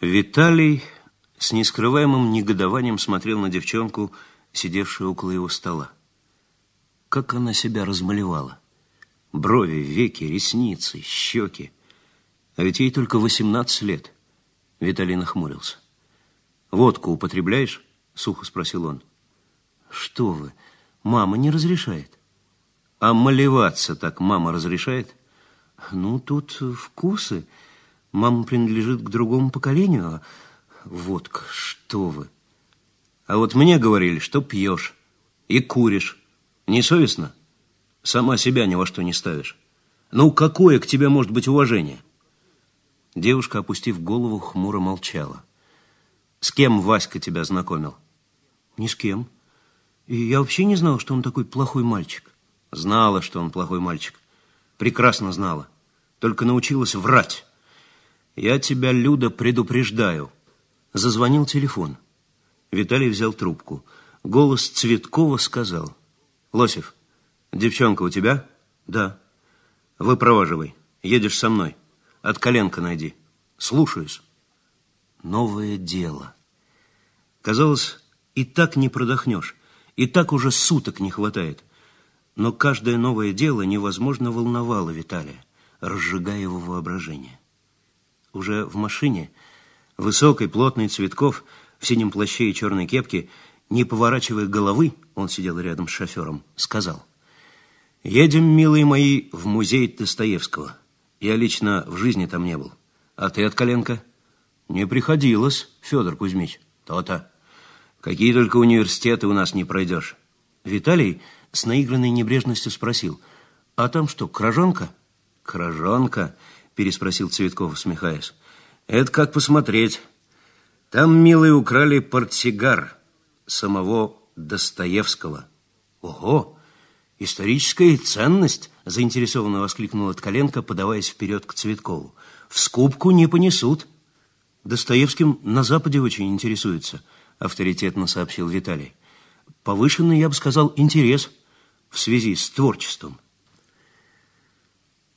Виталий с нескрываемым негодованием смотрел на девчонку, сидевшую около его стола. Как она себя размалевала. Брови, веки, ресницы, щеки. А ведь ей только 18 лет. Виталий нахмурился. «Водку употребляешь?» — сухо спросил он. «Что вы, мама не разрешает». «А малеваться так мама разрешает?» «Ну, тут вкусы». Мама принадлежит к другому поколению, а водка, что вы. А вот мне говорили, что пьешь и куришь. Не совестно? Сама себя ни во что не ставишь. Ну, какое к тебе может быть уважение? Девушка, опустив голову, хмуро молчала. С кем Васька тебя знакомил? Ни с кем. И я вообще не знала, что он такой плохой мальчик. Знала, что он плохой мальчик. Прекрасно знала. Только научилась врать. «Я тебя, Люда, предупреждаю». Зазвонил телефон. Виталий взял трубку. Голос Цветкова сказал. «Лосев, девчонка у тебя?» «Да». «Выпроваживай. Едешь со мной. От коленка найди. Слушаюсь». Новое дело. Казалось, и так не продохнешь, и так уже суток не хватает. Но каждое новое дело невозможно волновало Виталия, разжигая его воображение. Уже в машине, высокой, плотный Цветков, в синем плаще и черной кепке, не поворачивая головы, он сидел рядом с шофером, сказал, «Едем, милые мои, в музей Достоевского. Я лично в жизни там не был. А ты от коленка?» «Не приходилось, Федор Кузьмич. То-то. Какие только университеты у нас не пройдешь». Виталий с наигранной небрежностью спросил, «А там что, кражонка?» «Кражонка?» Переспросил Цветков, усмехаясь. Это как посмотреть. Там, милые, украли портсигар самого Достоевского. Ого! Историческая ценность, заинтересованно воскликнула Ткаленко, подаваясь вперед к Цветкову. В скупку не понесут. Достоевским на Западе очень интересуется, авторитетно сообщил Виталий. Повышенный, я бы сказал, интерес в связи с творчеством.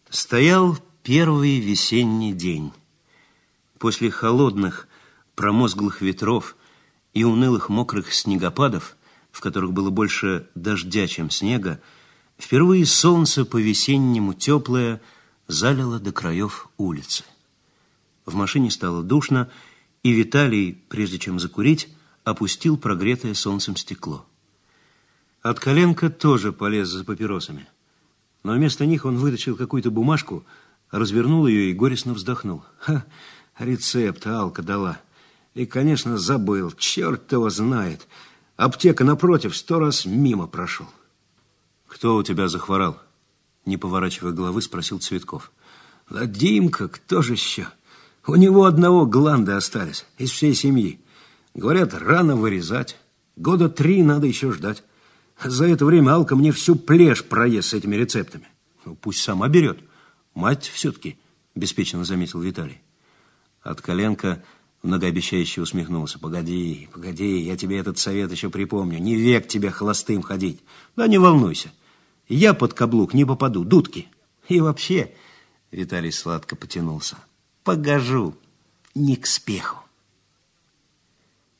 Стоял Первый весенний день. После холодных, промозглых ветров и унылых мокрых снегопадов, в которых было больше дождя, чем снега, впервые солнце по-весеннему теплое залило до краев улицы. В машине стало душно, и Виталий, прежде чем закурить, опустил прогретое солнцем стекло. От коленка тоже полез за папиросами. Но вместо них он вытащил какую-то бумажку, развернул ее и горестно вздохнул. Ха, рецепт Алка дала. И, конечно, забыл. Черт его знает. Аптека напротив сто раз мимо прошел. Кто у тебя захворал? Не поворачивая головы, спросил Цветков. Да Димка, кто же еще? У него одного гланды остались из всей семьи. Говорят, рано вырезать. Года три надо еще ждать. За это время Алка мне всю плешь проест с этими рецептами. Ну, пусть сама берет. Мать все-таки, беспечно заметил Виталий. От коленка многообещающе усмехнулся. Погоди, погоди, я тебе этот совет еще припомню. Не век тебе холостым ходить. Да не волнуйся. Я под каблук не попаду, дудки. И вообще, Виталий сладко потянулся. Погожу, не к спеху.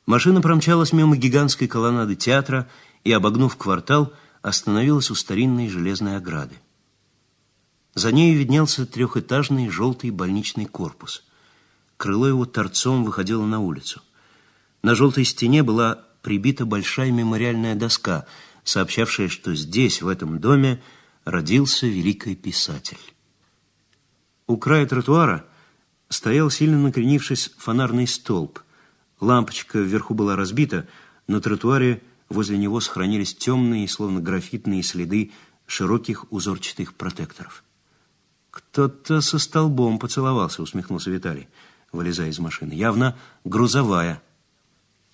Машина промчалась мимо гигантской колоннады театра и, обогнув квартал, остановилась у старинной железной ограды. За нею виднелся трехэтажный желтый больничный корпус. Крыло его торцом выходило на улицу. На желтой стене была прибита большая мемориальная доска, сообщавшая, что здесь, в этом доме, родился великий писатель. У края тротуара стоял сильно накренившись фонарный столб. Лампочка вверху была разбита, на тротуаре возле него сохранились темные, словно графитные следы широких узорчатых протекторов. «Кто-то со столбом поцеловался», — усмехнулся Виталий, вылезая из машины. «Явно грузовая».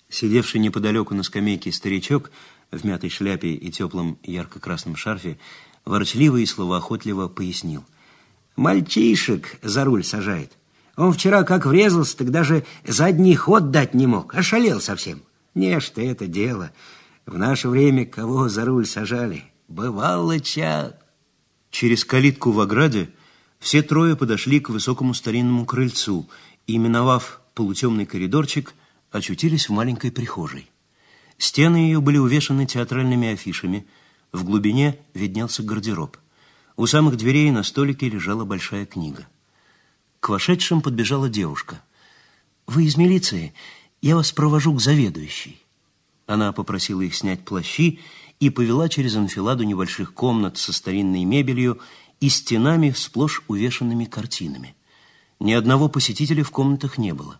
Сидевший неподалеку на скамейке старичок в мятой шляпе и теплом ярко-красном шарфе ворчливо и словоохотливо пояснил. «Мальчишек за руль сажает. Он вчера как врезался, так даже задний ход дать не мог. Ошалел совсем. Не, что это дело. В наше время кого за руль сажали? Бывало ча...» Через калитку в ограде все трое подошли к высокому старинному крыльцу и, миновав полутемный коридорчик, очутились в маленькой прихожей. Стены ее были увешаны театральными афишами, в глубине виднелся гардероб. У самых дверей на столике лежала большая книга. К вошедшим подбежала девушка. «Вы из милиции? Я вас провожу к заведующей». Она попросила их снять плащи и повела через анфиладу небольших комнат со старинной мебелью и стенами, сплошь увешанными картинами. Ни одного посетителя в комнатах не было.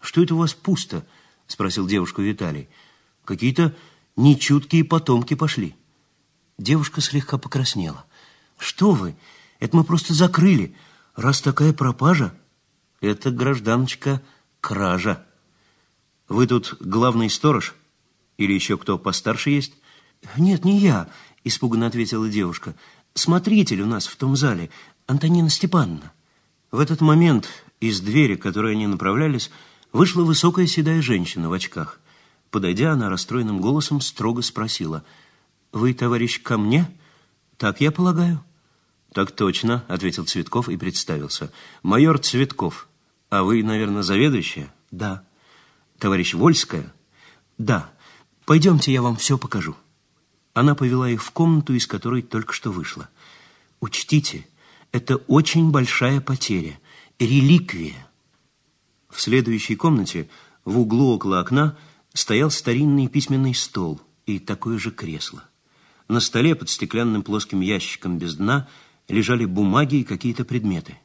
«Что это у вас пусто?» – спросил девушку Виталий. «Какие-то нечуткие потомки пошли». Девушка слегка покраснела. «Что вы? Это мы просто закрыли. Раз такая пропажа...» «Это, гражданочка, кража. Вы тут главный сторож? Или еще кто постарше есть?» «Нет, не я», – испуганно ответила девушка. «Смотритель у нас в том зале, Антонина Степановна». В этот момент из двери, к которой они направлялись, вышла высокая седая женщина в очках. Подойдя, она расстроенным голосом строго спросила, «Вы, товарищ, ко мне? Так я полагаю?» «Так точно», — ответил Цветков и представился. «Майор Цветков. А вы, наверное, заведующая?» «Да». «Товарищ Вольская?» «Да. Пойдемте, я вам все покажу». Она повела их в комнату, из которой только что вышла. «Учтите, это очень большая потеря, реликвия». В следующей комнате, в углу около окна, стоял старинный письменный стол и такое же кресло. На столе под стеклянным плоским ящиком без дна лежали бумаги и какие-то предметы.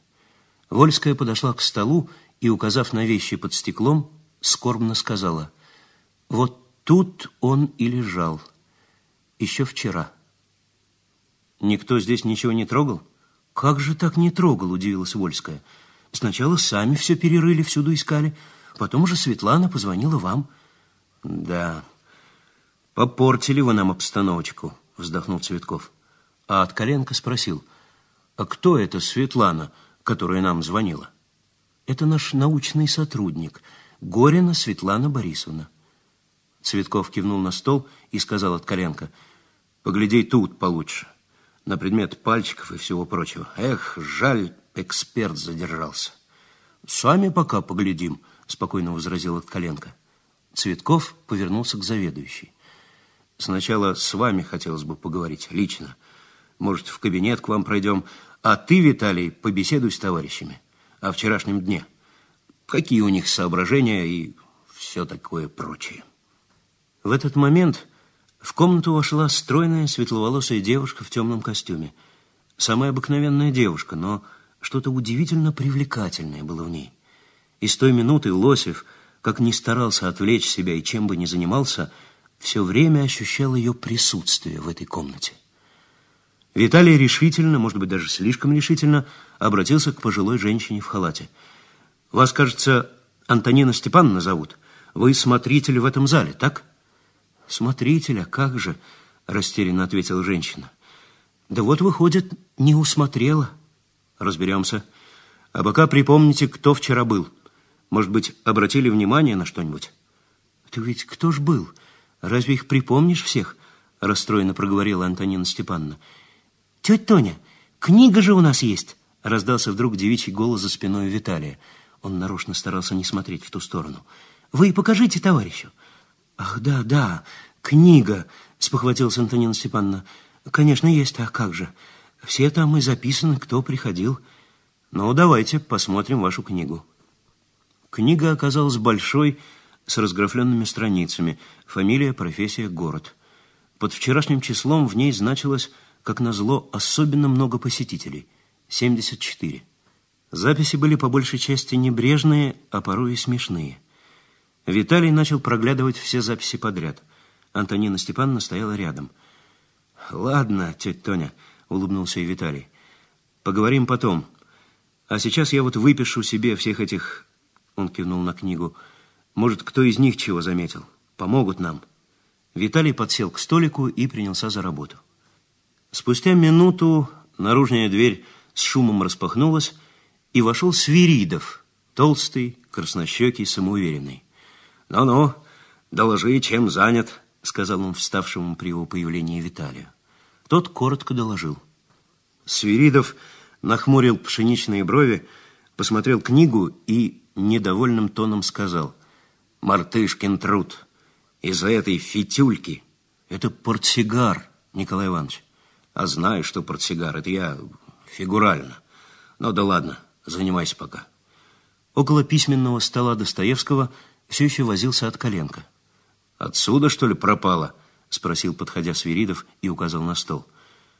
Вольская подошла к столу и, указав на вещи под стеклом, скорбно сказала, «Вот тут он и лежал, еще вчера». «Никто здесь ничего не трогал?» «Как же так не трогал?» – удивилась Вольская. Сначала сами все перерыли, всюду искали. Потом уже Светлана позвонила вам. Да, попортили вы нам обстановочку, вздохнул Цветков. А от коленка спросил, а кто это Светлана, которая нам звонила? Это наш научный сотрудник, Горина Светлана Борисовна. Цветков кивнул на стол и сказал от коленка, погляди тут получше, на предмет пальчиков и всего прочего. Эх, жаль, Эксперт задержался. «Сами пока поглядим», — спокойно возразил Коленко. Цветков повернулся к заведующей. «Сначала с вами хотелось бы поговорить лично. Может, в кабинет к вам пройдем, а ты, Виталий, побеседуй с товарищами о вчерашнем дне. Какие у них соображения и все такое прочее». В этот момент в комнату вошла стройная светловолосая девушка в темном костюме. Самая обыкновенная девушка, но что-то удивительно привлекательное было в ней. И с той минуты Лосев, как ни старался отвлечь себя и чем бы ни занимался, все время ощущал ее присутствие в этой комнате. Виталий решительно, может быть, даже слишком решительно, обратился к пожилой женщине в халате. «Вас, кажется, Антонина Степановна зовут. Вы смотритель в этом зале, так?» «Смотрителя, как же?» – растерянно ответила женщина. «Да вот, выходит, не усмотрела». Разберемся. А пока припомните, кто вчера был. Может быть, обратили внимание на что-нибудь? Ты ведь кто ж был? Разве их припомнишь всех? Расстроенно проговорила Антонина Степановна. Тетя Тоня, книга же у нас есть. Раздался вдруг девичий голос за спиной Виталия. Он нарочно старался не смотреть в ту сторону. Вы покажите товарищу. Ах, да, да, книга, спохватилась Антонина Степановна. Конечно, есть, а как же? Все там и записаны, кто приходил. Ну, давайте посмотрим вашу книгу. Книга оказалась большой, с разграфленными страницами. Фамилия, профессия, город. Под вчерашним числом в ней значилось, как назло, особенно много посетителей. 74. Записи были по большей части небрежные, а порой и смешные. Виталий начал проглядывать все записи подряд. Антонина Степановна стояла рядом. «Ладно, тетя Тоня», — улыбнулся и Виталий. «Поговорим потом. А сейчас я вот выпишу себе всех этих...» Он кивнул на книгу. «Может, кто из них чего заметил? Помогут нам». Виталий подсел к столику и принялся за работу. Спустя минуту наружная дверь с шумом распахнулась, и вошел Свиридов, толстый, краснощекий, самоуверенный. «Ну-ну, доложи, чем занят», — сказал он вставшему при его появлении Виталию. Тот коротко доложил. Свиридов нахмурил пшеничные брови, посмотрел книгу и недовольным тоном сказал. «Мартышкин труд. Из-за этой фитюльки. Это портсигар, Николай Иванович. А знаю, что портсигар. Это я фигурально. Ну да ладно, занимайся пока». Около письменного стола Достоевского – все еще возился от коленка. «Отсюда, что ли, пропало?» — спросил, подходя Свиридов, и указал на стол.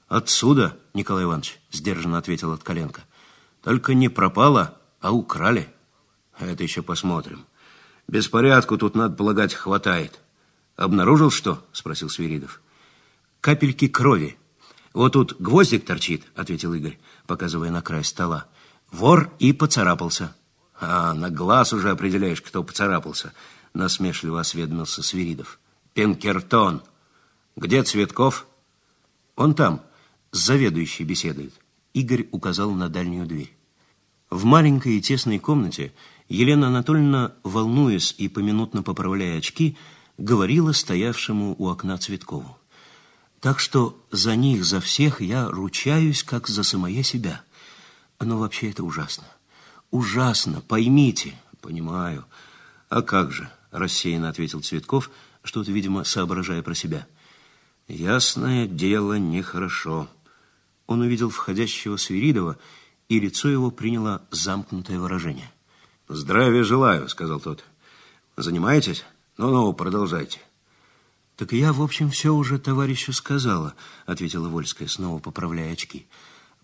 «Отсюда, Николай Иванович», — сдержанно ответил от коленка. «Только не пропало, а украли. Это еще посмотрим. Беспорядку тут, надо полагать, хватает». «Обнаружил что?» — спросил Свиридов. «Капельки крови. Вот тут гвоздик торчит», — ответил Игорь, показывая на край стола. «Вор и поцарапался». А, на глаз уже определяешь, кто поцарапался, насмешливо осведомился Свиридов. Пинкертон. Где Цветков? Он там, с заведующей беседует. Игорь указал на дальнюю дверь. В маленькой и тесной комнате Елена Анатольевна, волнуясь и поминутно поправляя очки, говорила стоявшему у окна Цветкову. Так что за них, за всех я ручаюсь, как за самое себя. Но вообще это ужасно ужасно, поймите. Понимаю. А как же, рассеянно ответил Цветков, что-то, видимо, соображая про себя. Ясное дело, нехорошо. Он увидел входящего Свиридова, и лицо его приняло замкнутое выражение. «Здравия желаю», — сказал тот. «Занимаетесь? Ну-ну, продолжайте». «Так я, в общем, все уже товарищу сказала», — ответила Вольская, снова поправляя очки.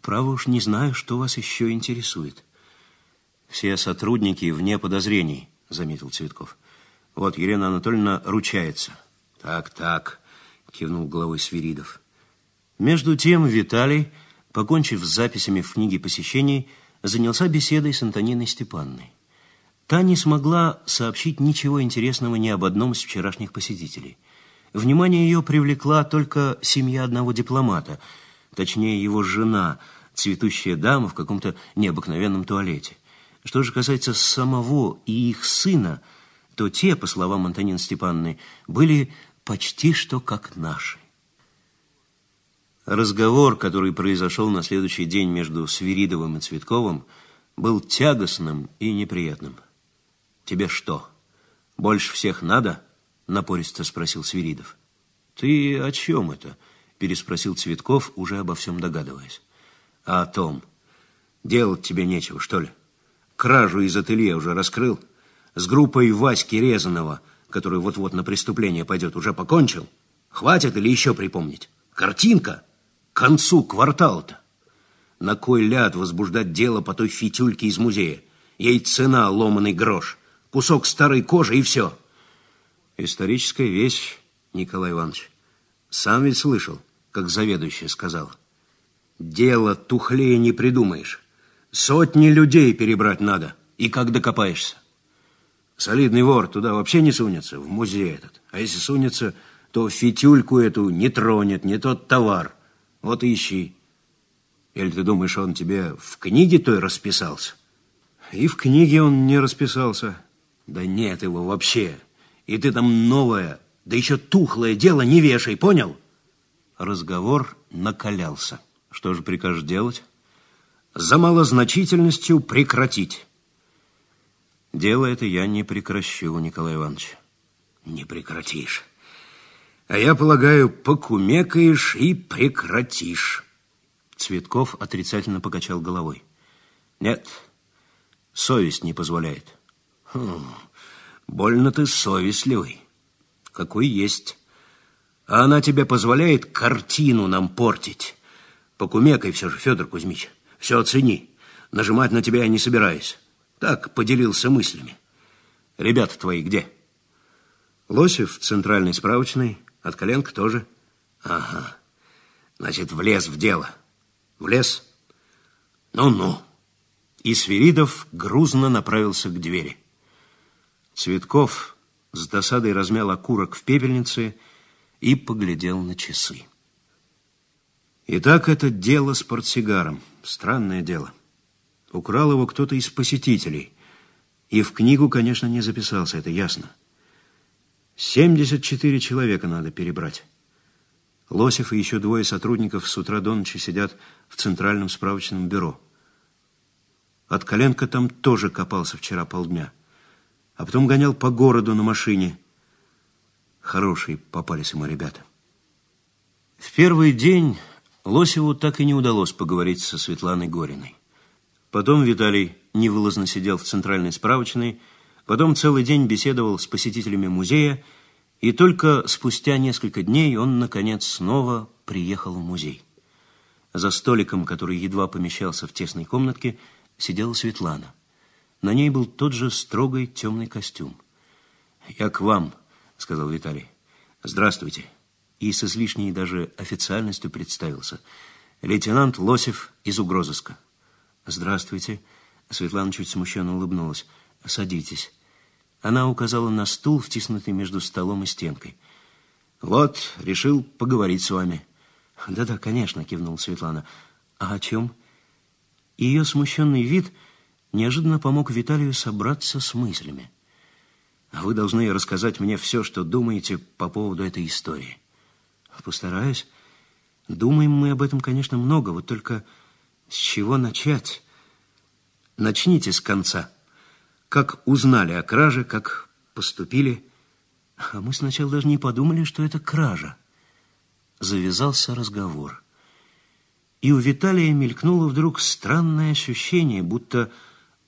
«Право уж не знаю, что вас еще интересует». Все сотрудники вне подозрений, заметил Цветков. Вот Елена Анатольевна ручается. Так, так, кивнул головой Свиридов. Между тем Виталий, покончив с записями в книге посещений, занялся беседой с Антониной Степанной. Та не смогла сообщить ничего интересного ни об одном из вчерашних посетителей. Внимание ее привлекла только семья одного дипломата, точнее его жена, цветущая дама в каком-то необыкновенном туалете. Что же касается самого и их сына, то те, по словам Антонины Степановны, были почти что как наши. Разговор, который произошел на следующий день между Свиридовым и Цветковым, был тягостным и неприятным. «Тебе что, больше всех надо?» – напористо спросил Свиридов. «Ты о чем это?» – переспросил Цветков, уже обо всем догадываясь. «А о том. Делать тебе нечего, что ли?» Кражу из ателье уже раскрыл? С группой Васьки Резанова, который вот-вот на преступление пойдет, уже покончил? Хватит или еще припомнить? Картинка? К концу квартала-то. На кой ляд возбуждать дело по той фитюльке из музея? Ей цена ломаный грош. Кусок старой кожи и все. Историческая вещь, Николай Иванович. Сам ведь слышал, как заведующая сказала. Дело тухлее не придумаешь. Сотни людей перебрать надо. И как докопаешься? Солидный вор туда вообще не сунется, в музей этот. А если сунется, то фитюльку эту не тронет, не тот товар. Вот ищи. Или ты думаешь, он тебе в книге той расписался? И в книге он не расписался. Да нет его вообще. И ты там новое, да еще тухлое дело не вешай, понял? Разговор накалялся. Что же прикажешь делать? За малозначительностью прекратить. Дело это я не прекращу, Николай Иванович. Не прекратишь. А я полагаю, покумекаешь и прекратишь. Цветков отрицательно покачал головой. Нет, совесть не позволяет. Хм, больно ты совестливый. Какой есть. А она тебе позволяет картину нам портить. Покумекай все же, Федор Кузьмич. Все оцени. Нажимать на тебя я не собираюсь. Так, поделился мыслями. Ребята твои где? Лосев в центральной справочной, от коленка тоже. Ага, значит, влез в дело. Влез? Ну-ну. И Свиридов грузно направился к двери. Цветков с досадой размял окурок в пепельнице и поглядел на часы. Итак, это дело с портсигаром. Странное дело. Украл его кто-то из посетителей. И в книгу, конечно, не записался, это ясно. 74 человека надо перебрать. Лосев и еще двое сотрудников с утра до ночи сидят в центральном справочном бюро. От коленка там тоже копался вчера полдня. А потом гонял по городу на машине. Хорошие попались ему ребята. В первый день Лосеву так и не удалось поговорить со Светланой Гориной. Потом Виталий невылазно сидел в центральной справочной, потом целый день беседовал с посетителями музея, и только спустя несколько дней он, наконец, снова приехал в музей. За столиком, который едва помещался в тесной комнатке, сидела Светлана. На ней был тот же строгий темный костюм. «Я к вам», — сказал Виталий. «Здравствуйте». И с излишней даже официальностью представился. Лейтенант Лосев из угрозыска. «Здравствуйте». Светлана чуть смущенно улыбнулась. «Садитесь». Она указала на стул, втиснутый между столом и стенкой. «Вот, решил поговорить с вами». «Да-да, конечно», — кивнула Светлана. «А о чем?» Ее смущенный вид неожиданно помог Виталию собраться с мыслями. «Вы должны рассказать мне все, что думаете по поводу этой истории». «Постараюсь. Думаем мы об этом, конечно, много, вот только с чего начать?» «Начните с конца. Как узнали о краже, как поступили?» «А мы сначала даже не подумали, что это кража». Завязался разговор. И у Виталия мелькнуло вдруг странное ощущение, будто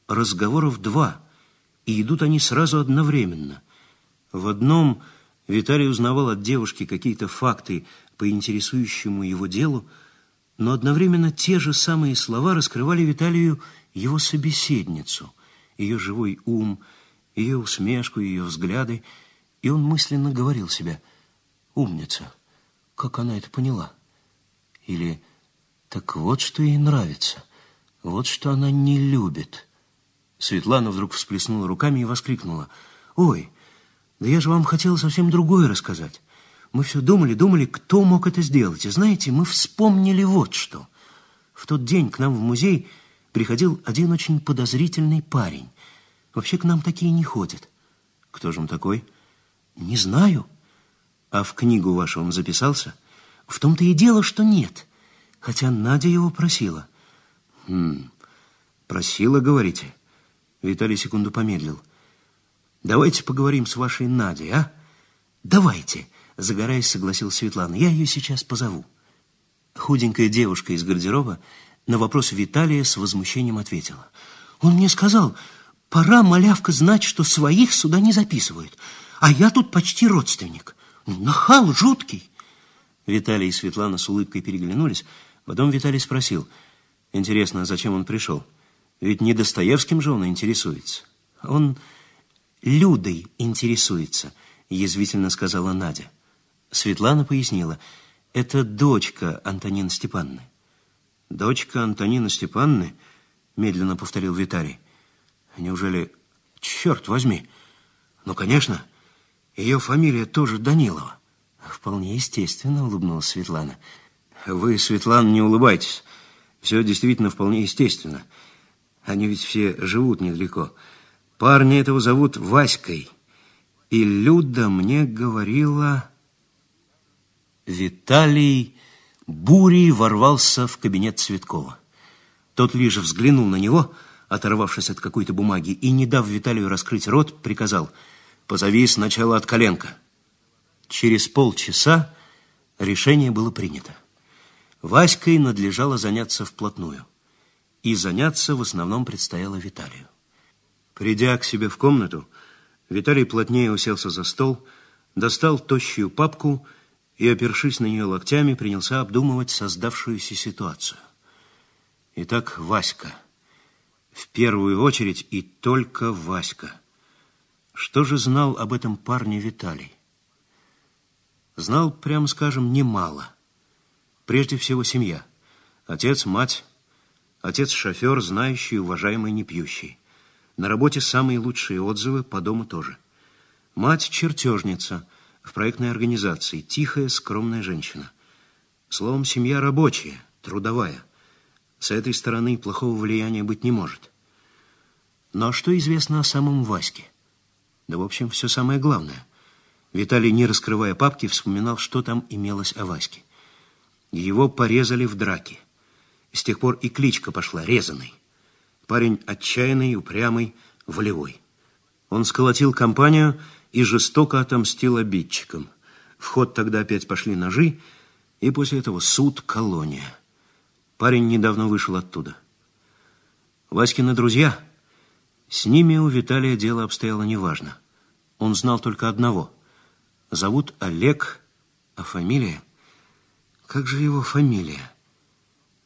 разговоров два, и идут они сразу одновременно. В одном Виталий узнавал от девушки какие-то факты по интересующему его делу, но одновременно те же самые слова раскрывали Виталию его собеседницу, ее живой ум, ее усмешку, ее взгляды, и он мысленно говорил себе «Умница! Как она это поняла?» Или так вот, что ей нравится. Вот что она не любит. Светлана вдруг всплеснула руками и воскликнула. «Ой, да я же вам хотела совсем другое рассказать. Мы все думали, думали, кто мог это сделать. И знаете, мы вспомнили вот что. В тот день к нам в музей приходил один очень подозрительный парень. Вообще к нам такие не ходят. Кто же он такой? Не знаю. А в книгу вашу он записался? В том-то и дело, что нет хотя Надя его просила. Хм, просила, говорите? Виталий секунду помедлил. Давайте поговорим с вашей Надей, а? Давайте, загораясь, согласилась Светлана. Я ее сейчас позову. Худенькая девушка из гардероба на вопрос Виталия с возмущением ответила. Он мне сказал, пора, малявка, знать, что своих сюда не записывают, а я тут почти родственник. Нахал жуткий. Виталий и Светлана с улыбкой переглянулись, Потом Виталий спросил, интересно, а зачем он пришел? Ведь не Достоевским же он интересуется. Он Людой интересуется, язвительно сказала Надя. Светлана пояснила, это дочка Антонины Степанны. Дочка Антонины Степанны, медленно повторил Виталий. Неужели, черт возьми, ну, конечно, ее фамилия тоже Данилова. Вполне естественно, улыбнулась Светлана. Вы, Светлана, не улыбайтесь. Все действительно вполне естественно. Они ведь все живут недалеко. Парня этого зовут Васькой. И Люда мне говорила... Виталий бурей ворвался в кабинет Цветкова. Тот лишь взглянул на него, оторвавшись от какой-то бумаги, и, не дав Виталию раскрыть рот, приказал «Позови сначала от коленка». Через полчаса решение было принято. Васькой надлежало заняться вплотную. И заняться в основном предстояло Виталию. Придя к себе в комнату, Виталий плотнее уселся за стол, достал тощую папку и, опершись на нее локтями, принялся обдумывать создавшуюся ситуацию. Итак, Васька. В первую очередь и только Васька. Что же знал об этом парне Виталий? Знал, прямо скажем, немало. Прежде всего семья. Отец, мать. Отец шофер, знающий, уважаемый, не пьющий. На работе самые лучшие отзывы, по дому тоже. Мать чертежница в проектной организации, тихая, скромная женщина. Словом, семья рабочая, трудовая. С этой стороны плохого влияния быть не может. Но что известно о самом Ваське? Да, в общем, все самое главное. Виталий, не раскрывая папки, вспоминал, что там имелось о Ваське. Его порезали в драке. С тех пор и кличка пошла «Резаный». Парень отчаянный, упрямый, волевой. Он сколотил компанию и жестоко отомстил обидчикам. В ход тогда опять пошли ножи, и после этого суд, колония. Парень недавно вышел оттуда. Васькины друзья, с ними у Виталия дело обстояло неважно. Он знал только одного. Зовут Олег, а фамилия? Как же его фамилия?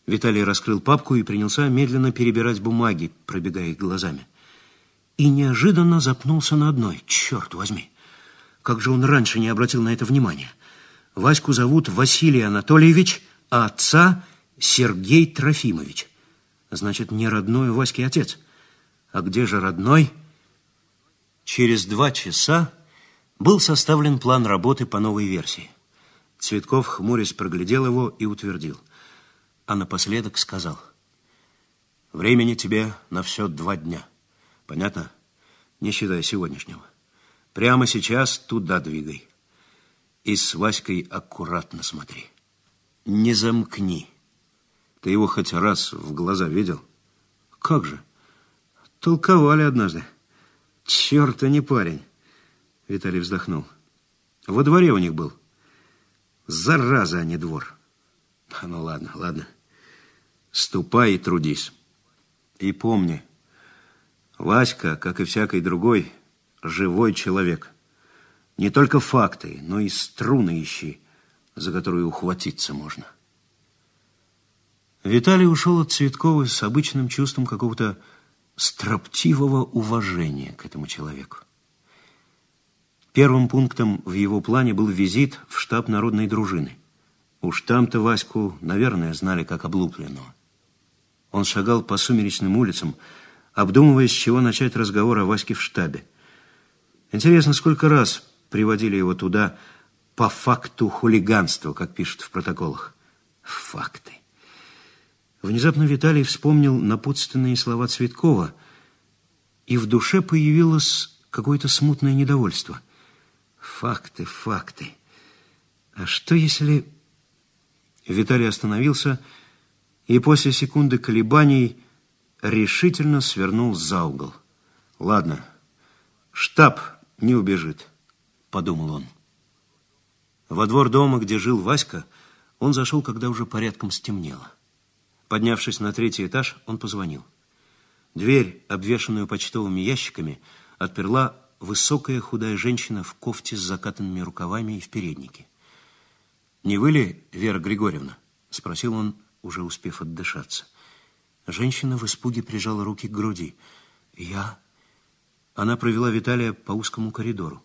Виталий раскрыл папку и принялся медленно перебирать бумаги, пробегая их глазами. И неожиданно запнулся на одной. Черт возьми! Как же он раньше не обратил на это внимания? Ваську зовут Василий Анатольевич, а отца Сергей Трофимович. Значит, не родной Ваське отец. А где же родной? Через два часа был составлен план работы по новой версии. Цветков, хмурясь, проглядел его и утвердил а напоследок сказал. Времени тебе на все два дня. Понятно? Не считая сегодняшнего. Прямо сейчас туда двигай. И с Васькой аккуратно смотри. Не замкни. Ты его хоть раз в глаза видел? Как же? Толковали однажды. Черт, а не парень. Виталий вздохнул. Во дворе у них был. Зараза, а не двор. Ну ладно, ладно. Ступай и трудись. И помни, Васька, как и всякий другой, живой человек. Не только факты, но и струны ищи, за которые ухватиться можно. Виталий ушел от Цветкова с обычным чувством какого-то строптивого уважения к этому человеку. Первым пунктом в его плане был визит в штаб народной дружины. Уж там-то Ваську, наверное, знали как облупленного. Он шагал по сумеречным улицам, обдумывая, с чего начать разговор о Ваське в штабе. Интересно, сколько раз приводили его туда по факту хулиганства, как пишут в протоколах. Факты. Внезапно Виталий вспомнил напутственные слова Цветкова, и в душе появилось какое-то смутное недовольство. Факты, факты. А что если... Виталий остановился и после секунды колебаний решительно свернул за угол. «Ладно, штаб не убежит», — подумал он. Во двор дома, где жил Васька, он зашел, когда уже порядком стемнело. Поднявшись на третий этаж, он позвонил. Дверь, обвешанную почтовыми ящиками, отперла высокая худая женщина в кофте с закатанными рукавами и в переднике. «Не вы ли, Вера Григорьевна?» — спросил он, уже успев отдышаться. Женщина в испуге прижала руки к груди. «Я...» Она провела Виталия по узкому коридору.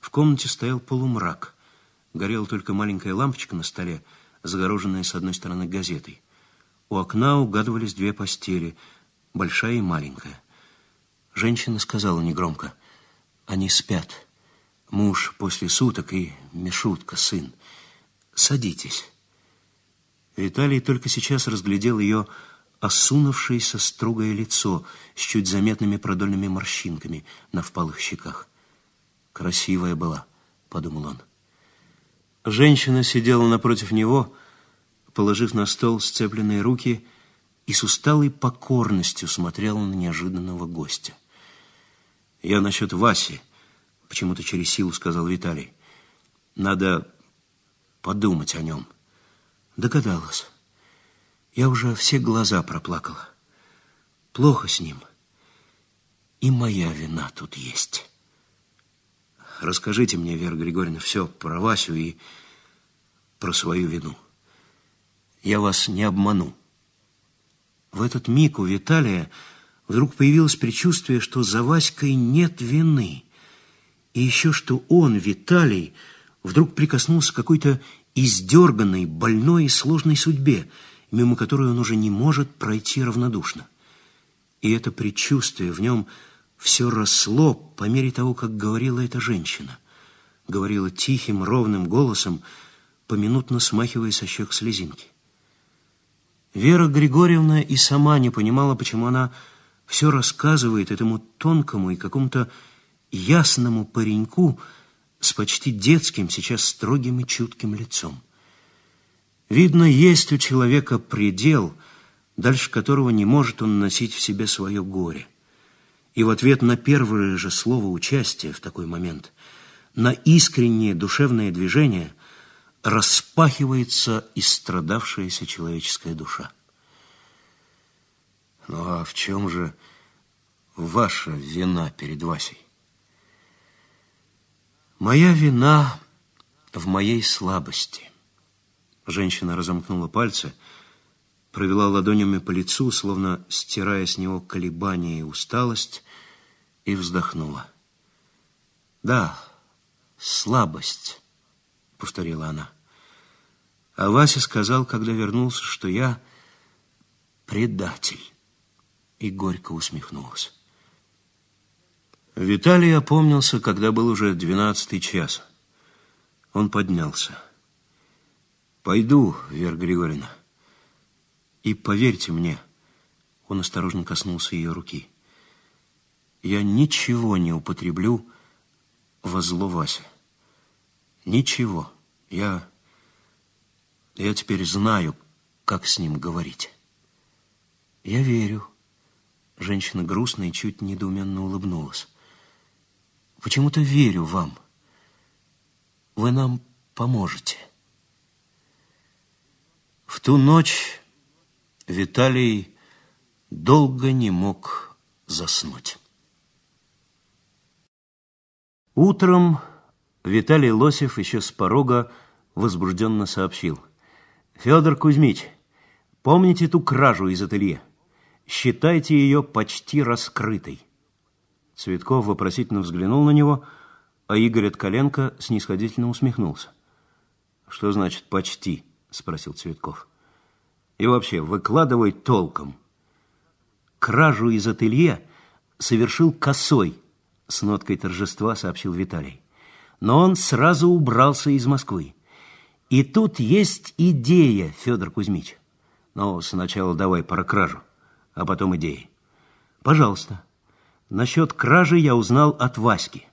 В комнате стоял полумрак. Горела только маленькая лампочка на столе, загороженная с одной стороны газетой. У окна угадывались две постели, большая и маленькая. Женщина сказала негромко, «Они спят. Муж после суток и Мишутка, сын. Садитесь». Виталий только сейчас разглядел ее осунувшееся строгое лицо с чуть заметными продольными морщинками на впалых щеках. «Красивая была», — подумал он. Женщина сидела напротив него, положив на стол сцепленные руки и с усталой покорностью смотрела на неожиданного гостя. «Я насчет Васи», — почему-то через силу сказал Виталий. «Надо подумать о нем». Догадалась. Я уже все глаза проплакала. Плохо с ним. И моя вина тут есть. Расскажите мне, Вера Григорьевна, все про Васю и про свою вину. Я вас не обману. В этот миг у Виталия вдруг появилось предчувствие, что за Васькой нет вины. И еще что он, Виталий, вдруг прикоснулся к какой-то издерганной, больной и сложной судьбе, мимо которой он уже не может пройти равнодушно. И это предчувствие в нем все росло по мере того, как говорила эта женщина. Говорила тихим, ровным голосом, поминутно смахивая со щек слезинки. Вера Григорьевна и сама не понимала, почему она все рассказывает этому тонкому и какому-то ясному пареньку с почти детским, сейчас строгим и чутким лицом. Видно, есть у человека предел, дальше которого не может он носить в себе свое горе. И в ответ на первое же слово участия в такой момент, на искреннее душевное движение, распахивается истрадавшаяся человеческая душа. Ну а в чем же ваша вина перед Васей? Моя вина в моей слабости. Женщина разомкнула пальцы, провела ладонями по лицу, словно стирая с него колебания и усталость, и вздохнула. «Да, слабость», — повторила она. А Вася сказал, когда вернулся, что я предатель, и горько усмехнулся. Виталий опомнился, когда был уже двенадцатый час. Он поднялся. «Пойду, Вера Григорьевна. И поверьте мне, он осторожно коснулся ее руки. Я ничего не употреблю во зло Васе. Ничего. Я... Я теперь знаю, как с ним говорить. Я верю. Женщина грустно и чуть недоуменно улыбнулась. Почему-то верю вам. Вы нам поможете. В ту ночь Виталий долго не мог заснуть. Утром Виталий Лосев еще с порога возбужденно сообщил. «Федор Кузьмич, помните ту кражу из ателье? Считайте ее почти раскрытой». Цветков вопросительно взглянул на него, а Игорь Откаленко снисходительно усмехнулся. «Что значит «почти»?» – спросил Цветков. «И вообще, выкладывай толком». «Кражу из ателье совершил косой», – с ноткой торжества сообщил Виталий. «Но он сразу убрался из Москвы. И тут есть идея, Федор Кузьмич. Ну, сначала давай про кражу, а потом идеи. Пожалуйста». Насчет кражи я узнал от Васьки.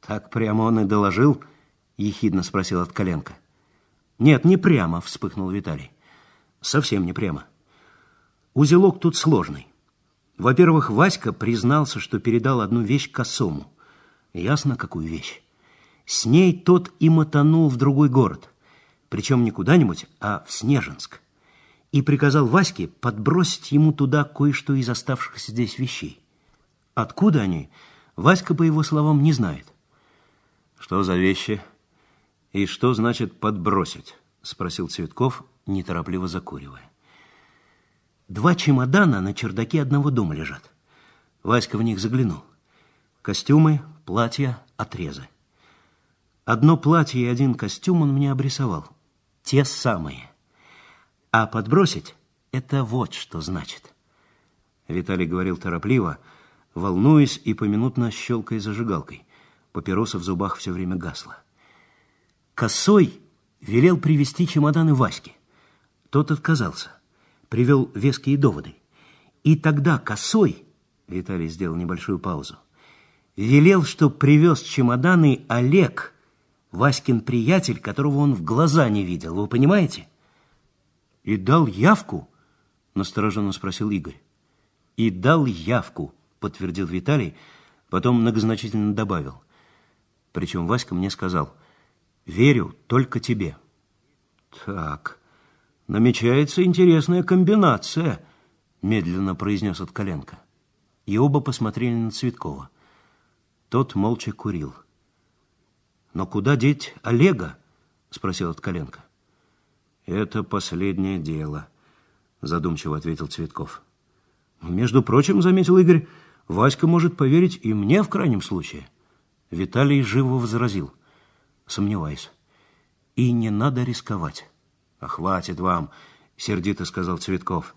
Так прямо он и доложил, ехидно спросил от Коленка. Нет, не прямо, вспыхнул Виталий. Совсем не прямо. Узелок тут сложный. Во-первых, Васька признался, что передал одну вещь косому. Ясно, какую вещь. С ней тот и мотанул в другой город. Причем не куда-нибудь, а в Снежинск. И приказал Ваське подбросить ему туда кое-что из оставшихся здесь вещей. Откуда они, Васька, по его словам, не знает. Что за вещи? И что значит подбросить? Спросил Цветков, неторопливо закуривая. Два чемодана на чердаке одного дома лежат. Васька в них заглянул. Костюмы, платья, отрезы. Одно платье и один костюм он мне обрисовал. Те самые. А подбросить — это вот что значит. Виталий говорил торопливо — волнуясь и поминутно щелкая зажигалкой. Папироса в зубах все время гасла. Косой велел привезти чемоданы Ваське. Тот отказался. Привел веские доводы. И тогда Косой, Виталий сделал небольшую паузу, велел, что привез чемоданы Олег, Васькин приятель, которого он в глаза не видел. Вы понимаете? И дал явку? Настороженно спросил Игорь. И дал явку, подтвердил Виталий, потом многозначительно добавил. Причем Васька мне сказал, верю только тебе. Так, намечается интересная комбинация, медленно произнес Откаленко. И оба посмотрели на Цветкова. Тот молча курил. «Но куда деть Олега?» — спросил Откаленко. «Это последнее дело», — задумчиво ответил Цветков. Между прочим, заметил Игорь, Васька может поверить и мне в крайнем случае. Виталий живо возразил. Сомневаюсь. И не надо рисковать. А хватит вам, сердито сказал Цветков.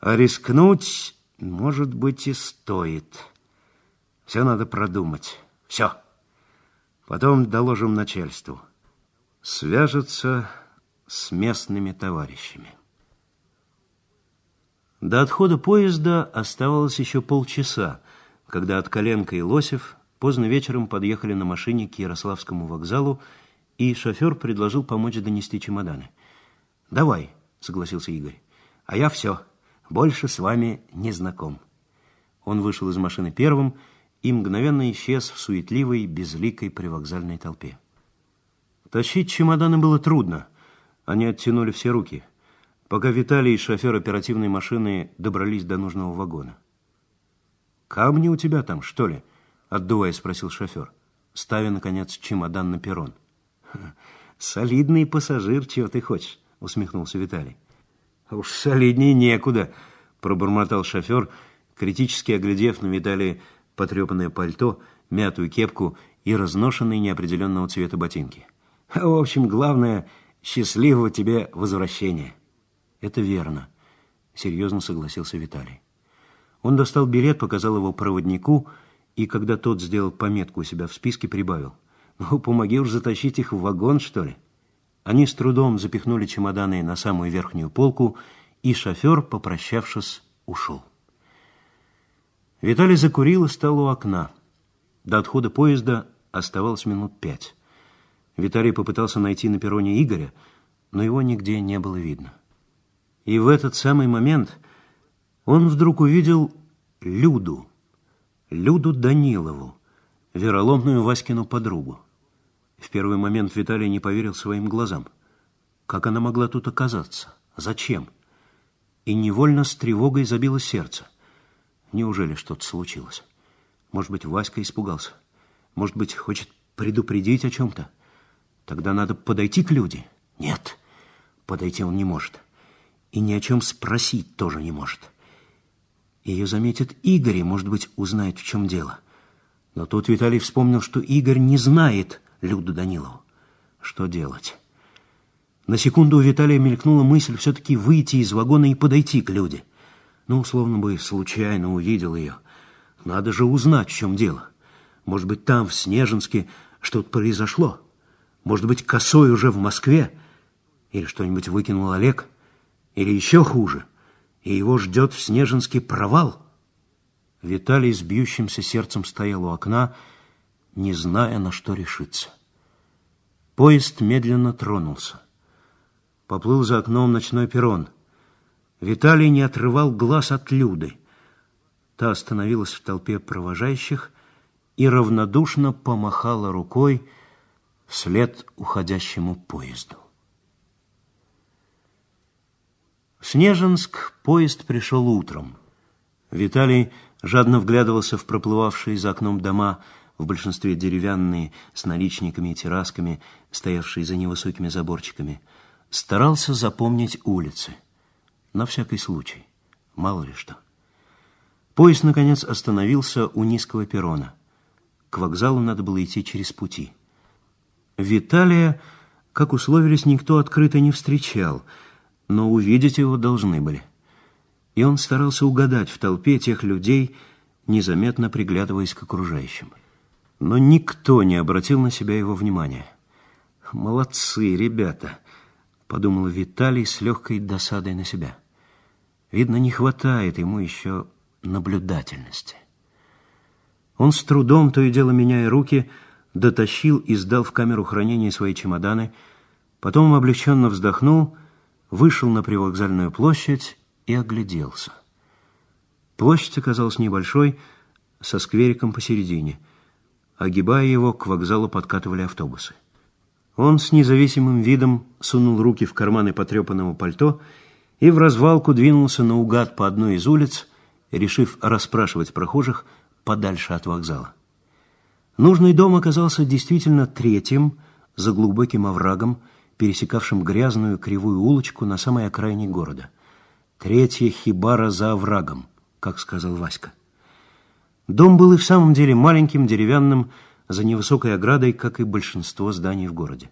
А рискнуть, может быть, и стоит. Все надо продумать. Все. Потом доложим начальству. Свяжется с местными товарищами. До отхода поезда оставалось еще полчаса, когда от Коленко и Лосев поздно вечером подъехали на машине к Ярославскому вокзалу, и шофер предложил помочь донести чемоданы. «Давай», — согласился Игорь, — «а я все, больше с вами не знаком». Он вышел из машины первым и мгновенно исчез в суетливой, безликой привокзальной толпе. Тащить чемоданы было трудно. Они оттянули все руки — пока Виталий и шофер оперативной машины добрались до нужного вагона. «Камни у тебя там, что ли?» — отдувая спросил шофер, ставя, наконец, чемодан на перрон. «Солидный пассажир, чего ты хочешь?» — усмехнулся Виталий. «Уж солиднее некуда», — пробормотал шофер, критически оглядев на Виталия потрепанное пальто, мятую кепку и разношенные неопределенного цвета ботинки. «В общем, главное, счастливого тебе возвращения». Это верно, серьезно согласился Виталий. Он достал билет, показал его проводнику, и когда тот сделал пометку у себя в списке, прибавил. «Ну, помоги уж затащить их в вагон, что ли?» Они с трудом запихнули чемоданы на самую верхнюю полку, и шофер, попрощавшись, ушел. Виталий закурил и стал у окна. До отхода поезда оставалось минут пять. Виталий попытался найти на перроне Игоря, но его нигде не было видно. И в этот самый момент он вдруг увидел Люду, Люду Данилову, вероломную Васькину подругу. В первый момент Виталий не поверил своим глазам. Как она могла тут оказаться? Зачем? И невольно с тревогой забило сердце. Неужели что-то случилось? Может быть, Васька испугался? Может быть, хочет предупредить о чем-то? Тогда надо подойти к Люде? Нет, подойти он не может и ни о чем спросить тоже не может. Ее заметит Игорь и, может быть, узнает, в чем дело. Но тут Виталий вспомнил, что Игорь не знает Люду Данилову. Что делать? На секунду у Виталия мелькнула мысль все-таки выйти из вагона и подойти к Люде. Ну, условно бы, случайно увидел ее. Надо же узнать, в чем дело. Может быть, там, в Снежинске, что-то произошло. Может быть, косой уже в Москве. Или что-нибудь выкинул Олег. Или еще хуже, и его ждет в Снежинске провал. Виталий с бьющимся сердцем стоял у окна, не зная, на что решиться. Поезд медленно тронулся. Поплыл за окном ночной перрон. Виталий не отрывал глаз от Люды. Та остановилась в толпе провожающих и равнодушно помахала рукой вслед уходящему поезду. В Снежинск поезд пришел утром. Виталий жадно вглядывался в проплывавшие за окном дома, в большинстве деревянные, с наличниками и террасками, стоявшие за невысокими заборчиками. Старался запомнить улицы. На всякий случай. Мало ли что. Поезд, наконец, остановился у низкого перрона. К вокзалу надо было идти через пути. Виталия, как условились, никто открыто не встречал – но увидеть его должны были. И он старался угадать в толпе тех людей, незаметно приглядываясь к окружающим. Но никто не обратил на себя его внимания. «Молодцы, ребята!» — подумал Виталий с легкой досадой на себя. Видно, не хватает ему еще наблюдательности. Он с трудом, то и дело меняя руки, дотащил и сдал в камеру хранения свои чемоданы, потом облегченно вздохнул — вышел на привокзальную площадь и огляделся. Площадь оказалась небольшой, со сквериком посередине. Огибая его, к вокзалу подкатывали автобусы. Он с независимым видом сунул руки в карманы потрепанного пальто и в развалку двинулся наугад по одной из улиц, решив расспрашивать прохожих подальше от вокзала. Нужный дом оказался действительно третьим, за глубоким оврагом, пересекавшим грязную кривую улочку на самой окраине города. Третья хибара за оврагом, как сказал Васька. Дом был и в самом деле маленьким, деревянным, за невысокой оградой, как и большинство зданий в городе.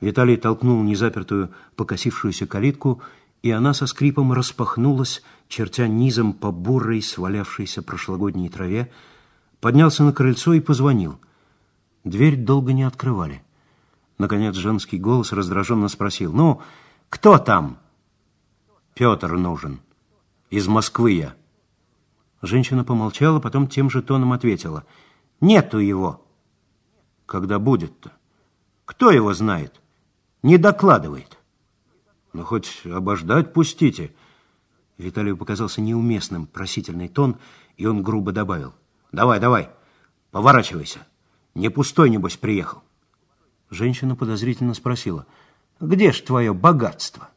Виталий толкнул незапертую покосившуюся калитку, и она со скрипом распахнулась, чертя низом по бурой, свалявшейся прошлогодней траве, поднялся на крыльцо и позвонил. Дверь долго не открывали. Наконец женский голос раздраженно спросил, «Ну, кто там?» «Петр нужен. Из Москвы я». Женщина помолчала, потом тем же тоном ответила, «Нету его». «Когда будет-то?» «Кто его знает?» «Не докладывает». «Ну, хоть обождать пустите». Виталию показался неуместным просительный тон, и он грубо добавил, Давай, давай, поворачивайся. Не пустой, небось, приехал. Женщина подозрительно спросила, где ж твое богатство?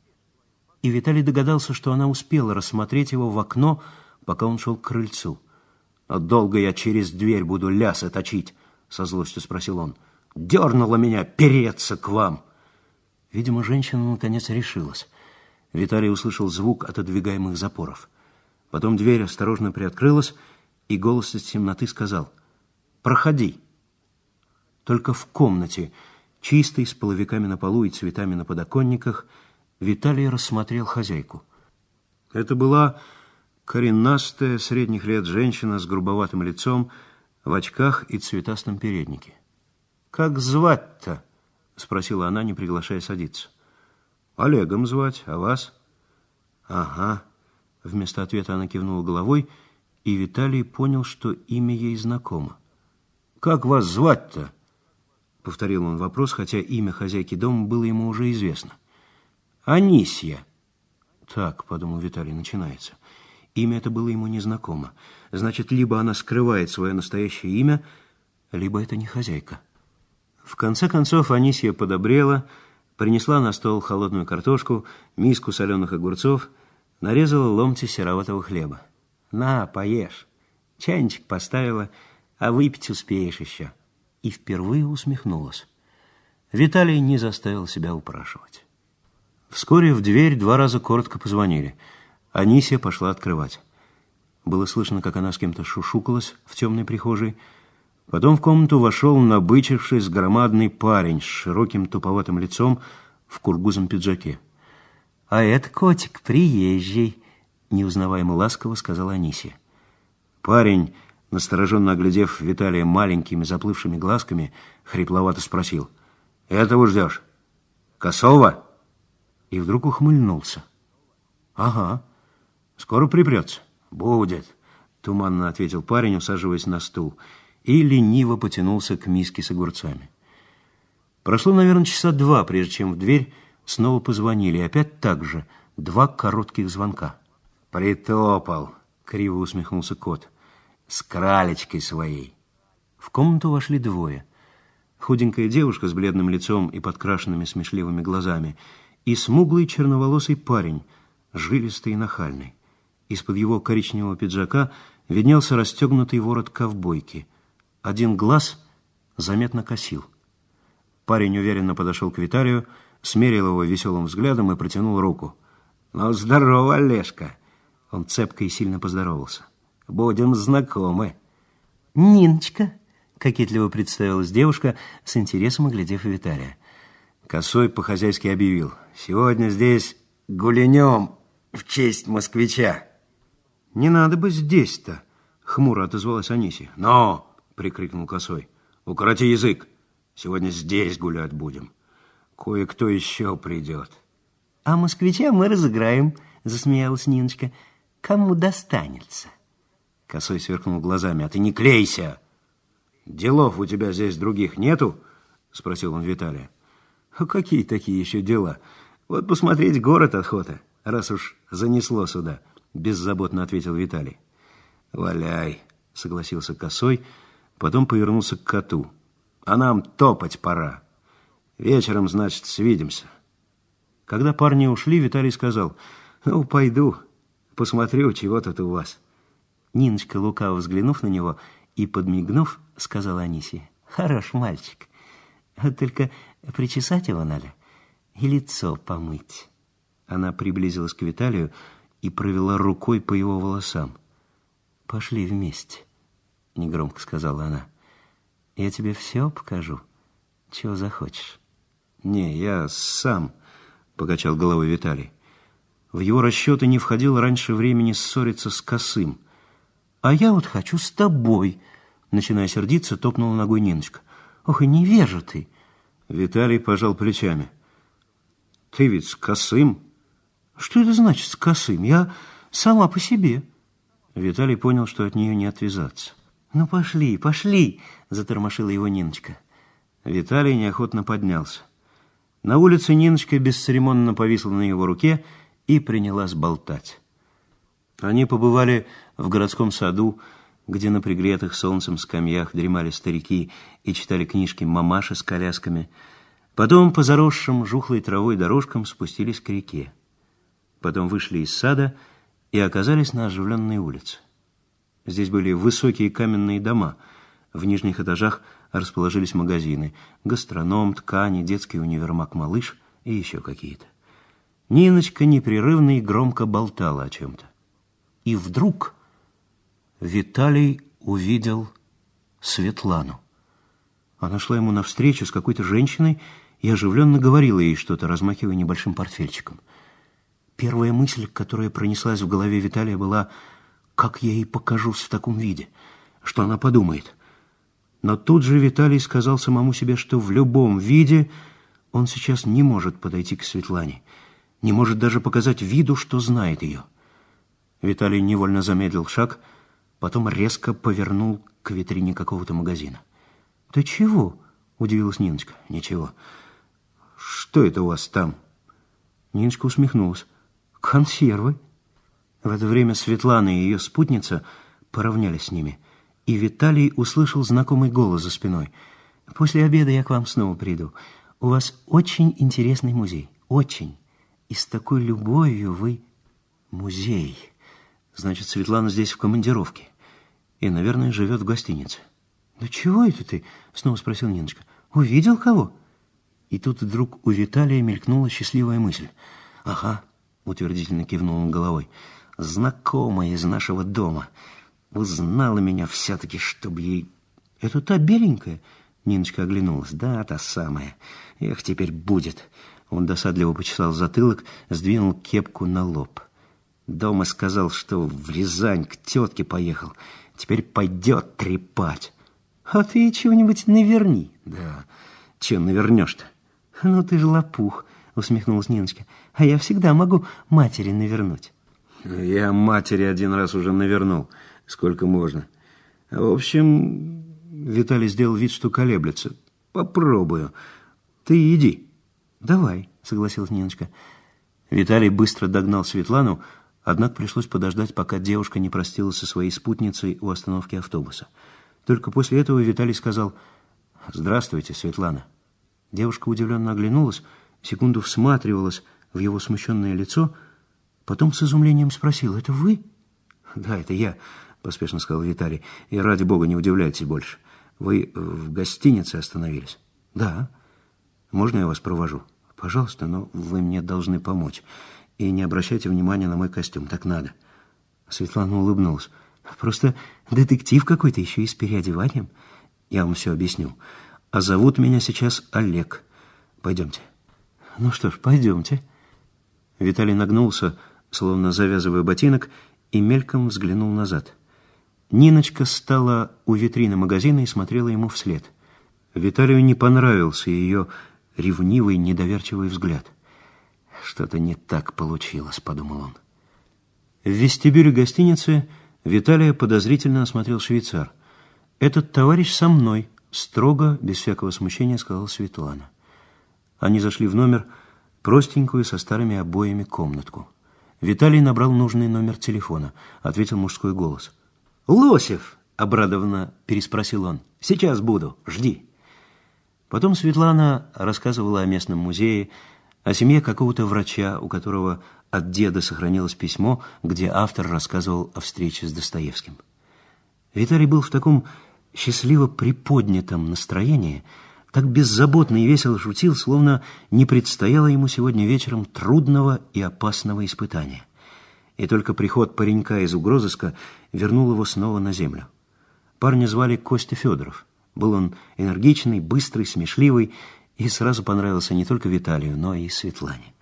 И Виталий догадался, что она успела рассмотреть его в окно, пока он шел к крыльцу. «А долго я через дверь буду лясы точить?» — со злостью спросил он. «Дернула меня переться к вам!» Видимо, женщина наконец решилась. Виталий услышал звук отодвигаемых запоров. Потом дверь осторожно приоткрылась, и голос из темноты сказал «Проходи». Только в комнате, чистой, с половиками на полу и цветами на подоконниках, Виталий рассмотрел хозяйку. Это была коренастая, средних лет женщина с грубоватым лицом, в очках и цветастом переднике. «Как звать-то?» — спросила она, не приглашая садиться. «Олегом звать, а вас?» «Ага». Вместо ответа она кивнула головой — и Виталий понял, что имя ей знакомо. «Как вас звать-то?» — повторил он вопрос, хотя имя хозяйки дома было ему уже известно. «Анисья». «Так», — подумал Виталий, — начинается. Имя это было ему незнакомо. Значит, либо она скрывает свое настоящее имя, либо это не хозяйка. В конце концов Анисья подобрела, принесла на стол холодную картошку, миску соленых огурцов, нарезала ломти сероватого хлеба. На, поешь. Чайничек поставила, а выпить успеешь еще. И впервые усмехнулась. Виталий не заставил себя упрашивать. Вскоре в дверь два раза коротко позвонили. Анисия пошла открывать. Было слышно, как она с кем-то шушукалась в темной прихожей. Потом в комнату вошел набычившись громадный парень с широким туповатым лицом в кургузом пиджаке. «А это котик приезжий», неузнаваемо ласково сказала Анисия. Парень, настороженно оглядев Виталия маленькими заплывшими глазками, хрипловато спросил. «Этого ждешь? Косова?» И вдруг ухмыльнулся. «Ага, скоро припрется». «Будет», — туманно ответил парень, усаживаясь на стул, и лениво потянулся к миске с огурцами. Прошло, наверное, часа два, прежде чем в дверь снова позвонили, опять так же, два коротких звонка. «Притопал», — криво усмехнулся кот, — «с кралечкой своей». В комнату вошли двое. Худенькая девушка с бледным лицом и подкрашенными смешливыми глазами и смуглый черноволосый парень, жилистый и нахальный. Из-под его коричневого пиджака виднелся расстегнутый ворот ковбойки. Один глаз заметно косил. Парень уверенно подошел к Виталию, смерил его веселым взглядом и протянул руку. «Ну, здорово, Олежка!» Он цепко и сильно поздоровался. «Будем знакомы». «Ниночка», — кокетливо представилась девушка, с интересом оглядев Виталия. Косой по-хозяйски объявил. «Сегодня здесь гулянем в честь москвича». «Не надо бы здесь-то», — хмуро отозвалась Анисия. «Но!» — прикрикнул Косой. «Укроти язык. Сегодня здесь гулять будем. Кое-кто еще придет». «А москвича мы разыграем», — засмеялась Ниночка кому достанется. Косой сверкнул глазами. А ты не клейся! Делов у тебя здесь других нету? Спросил он Виталия. А какие такие еще дела? Вот посмотреть город охота, раз уж занесло сюда. Беззаботно ответил Виталий. Валяй, согласился Косой, потом повернулся к коту. А нам топать пора. Вечером, значит, свидимся. Когда парни ушли, Виталий сказал, ну, пойду, Посмотрю, чего тут у вас. Ниночка, лукаво взглянув на него и подмигнув, сказала Анисе. Хорош мальчик. Вот только причесать его надо и лицо помыть. Она приблизилась к Виталию и провела рукой по его волосам. Пошли вместе, негромко сказала она. Я тебе все покажу, чего захочешь. Не, я сам, покачал головой Виталий. В его расчеты не входило раньше времени ссориться с Косым. А я вот хочу с тобой, начиная сердиться, топнула ногой Ниночка. Ох, и невежа ты. Виталий пожал плечами. Ты ведь с Косым? Что это значит с Косым? Я сама по себе. Виталий понял, что от нее не отвязаться. «Ну, пошли, пошли!» – затормошила его Ниночка. Виталий неохотно поднялся. На улице Ниночка бесцеремонно повисла на его руке и принялась болтать. Они побывали в городском саду, где на пригретых солнцем скамьях дремали старики и читали книжки мамаши с колясками. Потом по заросшим жухлой травой дорожкам спустились к реке. Потом вышли из сада и оказались на оживленной улице. Здесь были высокие каменные дома. В нижних этажах расположились магазины. Гастроном, ткани, детский универмаг «Малыш» и еще какие-то. Ниночка непрерывно и громко болтала о чем-то. И вдруг Виталий увидел Светлану. Она шла ему навстречу с какой-то женщиной и оживленно говорила ей что-то, размахивая небольшим портфельчиком. Первая мысль, которая пронеслась в голове Виталия, была как я ей покажусь в таком виде? Что она подумает? Но тут же Виталий сказал самому себе, что в любом виде он сейчас не может подойти к Светлане, не может даже показать виду, что знает ее. Виталий невольно замедлил шаг, потом резко повернул к витрине какого-то магазина. «Ты чего?» – удивилась Ниночка. «Ничего. Что это у вас там?» Ниночка усмехнулась. «Консервы». В это время Светлана и ее спутница поравнялись с ними, и Виталий услышал знакомый голос за спиной. «После обеда я к вам снова приду. У вас очень интересный музей. Очень. И с такой любовью вы... Музей. Значит, Светлана здесь в командировке. И, наверное, живет в гостинице». «Да чего это ты?» — снова спросил Ниночка. «Увидел кого?» И тут вдруг у Виталия мелькнула счастливая мысль. «Ага», — утвердительно кивнул он головой, — знакомая из нашего дома. Узнала меня все-таки, чтобы ей... Это та беленькая? Ниночка оглянулась. Да, та самая. Эх, теперь будет. Он досадливо почесал затылок, сдвинул кепку на лоб. Дома сказал, что в Рязань к тетке поехал. Теперь пойдет трепать. А ты чего-нибудь наверни. Да, че навернешь-то? Ну ты же лопух, усмехнулась Ниночка. А я всегда могу матери навернуть. Я матери один раз уже навернул. Сколько можно. В общем, Виталий сделал вид, что колеблется. Попробую. Ты иди. Давай, согласилась Ниночка. Виталий быстро догнал Светлану, однако пришлось подождать, пока девушка не простилась со своей спутницей у остановки автобуса. Только после этого Виталий сказал «Здравствуйте, Светлана». Девушка удивленно оглянулась, секунду всматривалась в его смущенное лицо – Потом с изумлением спросил, «Это вы?» «Да, это я», — поспешно сказал Виталий. «И ради бога не удивляйтесь больше. Вы в гостинице остановились?» «Да». «Можно я вас провожу?» «Пожалуйста, но вы мне должны помочь. И не обращайте внимания на мой костюм, так надо». Светлана улыбнулась. «Просто детектив какой-то, еще и с переодеванием. Я вам все объясню. А зовут меня сейчас Олег. Пойдемте». «Ну что ж, пойдемте». Виталий нагнулся, словно завязывая ботинок, и мельком взглянул назад. Ниночка стала у витрины магазина и смотрела ему вслед. Виталию не понравился ее ревнивый, недоверчивый взгляд. «Что-то не так получилось», — подумал он. В вестибюле гостиницы Виталия подозрительно осмотрел швейцар. «Этот товарищ со мной», — строго, без всякого смущения, сказала Светлана. Они зашли в номер, простенькую, со старыми обоями комнатку. Виталий набрал нужный номер телефона. Ответил мужской голос. «Лосев!» — обрадованно переспросил он. «Сейчас буду. Жди». Потом Светлана рассказывала о местном музее, о семье какого-то врача, у которого от деда сохранилось письмо, где автор рассказывал о встрече с Достоевским. Виталий был в таком счастливо приподнятом настроении, так беззаботно и весело шутил, словно не предстояло ему сегодня вечером трудного и опасного испытания. и только приход паренька из угрозыска вернул его снова на землю. Парня звали Костя Федоров. Был он энергичный, быстрый, смешливый и сразу понравился не только Виталию, но и Светлане.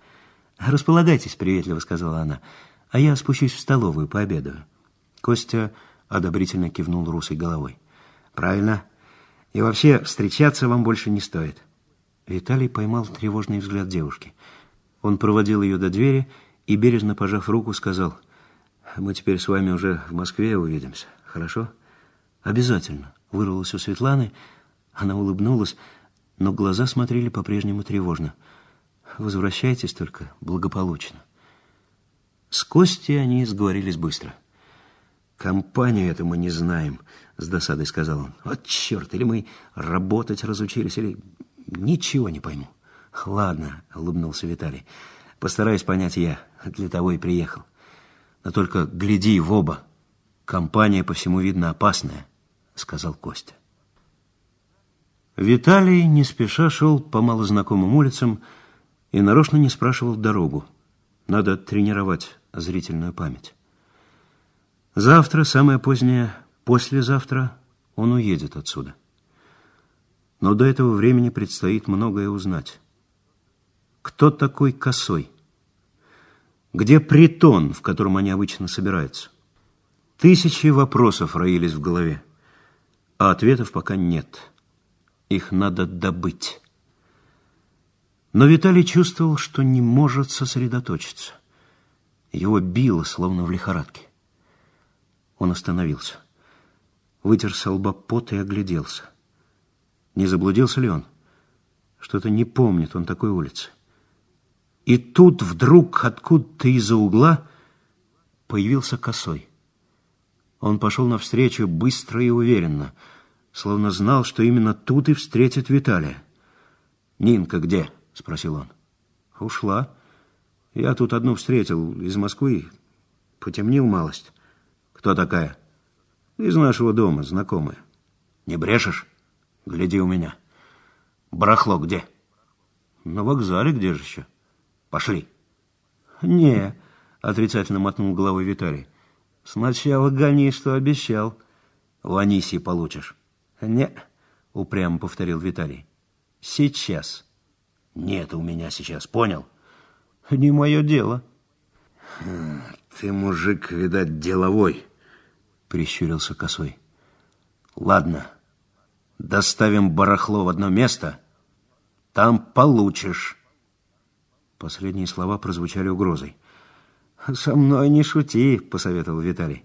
«Располагайтесь», — приветливо сказала она, — «а я спущусь в столовую, пообедаю». Костя одобрительно кивнул русой головой. «Правильно. И вообще встречаться вам больше не стоит». Виталий поймал тревожный взгляд девушки. Он проводил ее до двери и, бережно пожав руку, сказал, «Мы теперь с вами уже в Москве увидимся, хорошо?» «Обязательно», — вырвалось у Светланы. Она улыбнулась, но глаза смотрели по-прежнему тревожно. «Возвращайтесь только благополучно». С Костей они сговорились быстро. «Компанию эту мы не знаем», — с досадой сказал он. «Вот черт, или мы работать разучились, или ничего не пойму». «Ладно», — улыбнулся Виталий. «Постараюсь понять я, для того и приехал. Но только гляди в оба. Компания, по всему видно, опасная», — сказал Костя. Виталий не спеша шел по малознакомым улицам и нарочно не спрашивал дорогу. Надо тренировать зрительную память. Завтра, самое позднее, послезавтра, он уедет отсюда. Но до этого времени предстоит многое узнать. Кто такой Косой? Где притон, в котором они обычно собираются? Тысячи вопросов роились в голове, а ответов пока нет. Их надо добыть. Но Виталий чувствовал, что не может сосредоточиться. Его било, словно в лихорадке. Он остановился. Вытер со лба пот и огляделся. Не заблудился ли он? Что-то не помнит он такой улицы. И тут вдруг откуда-то из-за угла появился косой. Он пошел навстречу быстро и уверенно, словно знал, что именно тут и встретит Виталия. «Нинка где?» — спросил он. «Ушла. Я тут одну встретил из Москвы. Потемнил малость. Кто такая? Из нашего дома, знакомая. Не брешешь? Гляди у меня. Барахло где? На вокзале где же еще? Пошли. Не, отрицательно мотнул головой Виталий. Сначала гони, что обещал. В Анисии получишь. Не, упрямо повторил Виталий. Сейчас. Нет у меня сейчас, понял? Не мое дело. Ты, мужик, видать, деловой прищурился косой. Ладно, доставим барахло в одно место, там получишь. Последние слова прозвучали угрозой. «Со мной не шути», — посоветовал Виталий.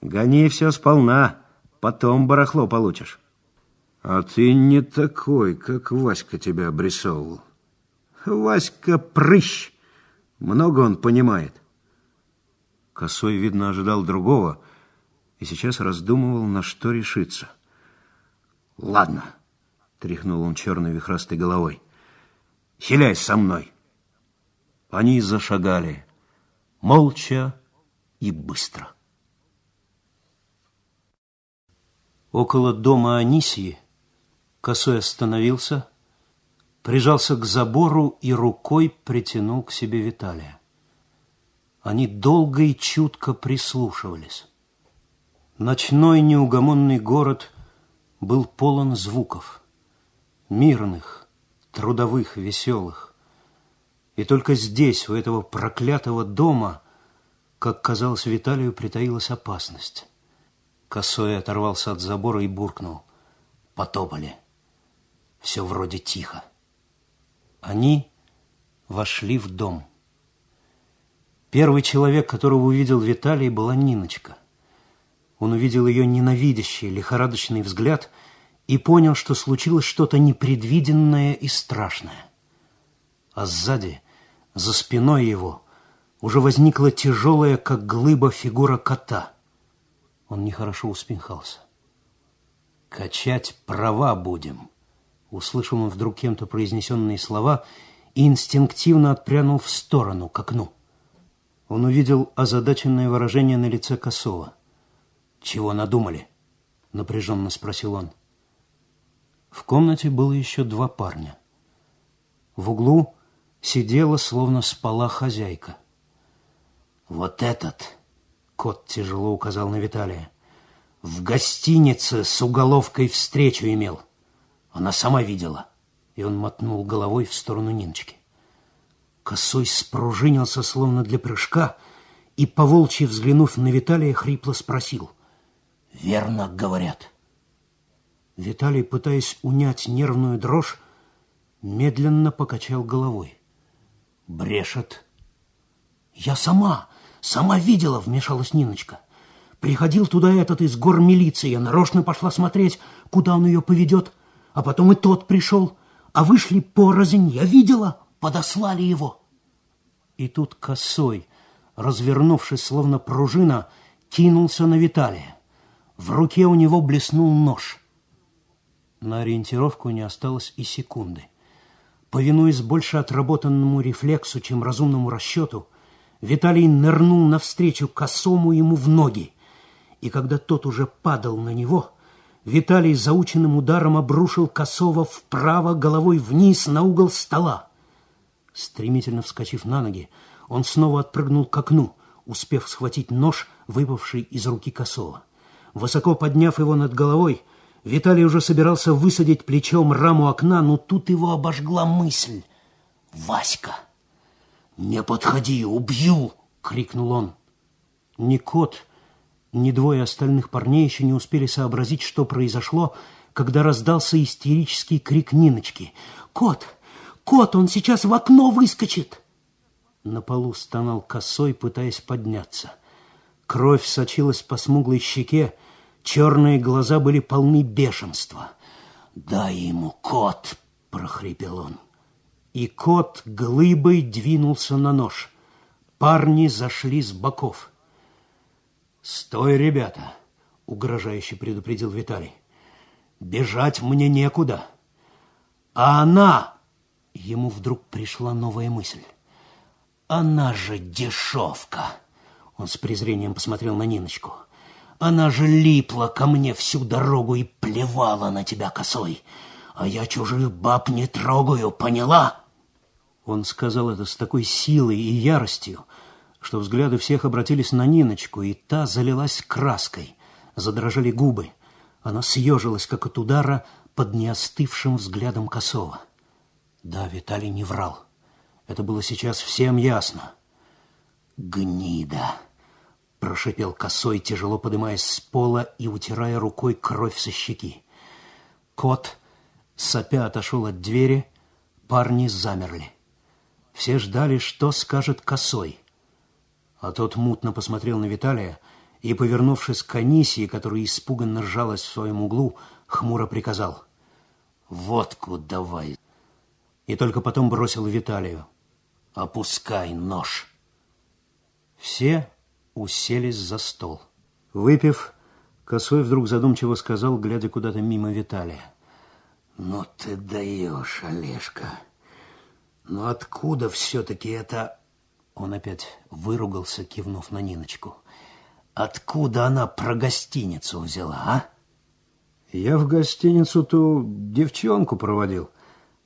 «Гони все сполна, потом барахло получишь». «А ты не такой, как Васька тебя обрисовывал». «Васька прыщ! Много он понимает». Косой, видно, ожидал другого, и сейчас раздумывал, на что решиться. «Ладно», — тряхнул он черной вихрастой головой, — «селясь со мной». Они зашагали, молча и быстро. Около дома Анисии Косой остановился, прижался к забору и рукой притянул к себе Виталия. Они долго и чутко прислушивались. Ночной неугомонный город был полон звуков, мирных, трудовых, веселых. И только здесь, у этого проклятого дома, как казалось Виталию, притаилась опасность. Косой оторвался от забора и буркнул. Потопали. Все вроде тихо. Они вошли в дом. Первый человек, которого увидел Виталий, была Ниночка – он увидел ее ненавидящий, лихорадочный взгляд и понял, что случилось что-то непредвиденное и страшное. А сзади, за спиной его, уже возникла тяжелая, как глыба, фигура кота. Он нехорошо усмехался. «Качать права будем», — услышал он вдруг кем-то произнесенные слова и инстинктивно отпрянул в сторону, к окну. Он увидел озадаченное выражение на лице Косова. «Чего надумали?» — напряженно спросил он. В комнате было еще два парня. В углу сидела, словно спала хозяйка. Вот этот, кот тяжело указал на Виталия, в гостинице с уголовкой встречу имел. Она сама видела. И он мотнул головой в сторону Ниночки. Косой спружинился, словно для прыжка, и, поволчьи взглянув на Виталия, хрипло спросил. «Верно говорят». Виталий, пытаясь унять нервную дрожь, медленно покачал головой. «Брешет». «Я сама, сама видела», — вмешалась Ниночка. «Приходил туда этот из гор милиции, я нарочно пошла смотреть, куда он ее поведет, а потом и тот пришел, а вышли порознь, я видела, подослали его». И тут косой, развернувшись, словно пружина, кинулся на Виталия. В руке у него блеснул нож. На ориентировку не осталось и секунды. Повинуясь больше отработанному рефлексу, чем разумному расчету, Виталий нырнул навстречу косому ему в ноги. И когда тот уже падал на него, Виталий заученным ударом обрушил косого вправо головой вниз на угол стола. Стремительно вскочив на ноги, он снова отпрыгнул к окну, успев схватить нож, выпавший из руки косого. Высоко подняв его над головой, Виталий уже собирался высадить плечом раму окна, но тут его обожгла мысль. «Васька! Не подходи, убью!» — крикнул он. Ни кот, ни двое остальных парней еще не успели сообразить, что произошло, когда раздался истерический крик Ниночки. «Кот! Кот! Он сейчас в окно выскочит!» На полу стонал косой, пытаясь подняться. Кровь сочилась по смуглой щеке, Черные глаза были полны бешенства. «Дай ему кот!» — прохрипел он. И кот глыбой двинулся на нож. Парни зашли с боков. «Стой, ребята!» — угрожающе предупредил Виталий. «Бежать мне некуда!» «А она...» — ему вдруг пришла новая мысль. «Она же дешевка!» Он с презрением посмотрел на Ниночку. Она же липла ко мне всю дорогу и плевала на тебя косой. А я чужих баб не трогаю, поняла?» Он сказал это с такой силой и яростью, что взгляды всех обратились на Ниночку, и та залилась краской. Задрожали губы. Она съежилась, как от удара, под неостывшим взглядом косого. Да, Виталий не врал. Это было сейчас всем ясно. «Гнида!» Прошипел косой, тяжело поднимаясь с пола и утирая рукой кровь со щеки. Кот, сопя, отошел от двери, парни замерли. Все ждали, что скажет косой. А тот мутно посмотрел на Виталия и, повернувшись к Анисии, которая испуганно ржалась в своем углу, хмуро приказал. «Водку давай!» И только потом бросил Виталию. «Опускай нож!» Все уселись за стол. Выпив, Косой вдруг задумчиво сказал, глядя куда-то мимо Виталия. «Ну ты даешь, Олежка! Ну откуда все-таки это...» Он опять выругался, кивнув на Ниночку. «Откуда она про гостиницу взяла, а?» «Я в гостиницу ту девчонку проводил»,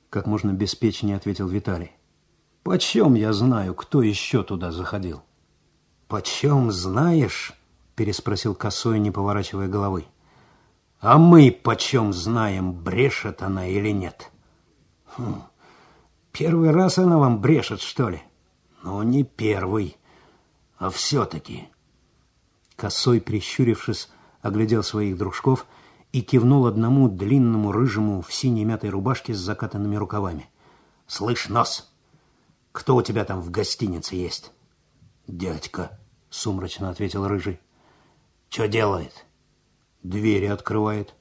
как можно беспечнее ответил Виталий. «Почем я знаю, кто еще туда заходил?» «Почем знаешь?» – переспросил Косой, не поворачивая головой. «А мы почем знаем, брешет она или нет?» хм, «Первый раз она вам брешет, что ли?» «Ну, не первый, а все-таки...» Косой, прищурившись, оглядел своих дружков и кивнул одному длинному рыжему в синей мятой рубашке с закатанными рукавами. «Слышь, нос, кто у тебя там в гостинице есть?» «Дядька», сумрачно ответил Рыжий. Что делает? Двери открывает.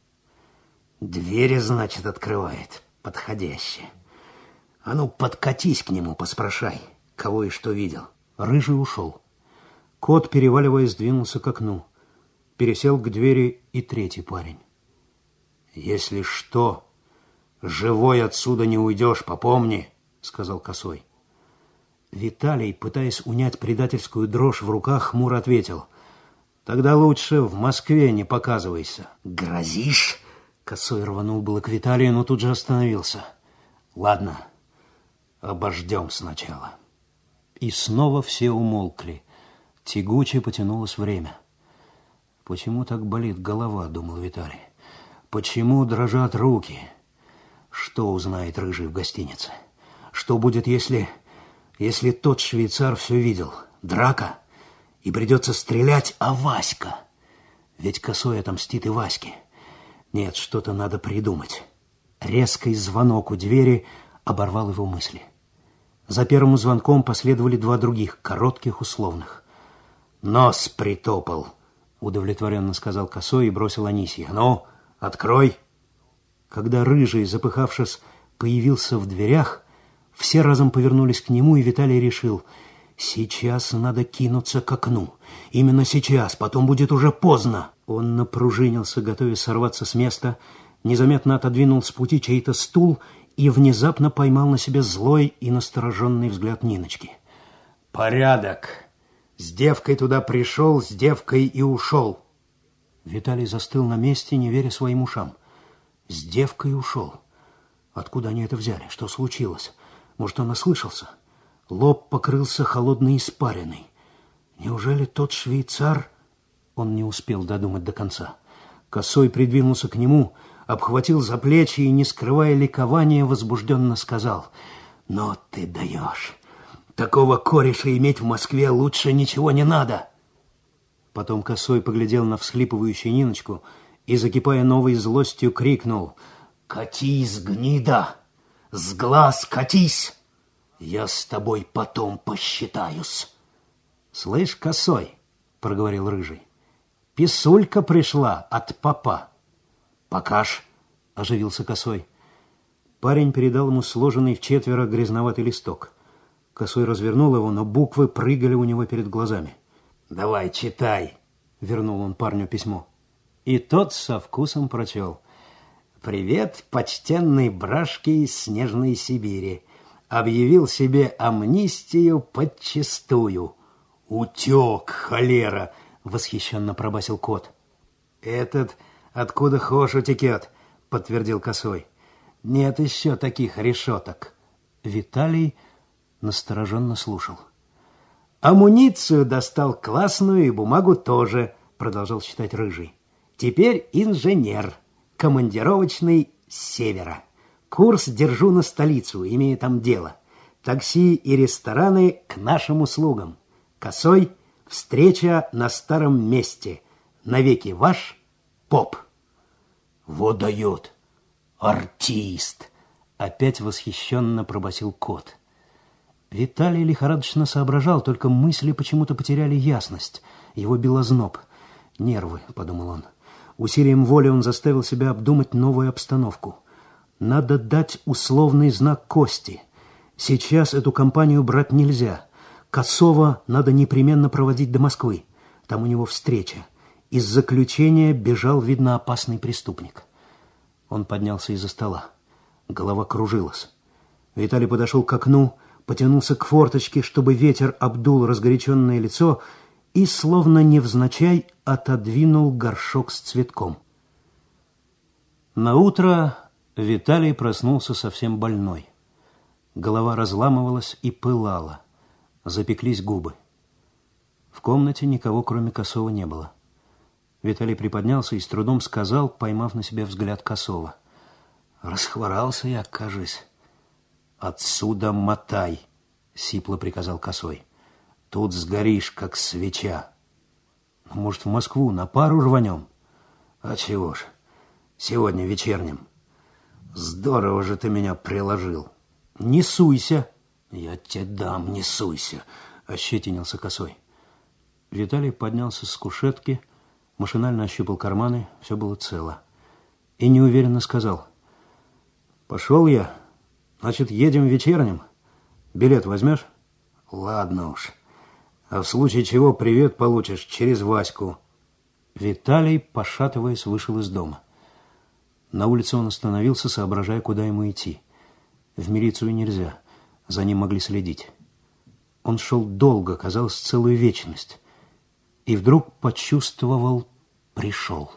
Двери, значит, открывает. Подходящее. А ну, подкатись к нему, поспрашай, кого и что видел. Рыжий ушел. Кот, переваливаясь, двинулся к окну. Пересел к двери и третий парень. «Если что, живой отсюда не уйдешь, попомни», — сказал Косой. Виталий, пытаясь унять предательскую дрожь в руках, хмуро ответил. «Тогда лучше в Москве не показывайся». «Грозишь?» Косой рванул было к Виталию, но тут же остановился. «Ладно, обождем сначала». И снова все умолкли. Тягуче потянулось время. «Почему так болит голова?» — думал Виталий. «Почему дрожат руки?» Что узнает Рыжий в гостинице? Что будет, если... Если тот швейцар все видел? Драка? И придется стрелять, а Васька? Ведь косой отомстит и Ваське. Нет, что-то надо придумать. Резкий звонок у двери оборвал его мысли. За первым звонком последовали два других, коротких, условных. «Нос притопал», — удовлетворенно сказал Косой и бросил Анисье. «Ну, открой!» Когда Рыжий, запыхавшись, появился в дверях, все разом повернулись к нему, и Виталий решил, сейчас надо кинуться к окну. Именно сейчас, потом будет уже поздно. Он напружинился, готовясь сорваться с места, незаметно отодвинул с пути чей-то стул и внезапно поймал на себе злой и настороженный взгляд Ниночки. «Порядок! С девкой туда пришел, с девкой и ушел!» Виталий застыл на месте, не веря своим ушам. С девкой ушел. Откуда они это взяли? Что случилось? Может, он ослышался? Лоб покрылся холодной испариной. Неужели тот швейцар... Он не успел додумать до конца. Косой придвинулся к нему, обхватил за плечи и, не скрывая ликования, возбужденно сказал, «Но ты даешь! Такого кореша иметь в Москве лучше ничего не надо!» Потом Косой поглядел на всхлипывающую Ниночку и, закипая новой злостью, крикнул «Катись, гнида! С глаз катись! Я с тобой потом посчитаюсь!» «Слышь, Косой!» — проговорил Рыжий. «Писулька пришла от папа!» «Покаж!» — оживился Косой. Парень передал ему сложенный в четверо грязноватый листок. Косой развернул его, но буквы прыгали у него перед глазами. «Давай, читай!» — вернул он парню письмо. И тот со вкусом прочел. «Привет, почтенный брашки из снежной Сибири. Объявил себе амнистию подчистую». «Утек, холера!» — восхищенно пробасил кот. «Этот откуда хошь утекет?» — подтвердил косой. «Нет еще таких решеток». Виталий настороженно слушал. «Амуницию достал классную и бумагу тоже», — продолжал читать Рыжий. Теперь инженер, командировочный с севера. Курс держу на столицу, имея там дело. Такси и рестораны к нашим услугам. Косой встреча на старом месте. Навеки ваш поп. Вот дает. Артист. Опять восхищенно пробасил кот. Виталий лихорадочно соображал, только мысли почему-то потеряли ясность. Его белозноб. Нервы, подумал он. Усилием воли он заставил себя обдумать новую обстановку. Надо дать условный знак Кости. Сейчас эту компанию брать нельзя. Косова надо непременно проводить до Москвы. Там у него встреча. Из заключения бежал, видно, опасный преступник. Он поднялся из-за стола. Голова кружилась. Виталий подошел к окну, потянулся к форточке, чтобы ветер обдул разгоряченное лицо и, словно невзначай, отодвинул горшок с цветком. На утро Виталий проснулся совсем больной. Голова разламывалась и пылала. Запеклись губы. В комнате никого, кроме Косова, не было. Виталий приподнялся и с трудом сказал, поймав на себя взгляд Косова. «Расхворался я, кажись». «Отсюда мотай!» — сипло приказал Косой. Тут сгоришь, как свеча. Ну, может, в Москву на пару рванем? А чего ж, сегодня вечерним. Здорово же ты меня приложил. Не суйся. Я тебе дам, не суйся, ощетинился косой. Виталий поднялся с кушетки, машинально ощупал карманы, все было цело. И неуверенно сказал. Пошел я, значит, едем вечерним. Билет возьмешь? Ладно уж а в случае чего привет получишь через Ваську. Виталий, пошатываясь, вышел из дома. На улице он остановился, соображая, куда ему идти. В милицию нельзя, за ним могли следить. Он шел долго, казалось, целую вечность. И вдруг почувствовал, пришел.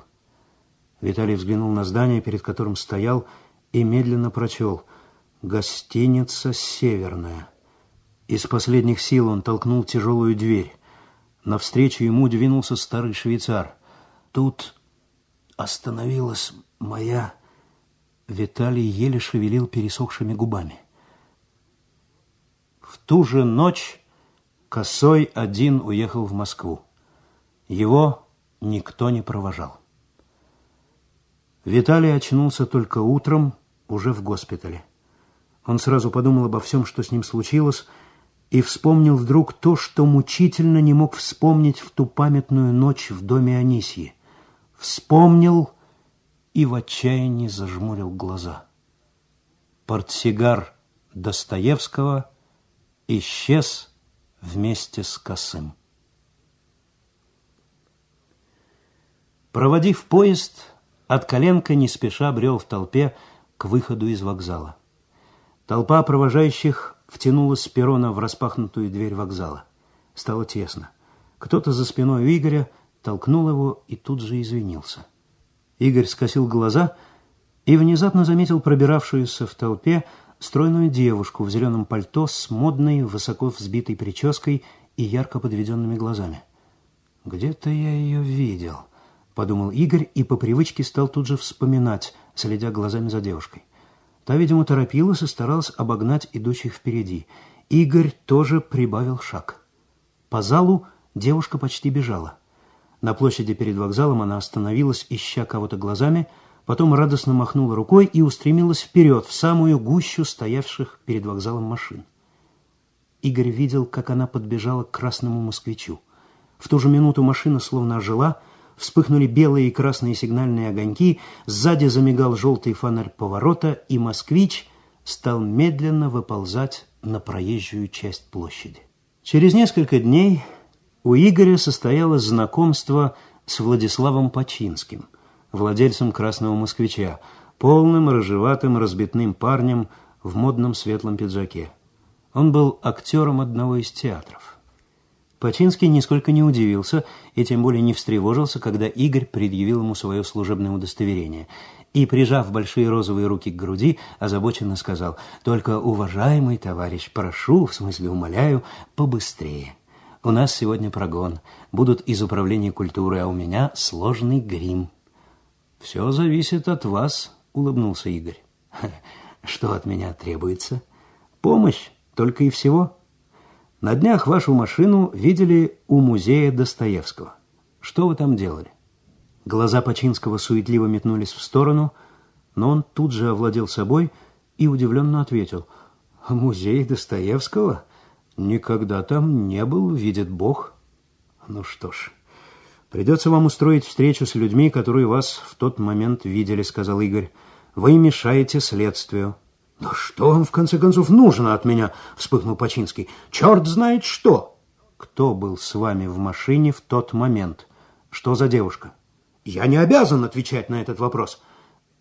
Виталий взглянул на здание, перед которым стоял, и медленно прочел «Гостиница «Северная». Из последних сил он толкнул тяжелую дверь. Навстречу ему двинулся старый швейцар. Тут остановилась моя... Виталий еле шевелил пересохшими губами. В ту же ночь Косой один уехал в Москву. Его никто не провожал. Виталий очнулся только утром, уже в госпитале. Он сразу подумал обо всем, что с ним случилось, и вспомнил вдруг то, что мучительно не мог вспомнить в ту памятную ночь в доме Анисьи. Вспомнил и в отчаянии зажмурил глаза. Портсигар Достоевского исчез вместе с Косым. Проводив поезд, от коленка не спеша брел в толпе к выходу из вокзала. Толпа провожающих втянулась с перрона в распахнутую дверь вокзала. Стало тесно. Кто-то за спиной у Игоря толкнул его и тут же извинился. Игорь скосил глаза и внезапно заметил пробиравшуюся в толпе стройную девушку в зеленом пальто с модной, высоко взбитой прической и ярко подведенными глазами. «Где-то я ее видел», — подумал Игорь и по привычке стал тут же вспоминать, следя глазами за девушкой. Та, видимо, торопилась и старалась обогнать идущих впереди. Игорь тоже прибавил шаг. По залу девушка почти бежала. На площади перед вокзалом она остановилась, ища кого-то глазами, потом радостно махнула рукой и устремилась вперед, в самую гущу стоявших перед вокзалом машин. Игорь видел, как она подбежала к красному москвичу. В ту же минуту машина словно ожила — Вспыхнули белые и красные сигнальные огоньки, сзади замигал желтый фонарь поворота, и москвич стал медленно выползать на проезжую часть площади. Через несколько дней у Игоря состоялось знакомство с Владиславом Починским, владельцем «Красного москвича», полным, рыжеватым, разбитным парнем в модном светлом пиджаке. Он был актером одного из театров. Починский нисколько не удивился и тем более не встревожился, когда Игорь предъявил ему свое служебное удостоверение. И, прижав большие розовые руки к груди, озабоченно сказал, «Только, уважаемый товарищ, прошу, в смысле умоляю, побыстрее. У нас сегодня прогон, будут из управления культуры, а у меня сложный грим». «Все зависит от вас», — улыбнулся Игорь. «Что от меня требуется? Помощь, только и всего». На днях вашу машину видели у музея Достоевского. Что вы там делали? Глаза Починского суетливо метнулись в сторону, но он тут же овладел собой и удивленно ответил. «Музей Достоевского? Никогда там не был, видит Бог». «Ну что ж, придется вам устроить встречу с людьми, которые вас в тот момент видели», — сказал Игорь. «Вы мешаете следствию». «Да что вам, в конце концов, нужно от меня?» — вспыхнул Починский. «Черт знает что!» «Кто был с вами в машине в тот момент? Что за девушка?» «Я не обязан отвечать на этот вопрос».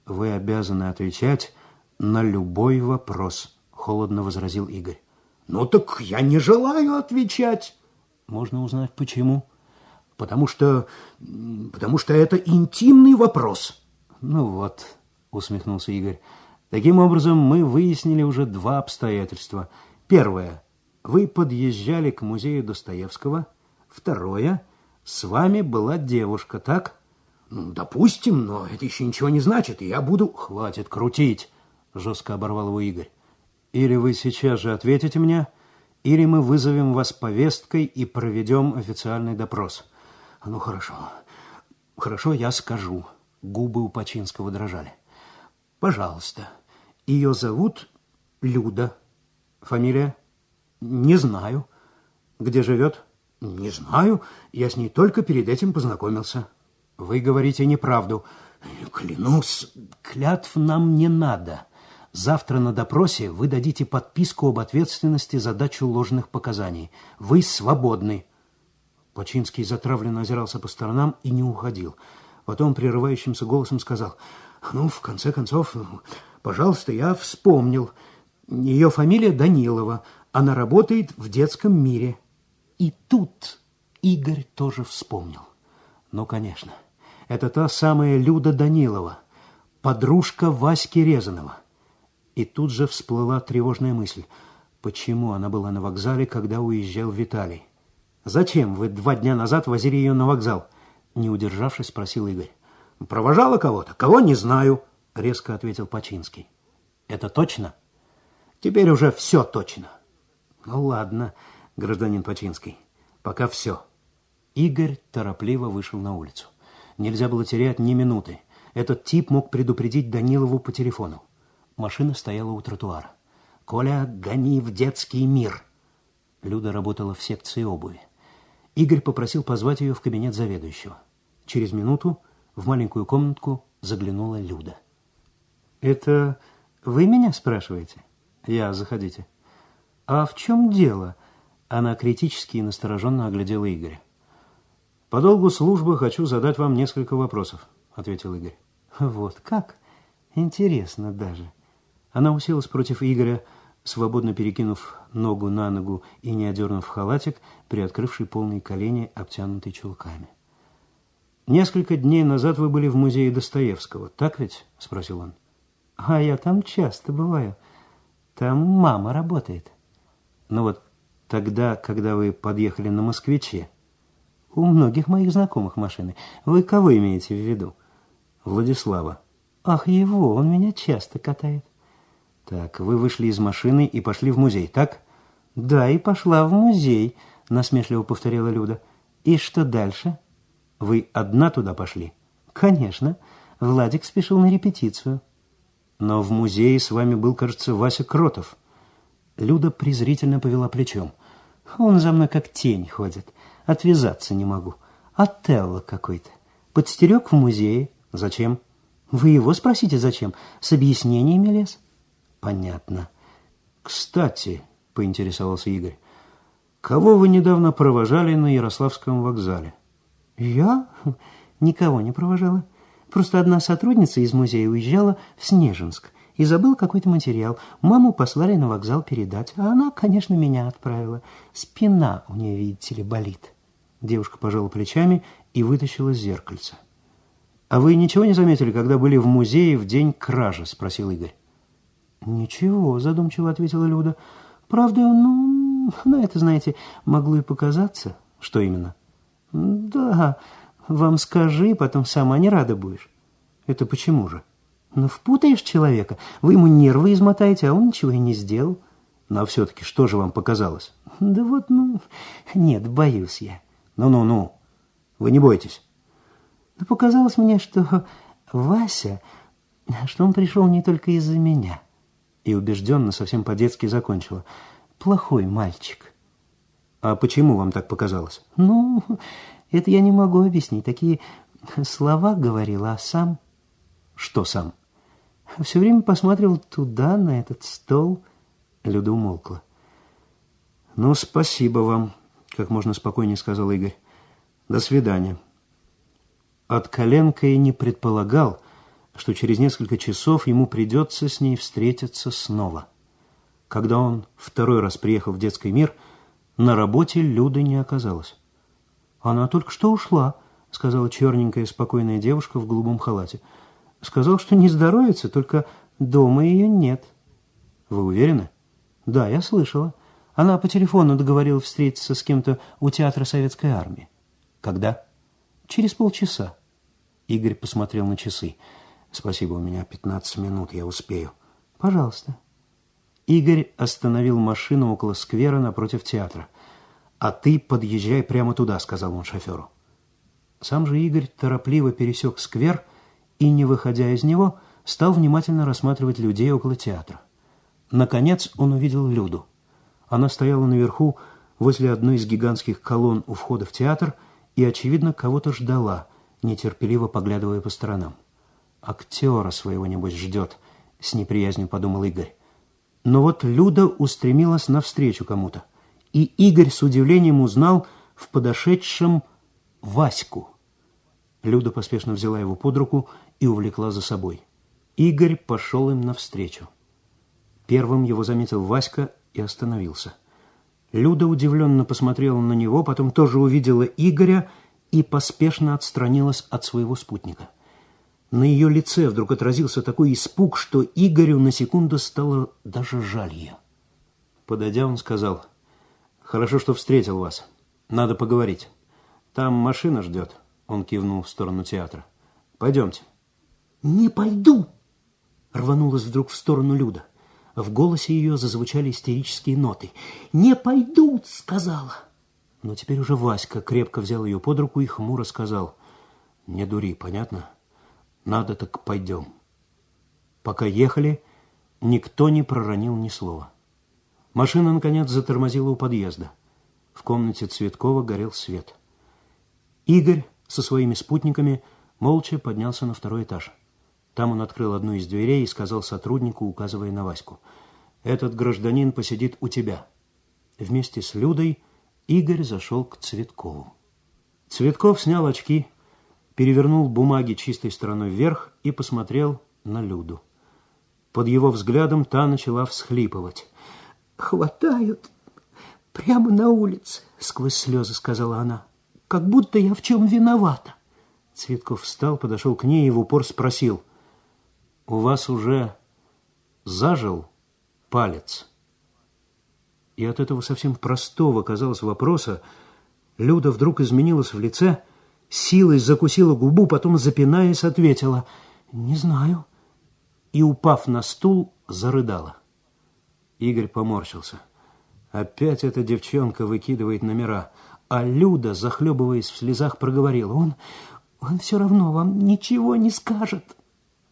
«Вы обязаны отвечать на любой вопрос», — холодно возразил Игорь. «Ну так я не желаю отвечать». «Можно узнать, почему?» «Потому что... потому что это интимный вопрос». «Ну вот», — усмехнулся Игорь, — Таким образом, мы выяснили уже два обстоятельства. Первое. Вы подъезжали к музею Достоевского. Второе. С вами была девушка, так? Ну, допустим, но это еще ничего не значит, я буду... Хватит крутить, жестко оборвал его Игорь. Или вы сейчас же ответите мне, или мы вызовем вас повесткой и проведем официальный допрос. Ну, хорошо. Хорошо, я скажу. Губы у Починского дрожали. Пожалуйста. Ее зовут Люда. Фамилия? Не знаю. Где живет? Не знаю. Я с ней только перед этим познакомился. Вы говорите неправду. Клянусь. Клятв нам не надо. Завтра на допросе вы дадите подписку об ответственности за дачу ложных показаний. Вы свободны. Починский затравленно озирался по сторонам и не уходил. Потом прерывающимся голосом сказал, «Ну, в конце концов, Пожалуйста, я вспомнил. Ее фамилия Данилова. Она работает в детском мире. И тут Игорь тоже вспомнил. Ну, конечно, это та самая Люда Данилова, подружка Васьки Резанова. И тут же всплыла тревожная мысль. Почему она была на вокзале, когда уезжал Виталий? Зачем вы два дня назад возили ее на вокзал? Не удержавшись, спросил Игорь. Провожала кого-то? Кого не знаю, резко ответил Пачинский. Это точно? Теперь уже все точно. Ну ладно, гражданин Пачинский, пока все. Игорь торопливо вышел на улицу. Нельзя было терять ни минуты. Этот тип мог предупредить Данилову по телефону. Машина стояла у тротуара. «Коля, гони в детский мир!» Люда работала в секции обуви. Игорь попросил позвать ее в кабинет заведующего. Через минуту в маленькую комнатку заглянула Люда. «Это вы меня спрашиваете?» «Я, заходите». «А в чем дело?» Она критически и настороженно оглядела Игоря. «По долгу службы хочу задать вам несколько вопросов», — ответил Игорь. «Вот как? Интересно даже». Она уселась против Игоря, свободно перекинув ногу на ногу и не одернув халатик, приоткрывший полные колени, обтянутый чулками. «Несколько дней назад вы были в музее Достоевского, так ведь?» – спросил он. «А я там часто бываю. Там мама работает». «Ну вот тогда, когда вы подъехали на «Москвиче», у многих моих знакомых машины. Вы кого имеете в виду?» «Владислава». «Ах, его, он меня часто катает». Так, вы вышли из машины и пошли в музей, так? Да, и пошла в музей, насмешливо повторила Люда. И что дальше? Вы одна туда пошли? Конечно. Владик спешил на репетицию. Но в музее с вами был, кажется, Вася Кротов. Люда презрительно повела плечом. Он за мной как тень ходит. Отвязаться не могу. Отелло какой-то. Подстерег в музее. Зачем? Вы его спросите, зачем? С объяснениями лез. Понятно. Кстати, поинтересовался Игорь, кого вы недавно провожали на Ярославском вокзале? Я? Никого не провожала. Просто одна сотрудница из музея уезжала в Снежинск и забыла какой-то материал. Маму послали на вокзал передать, а она, конечно, меня отправила. Спина у нее, видите ли, болит. Девушка пожала плечами и вытащила зеркальце. «А вы ничего не заметили, когда были в музее в день кражи?» – спросил Игорь. «Ничего», – задумчиво ответила Люда. «Правда, ну, на это, знаете, могло и показаться». «Что именно?» «Да, вам скажи, потом сама не рада будешь». «Это почему же?» «Ну, впутаешь человека, вы ему нервы измотаете, а он ничего и не сделал». «Ну, а все-таки что же вам показалось?» «Да вот, ну, нет, боюсь я». «Ну-ну-ну, вы не бойтесь». «Да показалось мне, что Вася, что он пришел не только из-за меня» и убежденно, совсем по-детски закончила. «Плохой мальчик». «А почему вам так показалось?» «Ну, это я не могу объяснить. Такие слова говорила, а сам...» «Что сам?» «Все время посмотрел туда, на этот стол». Люда умолкла. «Ну, спасибо вам», — как можно спокойнее сказал Игорь. «До свидания». От коленка и не предполагал, что через несколько часов ему придется с ней встретиться снова. Когда он второй раз приехал в детский мир, на работе Люды не оказалось. «Она только что ушла», — сказала черненькая спокойная девушка в голубом халате. «Сказал, что не здоровится, только дома ее нет». «Вы уверены?» «Да, я слышала. Она по телефону договорилась встретиться с кем-то у театра Советской Армии». «Когда?» «Через полчаса». Игорь посмотрел на часы. Спасибо, у меня 15 минут, я успею. Пожалуйста. Игорь остановил машину около сквера напротив театра. «А ты подъезжай прямо туда», — сказал он шоферу. Сам же Игорь торопливо пересек сквер и, не выходя из него, стал внимательно рассматривать людей около театра. Наконец он увидел Люду. Она стояла наверху, возле одной из гигантских колонн у входа в театр и, очевидно, кого-то ждала, нетерпеливо поглядывая по сторонам. Актера своего, небось, ждет, с неприязнью подумал Игорь. Но вот Люда устремилась навстречу кому-то. И Игорь с удивлением узнал в подошедшем Ваську. Люда поспешно взяла его под руку и увлекла за собой. Игорь пошел им навстречу. Первым его заметил Васька и остановился. Люда удивленно посмотрела на него, потом тоже увидела Игоря и поспешно отстранилась от своего спутника. На ее лице вдруг отразился такой испуг, что Игорю на секунду стало даже жаль ее. Подойдя, он сказал, «Хорошо, что встретил вас. Надо поговорить. Там машина ждет. Он кивнул в сторону театра. Пойдемте. Не пойду! Рванулась вдруг в сторону Люда. В голосе ее зазвучали истерические ноты. «Не пойду!» — сказала. Но теперь уже Васька крепко взял ее под руку и хмуро сказал. «Не дури, понятно? Надо так пойдем». Пока ехали, никто не проронил ни слова. Машина, наконец, затормозила у подъезда. В комнате Цветкова горел свет. Игорь со своими спутниками молча поднялся на второй этаж. Там он открыл одну из дверей и сказал сотруднику, указывая на Ваську, «Этот гражданин посидит у тебя». Вместе с Людой Игорь зашел к Цветкову. Цветков снял очки, перевернул бумаги чистой стороной вверх и посмотрел на Люду. Под его взглядом та начала всхлипывать. «Хватают прямо на улице», — сквозь слезы сказала она. «Как будто я в чем виновата». Цветков встал, подошел к ней и в упор спросил — у вас уже зажил палец? И от этого совсем простого, казалось, вопроса Люда вдруг изменилась в лице, силой закусила губу, потом, запинаясь, ответила «Не знаю». И, упав на стул, зарыдала. Игорь поморщился. Опять эта девчонка выкидывает номера, а Люда, захлебываясь в слезах, проговорила «Он, он все равно вам ничего не скажет».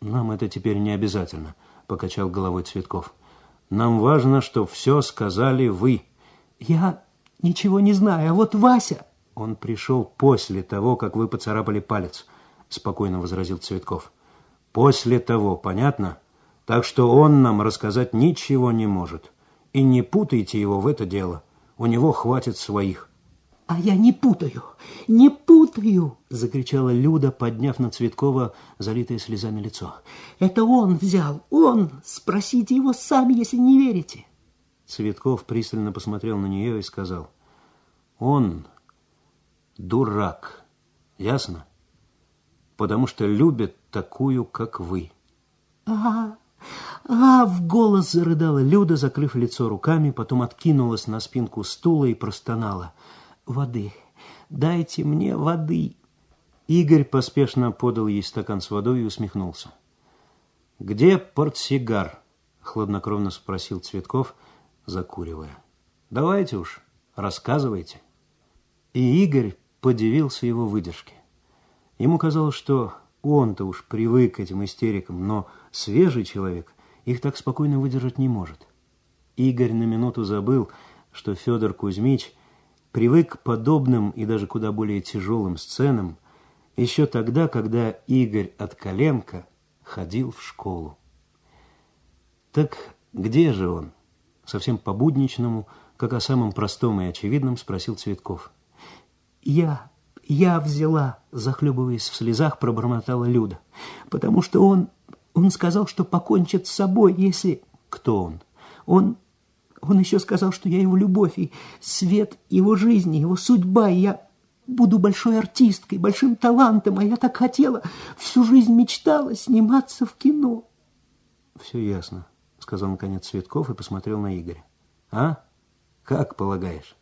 «Нам это теперь не обязательно», — покачал головой Цветков. «Нам важно, что все сказали вы». «Я ничего не знаю, а вот Вася...» «Он пришел после того, как вы поцарапали палец», — спокойно возразил Цветков. «После того, понятно? Так что он нам рассказать ничего не может. И не путайте его в это дело. У него хватит своих». «А я не путаю, не путаю!» — закричала Люда, подняв на Цветкова залитое слезами лицо. «Это он взял, он! Спросите его сами, если не верите!» Цветков пристально посмотрел на нее и сказал, «Он дурак, ясно? Потому что любит такую, как вы». «Ага, а, в голос зарыдала Люда, закрыв лицо руками, потом откинулась на спинку стула и простонала — воды. Дайте мне воды. Игорь поспешно подал ей стакан с водой и усмехнулся. «Где портсигар?» — хладнокровно спросил Цветков, закуривая. «Давайте уж, рассказывайте». И Игорь подивился его выдержке. Ему казалось, что он-то уж привык к этим истерикам, но свежий человек их так спокойно выдержать не может. Игорь на минуту забыл, что Федор Кузьмич привык к подобным и даже куда более тяжелым сценам еще тогда, когда Игорь от Коленко ходил в школу. Так где же он? Совсем по-будничному, как о самом простом и очевидном, спросил Цветков. Я, я взяла, захлебываясь в слезах, пробормотала Люда, потому что он, он сказал, что покончит с собой, если... Кто он? Он он еще сказал, что я его любовь и свет его жизни, его судьба, и я буду большой артисткой, большим талантом, а я так хотела, всю жизнь мечтала сниматься в кино. Все ясно, сказал наконец Цветков и посмотрел на Игоря. А? Как полагаешь?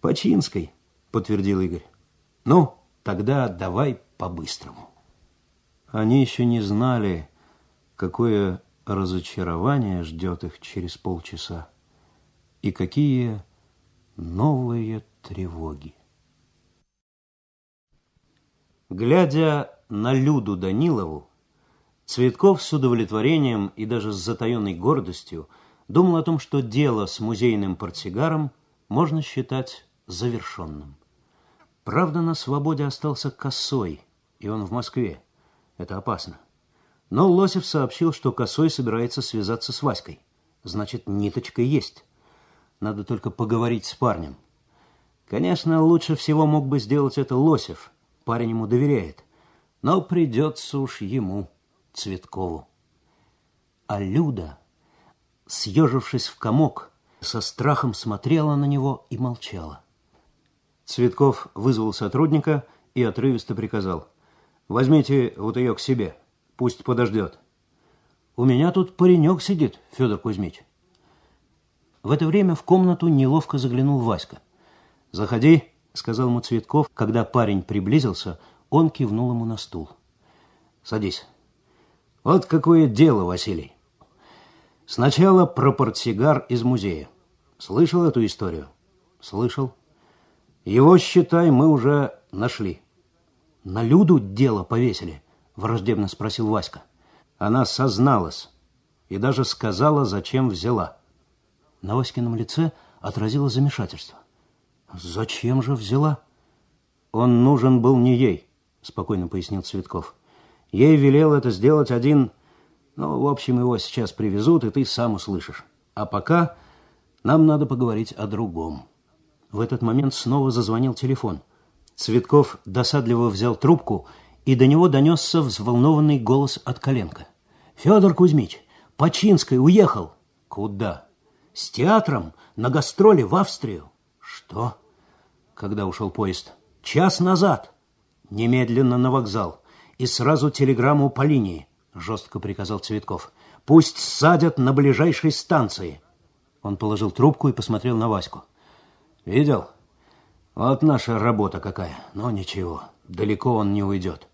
Починской, подтвердил Игорь. Ну, тогда давай по-быстрому. Они еще не знали, какое разочарование ждет их через полчаса и какие новые тревоги. Глядя на Люду Данилову, Цветков с удовлетворением и даже с затаенной гордостью думал о том, что дело с музейным портсигаром можно считать завершенным. Правда, на свободе остался Косой, и он в Москве. Это опасно. Но Лосев сообщил, что Косой собирается связаться с Васькой. Значит, ниточка есть. Надо только поговорить с парнем. Конечно, лучше всего мог бы сделать это Лосев. Парень ему доверяет. Но придется уж ему, Цветкову. А Люда, съежившись в комок, со страхом смотрела на него и молчала. Цветков вызвал сотрудника и отрывисто приказал. «Возьмите вот ее к себе, пусть подождет». «У меня тут паренек сидит, Федор Кузьмич». В это время в комнату неловко заглянул Васька. «Заходи», — сказал ему Цветков. Когда парень приблизился, он кивнул ему на стул. «Садись. Вот какое дело, Василий. Сначала про портсигар из музея. Слышал эту историю? Слышал. Его, считай, мы уже нашли. На Люду дело повесили, враждебно спросил Васька. Она созналась и даже сказала, зачем взяла. На Васькином лице отразилось замешательство. Зачем же взяла? Он нужен был не ей, спокойно пояснил Цветков. Ей велел это сделать один ну, в общем, его сейчас привезут, и ты сам услышишь. А пока нам надо поговорить о другом. В этот момент снова зазвонил телефон. Цветков досадливо взял трубку, и до него донесся взволнованный голос от коленка. «Федор Кузьмич, Починский уехал». «Куда?» «С театром на гастроли в Австрию». «Что?» «Когда ушел поезд?» «Час назад». «Немедленно на вокзал. И сразу телеграмму по линии. — жестко приказал Цветков. «Пусть садят на ближайшей станции». Он положил трубку и посмотрел на Ваську. «Видел? Вот наша работа какая. Но ничего, далеко он не уйдет».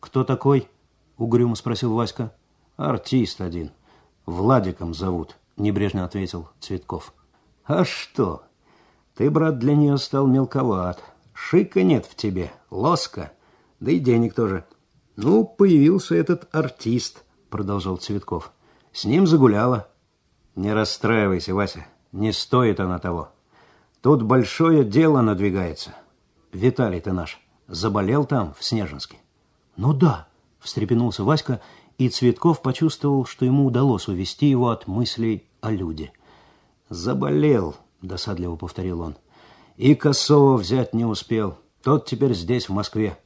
«Кто такой?» — угрюмо спросил Васька. «Артист один. Владиком зовут», — небрежно ответил Цветков. «А что? Ты, брат, для нее стал мелковат. Шика нет в тебе, лоска, да и денег тоже». Ну, появился этот артист, продолжал Цветков. С ним загуляла. Не расстраивайся, Вася, не стоит она того. Тут большое дело надвигается. Виталий ты наш заболел там, в Снежинске. Ну да, встрепенулся Васька, и Цветков почувствовал, что ему удалось увести его от мыслей о люде. «Заболел», — досадливо повторил он. «И Косова взять не успел. Тот теперь здесь, в Москве.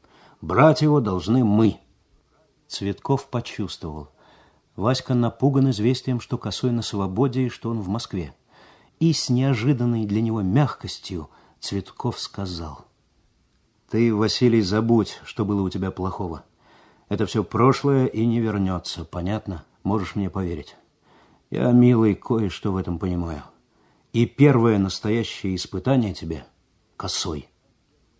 Брать его должны мы. Цветков почувствовал. Васька напуган известием, что Косой на свободе и что он в Москве. И с неожиданной для него мягкостью Цветков сказал. «Ты, Василий, забудь, что было у тебя плохого. Это все прошлое и не вернется, понятно? Можешь мне поверить. Я, милый, кое-что в этом понимаю. И первое настоящее испытание тебе — Косой.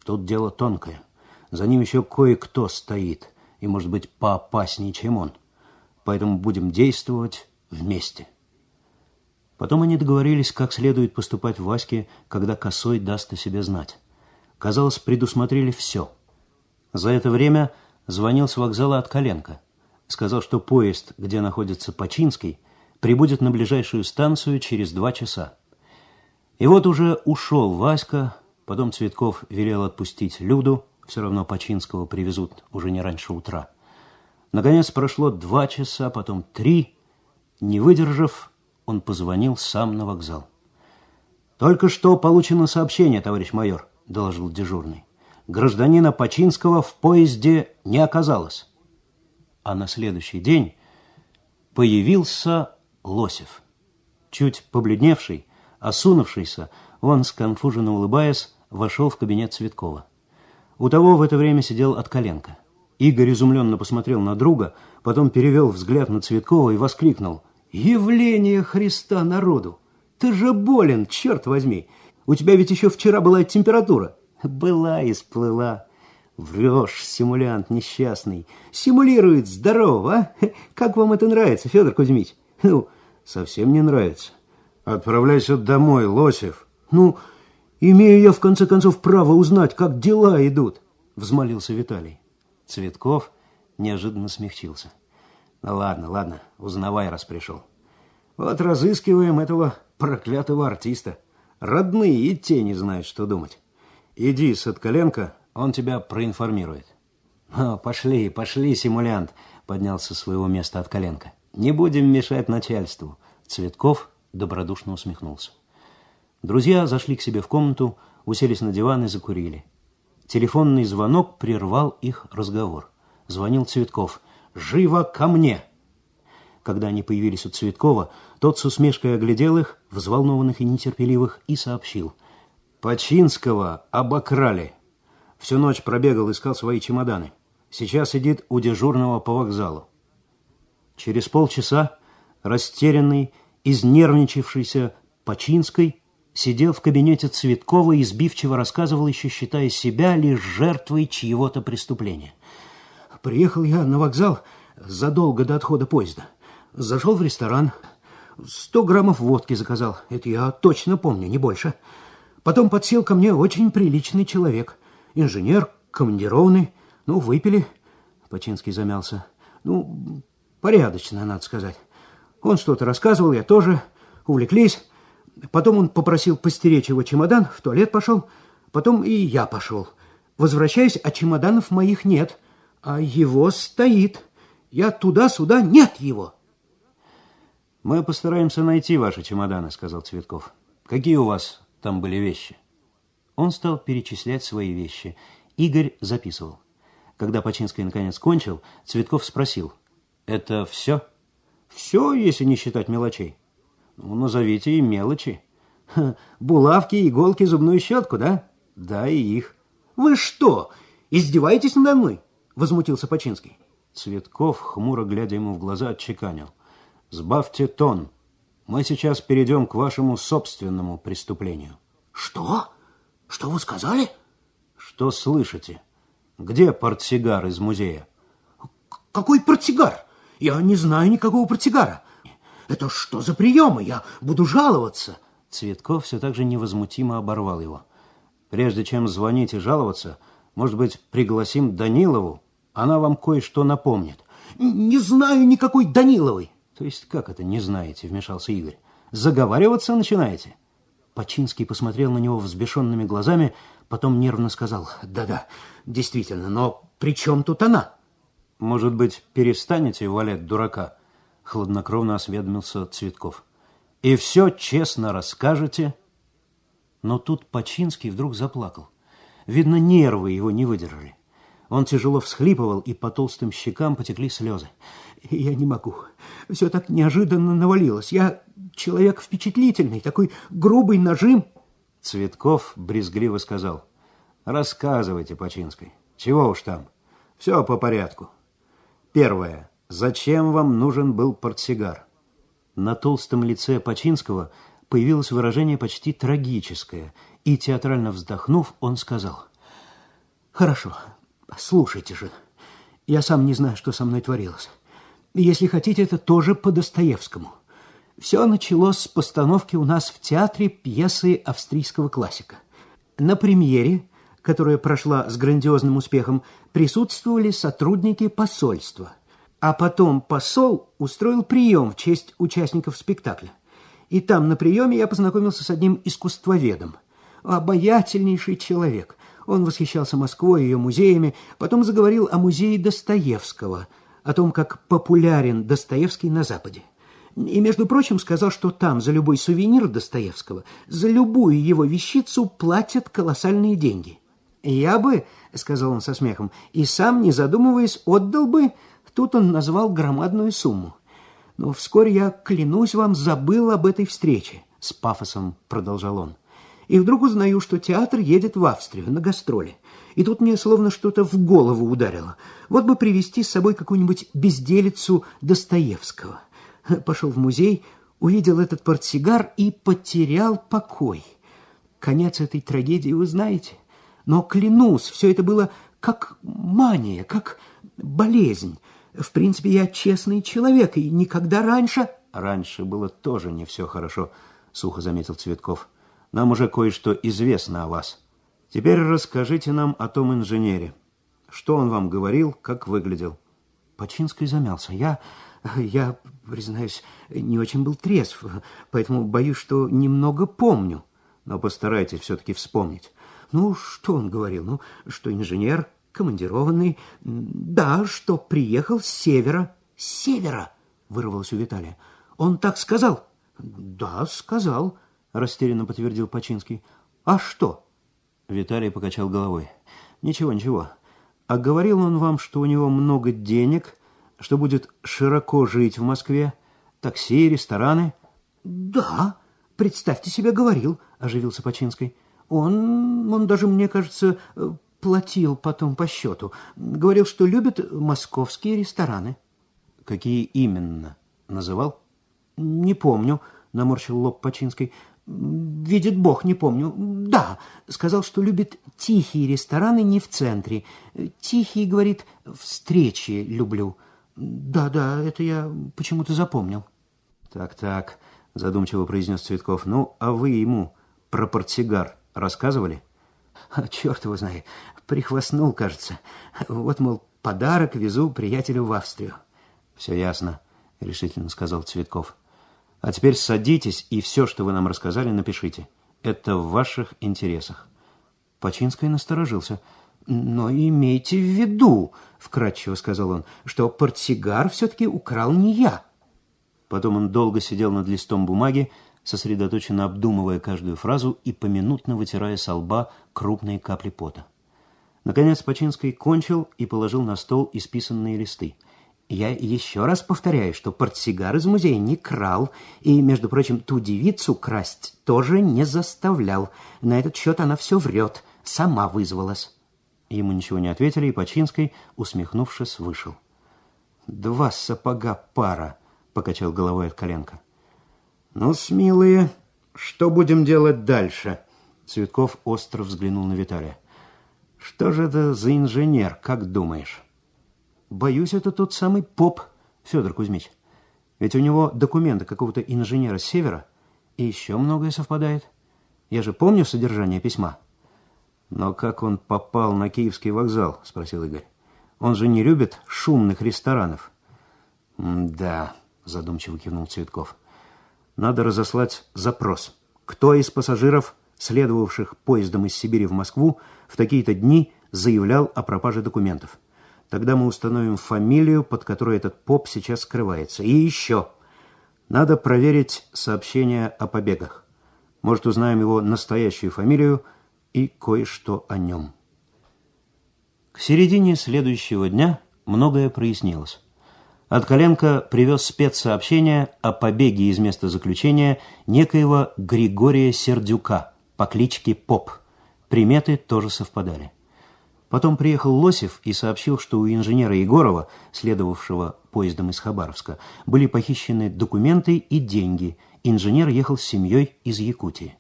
Тут дело тонкое. За ним еще кое-кто стоит, и, может быть, поопаснее, чем он. Поэтому будем действовать вместе. Потом они договорились, как следует поступать Ваське, когда Косой даст о себе знать. Казалось, предусмотрели все. За это время звонил с вокзала от Коленко. Сказал, что поезд, где находится Починский, прибудет на ближайшую станцию через два часа. И вот уже ушел Васька, потом Цветков велел отпустить Люду, все равно Починского привезут уже не раньше утра. Наконец прошло два часа, потом три. Не выдержав, он позвонил сам на вокзал. «Только что получено сообщение, товарищ майор», — доложил дежурный. «Гражданина Починского в поезде не оказалось». А на следующий день появился Лосев. Чуть побледневший, осунувшийся, он, сконфуженно улыбаясь, вошел в кабинет Цветкова. У того в это время сидел от коленка. Игорь изумленно посмотрел на друга, потом перевел взгляд на Цветкова и воскликнул. «Явление Христа народу! Ты же болен, черт возьми! У тебя ведь еще вчера была температура!» «Была и сплыла!» «Врешь, симулянт несчастный! Симулирует здорово, а? Как вам это нравится, Федор Кузьмич?» «Ну, совсем не нравится. Отправляйся домой, Лосев!» «Ну, Имею я, в конце концов, право узнать, как дела идут, взмолился Виталий. Цветков неожиданно смягчился. Ну ладно, ладно, узнавай, раз пришел. Вот разыскиваем этого проклятого артиста. Родные и те не знают, что думать. Иди, Садколенко, он тебя проинформирует. «О, пошли, пошли, симулянт!» — поднялся с своего места от коленка. «Не будем мешать начальству!» Цветков добродушно усмехнулся. Друзья зашли к себе в комнату, уселись на диван и закурили. Телефонный звонок прервал их разговор. Звонил Цветков. «Живо ко мне!» Когда они появились у Цветкова, тот с усмешкой оглядел их, взволнованных и нетерпеливых, и сообщил. «Починского обокрали. Всю ночь пробегал, искал свои чемоданы. Сейчас сидит у дежурного по вокзалу». Через полчаса растерянный, изнервничавшийся Починской сидел в кабинете Цветкова и избивчиво рассказывал, еще считая себя лишь жертвой чьего-то преступления. Приехал я на вокзал задолго до отхода поезда. Зашел в ресторан, сто граммов водки заказал. Это я точно помню, не больше. Потом подсел ко мне очень приличный человек. Инженер, командированный. Ну, выпили. Починский замялся. Ну, порядочно, надо сказать. Он что-то рассказывал, я тоже. Увлеклись. Потом он попросил постеречь его чемодан, в туалет пошел. Потом и я пошел. Возвращаюсь, а чемоданов моих нет. А его стоит. Я туда-сюда, нет его. Мы постараемся найти ваши чемоданы, сказал Цветков. Какие у вас там были вещи? Он стал перечислять свои вещи. Игорь записывал. Когда Починский наконец кончил, Цветков спросил. Это все? Все, если не считать мелочей. Ну, назовите и мелочи. Ха, булавки, иголки, зубную щетку, да? Да, и их. Вы что, издеваетесь надо мной? Возмутился Починский. Цветков, хмуро глядя ему в глаза, отчеканил. Сбавьте тон. Мы сейчас перейдем к вашему собственному преступлению. Что? Что вы сказали? Что слышите? Где портсигар из музея? Какой портсигар? Я не знаю никакого портсигара. Это что за приемы? Я буду жаловаться. Цветков все так же невозмутимо оборвал его. Прежде чем звонить и жаловаться, может быть, пригласим Данилову? Она вам кое-что напомнит. Не знаю никакой Даниловой. То есть как это не знаете, вмешался Игорь. Заговариваться начинаете? Починский посмотрел на него взбешенными глазами, потом нервно сказал. Да-да, действительно, но при чем тут она? Может быть, перестанете валять дурака? Хладнокровно осведомился Цветков. И все честно расскажете? Но тут Починский вдруг заплакал. Видно, нервы его не выдержали. Он тяжело всхлипывал, и по толстым щекам потекли слезы. Я не могу. Все так неожиданно навалилось. Я человек впечатлительный, такой грубый нажим. Цветков брезгливо сказал. Рассказывайте, Починской. Чего уж там. Все по порядку. Первое. Зачем вам нужен был портсигар? На толстом лице Починского появилось выражение почти трагическое, и, театрально вздохнув, он сказал. Хорошо, слушайте же. Я сам не знаю, что со мной творилось. Если хотите, это тоже по Достоевскому. Все началось с постановки у нас в театре пьесы австрийского классика. На премьере, которая прошла с грандиозным успехом, присутствовали сотрудники посольства. А потом посол устроил прием в честь участников спектакля. И там на приеме я познакомился с одним искусствоведом. Обаятельнейший человек. Он восхищался Москвой и ее музеями, потом заговорил о музее Достоевского, о том, как популярен Достоевский на Западе. И, между прочим, сказал, что там за любой сувенир Достоевского, за любую его вещицу платят колоссальные деньги. «Я бы, — сказал он со смехом, — и сам, не задумываясь, отдал бы...» Тут он назвал громадную сумму. «Но вскоре я, клянусь вам, забыл об этой встрече», — с пафосом продолжал он. «И вдруг узнаю, что театр едет в Австрию на гастроли. И тут мне словно что-то в голову ударило. Вот бы привезти с собой какую-нибудь безделицу Достоевского». Пошел в музей, увидел этот портсигар и потерял покой. Конец этой трагедии вы знаете. Но, клянусь, все это было как мания, как болезнь. В принципе, я честный человек, и никогда раньше... Раньше было тоже не все хорошо, сухо заметил Цветков. Нам уже кое-что известно о вас. Теперь расскажите нам о том инженере. Что он вам говорил, как выглядел? Починский замялся. Я я, признаюсь, не очень был трезв, поэтому боюсь, что немного помню. Но постарайтесь все-таки вспомнить. Ну, что он говорил? Ну, что инженер командированный. Да, что приехал с севера. С севера, вырвалось у Виталия. Он так сказал? Да, сказал, растерянно подтвердил Починский. А что? Виталий покачал головой. Ничего, ничего. А говорил он вам, что у него много денег что будет широко жить в Москве? Такси, рестораны? Да, представьте себе, говорил, оживился Починский. Он, он даже, мне кажется, платил потом по счету. Говорил, что любит московские рестораны. Какие именно? Называл? Не помню, наморщил лоб Починский. Видит Бог, не помню. Да, сказал, что любит тихие рестораны не в центре. Тихие, говорит, встречи люблю. Да, да, это я почему-то запомнил. Так, так, задумчиво произнес Цветков. Ну, а вы ему про портсигар рассказывали? А, черт его знает, прихвастнул, кажется. Вот, мол, подарок везу приятелю в Австрию. Все ясно, решительно сказал Цветков. А теперь садитесь и все, что вы нам рассказали, напишите. Это в ваших интересах. Починский насторожился. «Но имейте в виду, — вкратчиво сказал он, — что портсигар все-таки украл не я». Потом он долго сидел над листом бумаги, сосредоточенно обдумывая каждую фразу и поминутно вытирая со лба крупные капли пота. Наконец Починский кончил и положил на стол исписанные листы. Я еще раз повторяю, что портсигар из музея не крал, и, между прочим, ту девицу красть тоже не заставлял. На этот счет она все врет, сама вызвалась. Ему ничего не ответили, и Починский, усмехнувшись, вышел. «Два сапога пара», — покачал головой от коленка. «Ну, смелые, что будем делать дальше?» Цветков остро взглянул на Виталия. «Что же это за инженер, как думаешь?» Боюсь, это тот самый поп, Федор Кузьмич. Ведь у него документы какого-то инженера с севера, и еще многое совпадает. Я же помню содержание письма. Но как он попал на Киевский вокзал, спросил Игорь. Он же не любит шумных ресторанов. Да, задумчиво кивнул Цветков. Надо разослать запрос. Кто из пассажиров, следовавших поездом из Сибири в Москву, в такие-то дни заявлял о пропаже документов? Тогда мы установим фамилию, под которой этот поп сейчас скрывается. И еще. Надо проверить сообщение о побегах. Может, узнаем его настоящую фамилию и кое-что о нем. К середине следующего дня многое прояснилось. Откаленко привез спецсообщение о побеге из места заключения некоего Григория Сердюка по кличке Поп. Приметы тоже совпадали. Потом приехал Лосев и сообщил, что у инженера Егорова, следовавшего поездом из Хабаровска, были похищены документы и деньги. Инженер ехал с семьей из Якутии.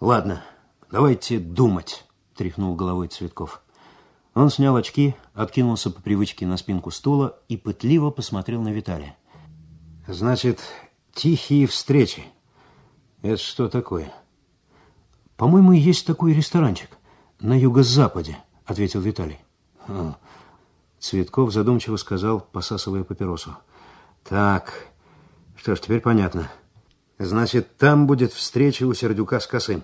«Ладно, давайте думать», – тряхнул головой Цветков. Он снял очки, откинулся по привычке на спинку стула и пытливо посмотрел на Виталия. «Значит, тихие встречи. Это что такое?» «По-моему, есть такой ресторанчик на юго-западе», ответил Виталий. Хм. Цветков задумчиво сказал, посасывая папиросу. Так, что ж, теперь понятно. Значит, там будет встреча у Сердюка с Косым.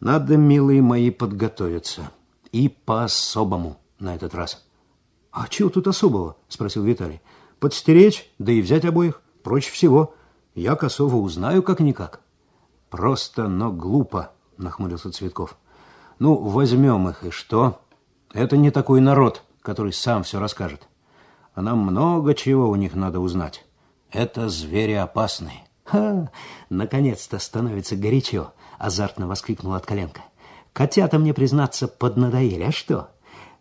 Надо, милые мои, подготовиться. И по-особому на этот раз. А чего тут особого? Спросил Виталий. Подстеречь, да и взять обоих. Проще всего. Я Косова узнаю как-никак. Просто, но глупо, нахмурился Цветков. Ну, возьмем их, и что? Это не такой народ, который сам все расскажет. А нам много чего у них надо узнать. Это звери опасные. «Ха! Наконец-то становится горячо!» — азартно воскликнул от коленка. «Котята мне, признаться, поднадоели. А что?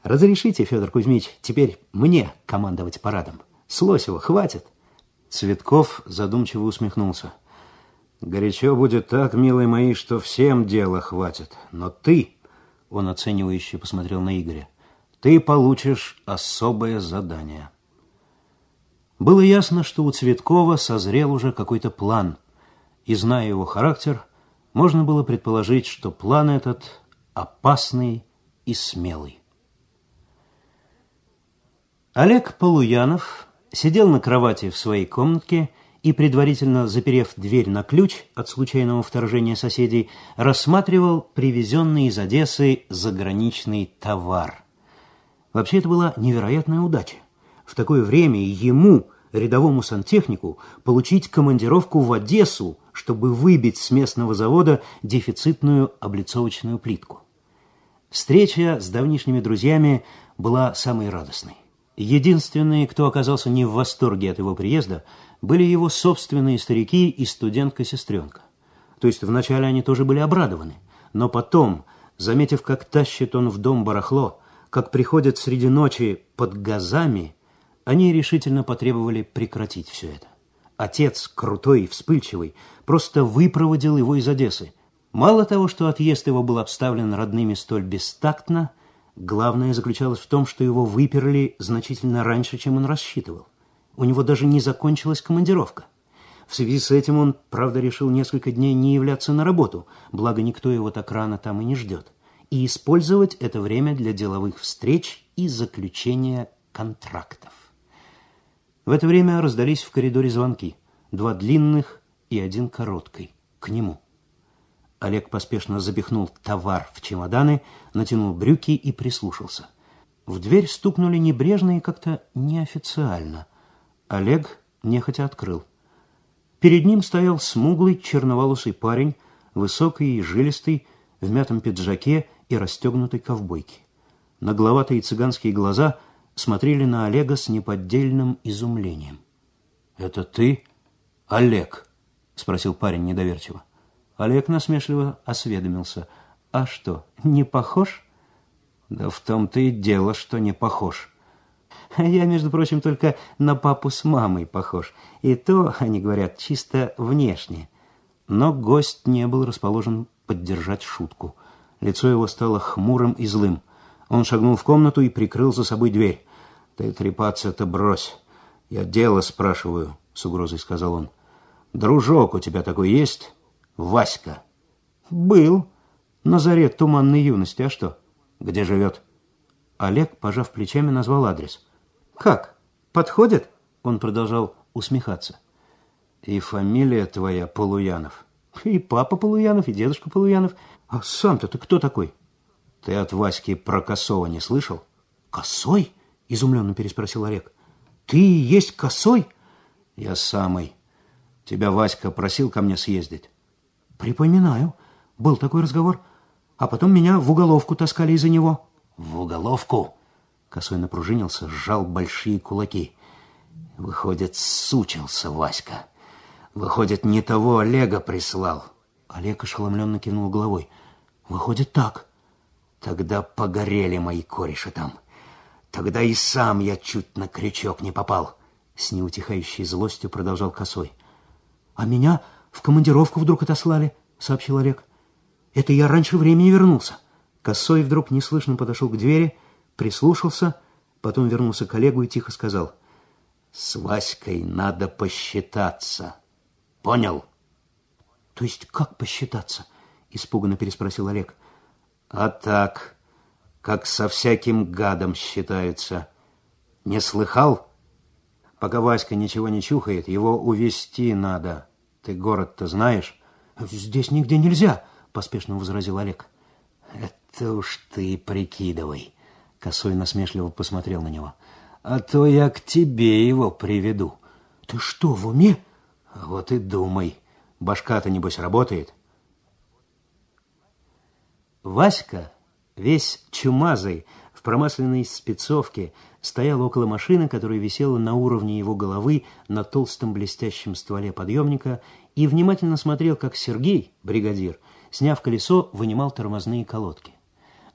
Разрешите, Федор Кузьмич, теперь мне командовать парадом? С Лосева хватит?» Цветков задумчиво усмехнулся. «Горячо будет так, милые мои, что всем дела хватит. Но ты он оценивающе посмотрел на Игоря. «Ты получишь особое задание». Было ясно, что у Цветкова созрел уже какой-то план, и, зная его характер, можно было предположить, что план этот опасный и смелый. Олег Полуянов сидел на кровати в своей комнатке и, предварительно заперев дверь на ключ от случайного вторжения соседей, рассматривал привезенный из Одессы заграничный товар. Вообще это была невероятная удача. В такое время ему, рядовому сантехнику, получить командировку в Одессу, чтобы выбить с местного завода дефицитную облицовочную плитку. Встреча с давнишними друзьями была самой радостной. Единственные, кто оказался не в восторге от его приезда – были его собственные старики и студентка-сестренка. То есть вначале они тоже были обрадованы, но потом, заметив, как тащит он в дом барахло, как приходят среди ночи под газами, они решительно потребовали прекратить все это. Отец, крутой и вспыльчивый, просто выпроводил его из Одессы. Мало того, что отъезд его был обставлен родными столь бестактно, главное заключалось в том, что его выперли значительно раньше, чем он рассчитывал. У него даже не закончилась командировка. В связи с этим он, правда, решил несколько дней не являться на работу, благо никто его так рано там и не ждет, и использовать это время для деловых встреч и заключения контрактов. В это время раздались в коридоре звонки. Два длинных и один короткий. К нему. Олег поспешно запихнул товар в чемоданы, натянул брюки и прислушался. В дверь стукнули небрежно и как-то неофициально. Олег нехотя открыл. Перед ним стоял смуглый черноволосый парень, высокий и жилистый, в мятом пиджаке и расстегнутой ковбойке. Нагловатые цыганские глаза смотрели на Олега с неподдельным изумлением. «Это ты, Олег?» — спросил парень недоверчиво. Олег насмешливо осведомился. «А что, не похож?» «Да в том-то и дело, что не похож». «Я, между прочим, только на папу с мамой похож. И то, они говорят, чисто внешне». Но гость не был расположен поддержать шутку. Лицо его стало хмурым и злым. Он шагнул в комнату и прикрыл за собой дверь. «Ты трепаться-то брось. Я дело спрашиваю», — с угрозой сказал он. «Дружок у тебя такой есть?» Васька. Был. На заре туманной юности. А что? Где живет? Олег, пожав плечами, назвал адрес. Как? Подходит? Он продолжал усмехаться. И фамилия твоя Полуянов. И папа Полуянов, и дедушка Полуянов. А сам-то ты кто такой? Ты от Васьки про Косова не слышал? Косой? Изумленно переспросил Олег. Ты есть Косой? Я самый. Тебя Васька просил ко мне съездить. Припоминаю. Был такой разговор. А потом меня в уголовку таскали из-за него. В уголовку? Косой напружинился, сжал большие кулаки. Выходит, сучился Васька. Выходит, не того Олега прислал. Олег ошеломленно кивнул головой. Выходит, так. Тогда погорели мои кореши там. Тогда и сам я чуть на крючок не попал. С неутихающей злостью продолжал Косой. А меня в командировку вдруг отослали, сообщил Олег. Это я раньше времени вернулся. Косой вдруг неслышно подошел к двери, прислушался, потом вернулся к Олегу и тихо сказал. С Васькой надо посчитаться. Понял? То есть как посчитаться? Испуганно переспросил Олег. А так, как со всяким гадом считаются. Не слыхал? Пока Васька ничего не чухает, его увести надо. Ты город-то знаешь? Здесь нигде нельзя, поспешно возразил Олег. Это уж ты прикидывай. Косой насмешливо посмотрел на него. А то я к тебе его приведу. Ты что, в уме? Вот и думай. Башка-то, небось, работает. Васька, весь чумазый, в промасленной спецовке, стоял около машины, которая висела на уровне его головы на толстом блестящем стволе подъемника, и внимательно смотрел, как Сергей, бригадир, сняв колесо, вынимал тормозные колодки.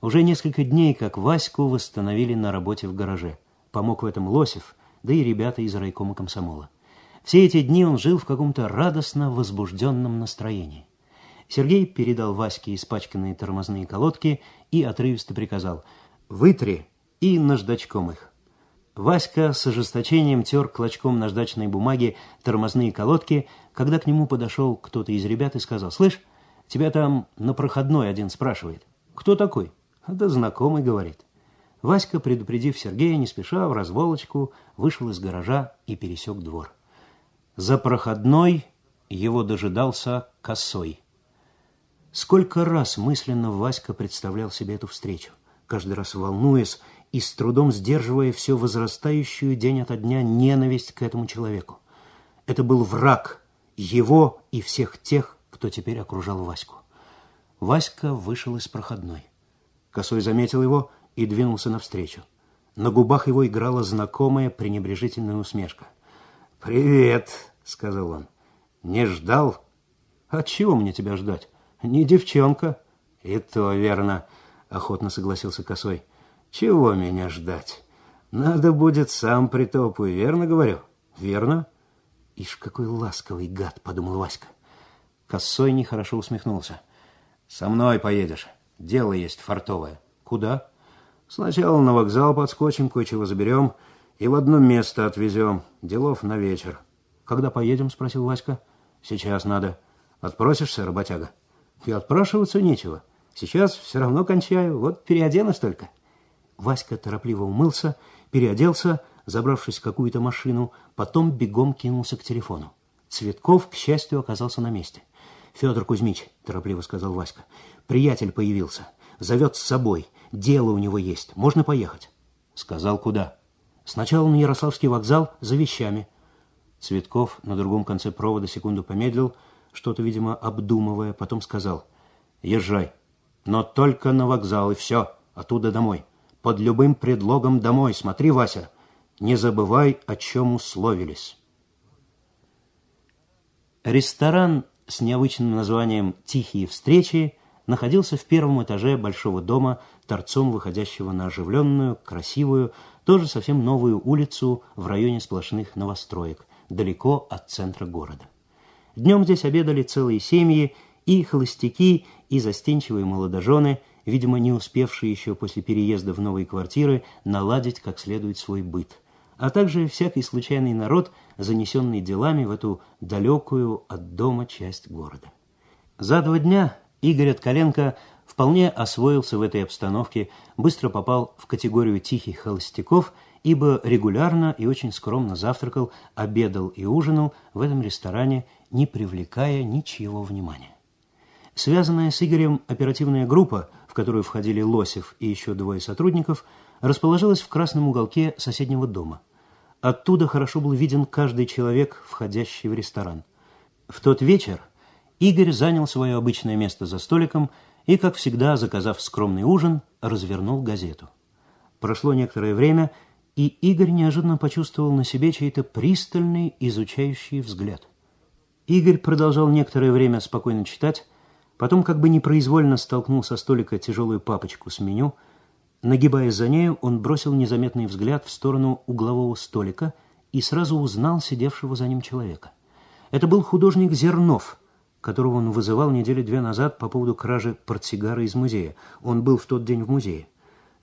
Уже несколько дней, как Ваську восстановили на работе в гараже. Помог в этом Лосев, да и ребята из райкома комсомола. Все эти дни он жил в каком-то радостно возбужденном настроении. Сергей передал Ваське испачканные тормозные колодки и отрывисто приказал «Вытри и наждачком их». Васька с ожесточением тер клочком наждачной бумаги тормозные колодки, когда к нему подошел кто-то из ребят и сказал, «Слышь, тебя там на проходной один спрашивает». «Кто такой?» «Да знакомый, — говорит». Васька, предупредив Сергея, не спеша, в разволочку, вышел из гаража и пересек двор. За проходной его дожидался косой. Сколько раз мысленно Васька представлял себе эту встречу, каждый раз волнуясь и с трудом сдерживая все возрастающую день ото дня ненависть к этому человеку. Это был враг его и всех тех, кто теперь окружал Ваську. Васька вышел из проходной. Косой заметил его и двинулся навстречу. На губах его играла знакомая пренебрежительная усмешка. «Привет», — сказал он. «Не ждал?» «А чего мне тебя ждать? Не девчонка». «И то верно», — охотно согласился Косой. Чего меня ждать? Надо будет, сам притопаю, верно говорю? Верно? Ишь, какой ласковый гад, подумал Васька. Косой нехорошо усмехнулся. Со мной поедешь. Дело есть фартовое. Куда? Сначала на вокзал подскочим, кое-чего заберем и в одно место отвезем. Делов на вечер. Когда поедем? Спросил Васька. Сейчас надо. Отпросишься, работяга? И отпрашиваться нечего. Сейчас все равно кончаю. Вот переоденусь только. Васька торопливо умылся, переоделся, забравшись в какую-то машину, потом бегом кинулся к телефону. Цветков, к счастью, оказался на месте. «Федор Кузьмич», — торопливо сказал Васька, — «приятель появился. Зовет с собой. Дело у него есть. Можно поехать?» Сказал, куда. «Сначала на Ярославский вокзал за вещами». Цветков на другом конце провода секунду помедлил, что-то, видимо, обдумывая, потом сказал, «Езжай, но только на вокзал, и все, оттуда домой. Под любым предлогом домой. Смотри, Вася, не забывай, о чем условились». Ресторан с необычным названием «Тихие встречи» находился в первом этаже большого дома, торцом выходящего на оживленную, красивую, тоже совсем новую улицу в районе сплошных новостроек, далеко от центра города. Днем здесь обедали целые семьи, и холостяки, и застенчивые молодожены, видимо, не успевшие еще после переезда в новые квартиры наладить как следует свой быт а также всякий случайный народ, занесенный делами в эту далекую от дома часть города. За два дня Игорь Откаленко вполне освоился в этой обстановке, быстро попал в категорию тихих холостяков, ибо регулярно и очень скромно завтракал, обедал и ужинал в этом ресторане, не привлекая ничего внимания. Связанная с Игорем оперативная группа, в которую входили Лосев и еще двое сотрудников, расположилась в красном уголке соседнего дома – Оттуда хорошо был виден каждый человек, входящий в ресторан. В тот вечер Игорь занял свое обычное место за столиком и, как всегда, заказав скромный ужин, развернул газету. Прошло некоторое время, и Игорь неожиданно почувствовал на себе чей-то пристальный, изучающий взгляд. Игорь продолжал некоторое время спокойно читать, потом как бы непроизвольно столкнул со столика тяжелую папочку с меню – Нагибаясь за нею, он бросил незаметный взгляд в сторону углового столика и сразу узнал сидевшего за ним человека. Это был художник Зернов, которого он вызывал недели две назад по поводу кражи портсигара из музея. Он был в тот день в музее.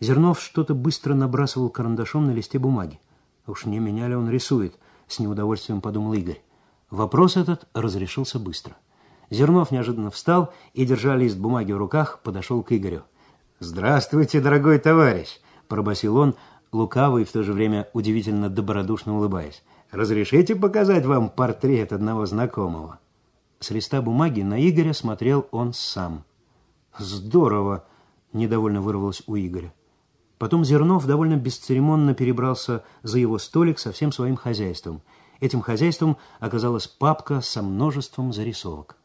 Зернов что-то быстро набрасывал карандашом на листе бумаги. Уж не меня ли он рисует, с неудовольствием подумал Игорь. Вопрос этот разрешился быстро. Зернов неожиданно встал и, держа лист бумаги в руках, подошел к Игорю. «Здравствуйте, дорогой товарищ!» – пробасил он, лукавый и в то же время удивительно добродушно улыбаясь. «Разрешите показать вам портрет одного знакомого?» С листа бумаги на Игоря смотрел он сам. «Здорово!» – недовольно вырвалось у Игоря. Потом Зернов довольно бесцеремонно перебрался за его столик со всем своим хозяйством. Этим хозяйством оказалась папка со множеством зарисовок.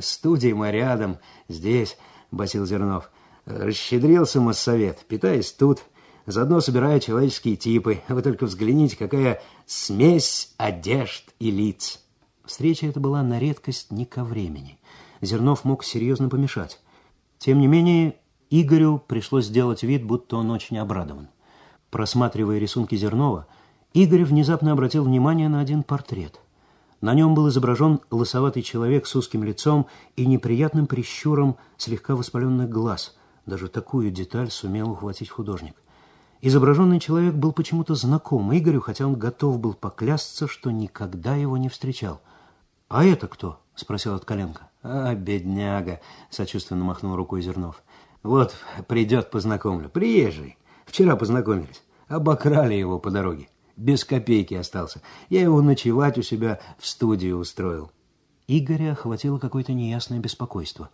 «Студия мы рядом, здесь», – басил Зернов. Расщедрился моссовет, питаясь тут, заодно собирая человеческие типы. Вы только взгляните, какая смесь одежд и лиц. Встреча эта была на редкость не ко времени. Зернов мог серьезно помешать. Тем не менее, Игорю пришлось сделать вид, будто он очень обрадован. Просматривая рисунки Зернова, Игорь внезапно обратил внимание на один портрет. На нем был изображен лысоватый человек с узким лицом и неприятным прищуром слегка воспаленных глаз – даже такую деталь сумел ухватить художник. Изображенный человек был почему-то знаком Игорю, хотя он готов был поклясться, что никогда его не встречал. «А это кто?» – спросил Откаленко. «А, бедняга!» – сочувственно махнул рукой Зернов. «Вот придет, познакомлю. Приезжий. Вчера познакомились. Обокрали его по дороге. Без копейки остался. Я его ночевать у себя в студию устроил». Игоря охватило какое-то неясное беспокойство.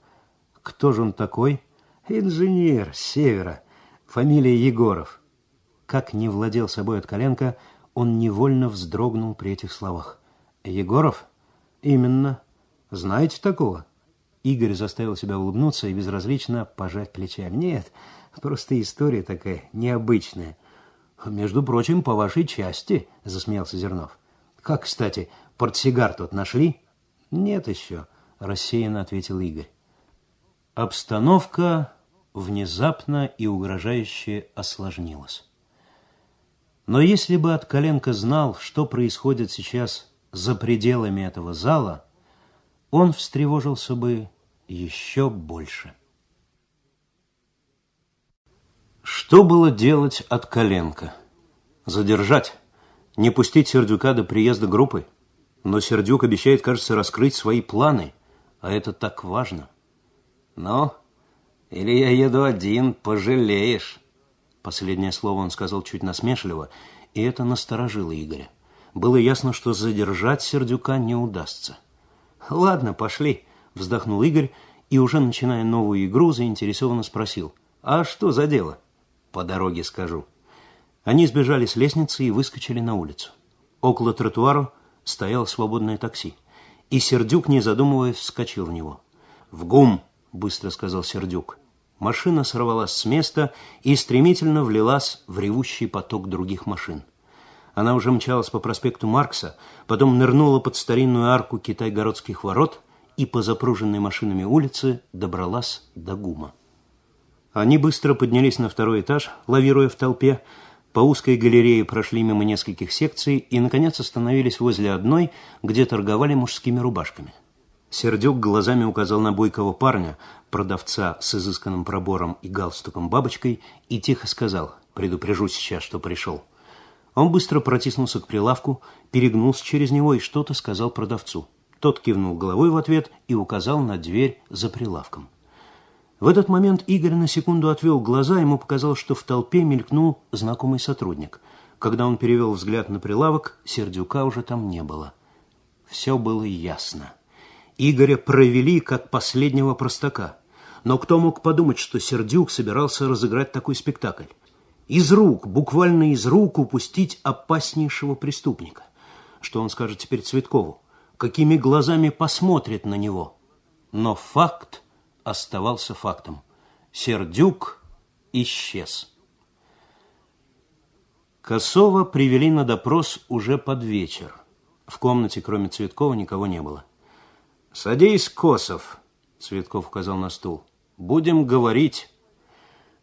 «Кто же он такой?» Инженер севера, фамилия Егоров. Как не владел собой от коленка, он невольно вздрогнул при этих словах. Егоров? Именно. Знаете такого? Игорь заставил себя улыбнуться и безразлично пожать плечами. Нет, просто история такая необычная. Между прочим, по вашей части, засмеялся Зернов. Как, кстати, портсигар тот нашли? Нет еще, рассеянно ответил Игорь. Обстановка внезапно и угрожающе осложнилось. Но если бы от коленка знал, что происходит сейчас за пределами этого зала, он встревожился бы еще больше. Что было делать от Коленко? Задержать? Не пустить Сердюка до приезда группы? Но Сердюк обещает, кажется, раскрыть свои планы, а это так важно. Ну, или я еду один, пожалеешь. Последнее слово он сказал чуть насмешливо, и это насторожило Игоря. Было ясно, что задержать Сердюка не удастся. «Ладно, пошли», — вздохнул Игорь, и уже начиная новую игру, заинтересованно спросил. «А что за дело?» «По дороге скажу». Они сбежали с лестницы и выскочили на улицу. Около тротуара стояло свободное такси, и Сердюк, не задумываясь, вскочил в него. «В ГУМ!» — быстро сказал Сердюк. Машина сорвалась с места и стремительно влилась в ревущий поток других машин. Она уже мчалась по проспекту Маркса, потом нырнула под старинную арку Китай-городских ворот и по запруженной машинами улице добралась до ГУМа. Они быстро поднялись на второй этаж, лавируя в толпе, по узкой галерее прошли мимо нескольких секций и, наконец, остановились возле одной, где торговали мужскими рубашками. Сердюк глазами указал на бойкого парня, продавца с изысканным пробором и галстуком-бабочкой, и тихо сказал «Предупрежу сейчас, что пришел». Он быстро протиснулся к прилавку, перегнулся через него и что-то сказал продавцу. Тот кивнул головой в ответ и указал на дверь за прилавком. В этот момент Игорь на секунду отвел глаза, ему показалось, что в толпе мелькнул знакомый сотрудник. Когда он перевел взгляд на прилавок, Сердюка уже там не было. Все было ясно. Игоря провели как последнего простака. Но кто мог подумать, что Сердюк собирался разыграть такой спектакль? из рук, буквально из рук упустить опаснейшего преступника. Что он скажет теперь Цветкову? Какими глазами посмотрит на него? Но факт оставался фактом. Сердюк исчез. Косова привели на допрос уже под вечер. В комнате, кроме Цветкова, никого не было. «Садись, Косов», — Цветков указал на стул. «Будем говорить».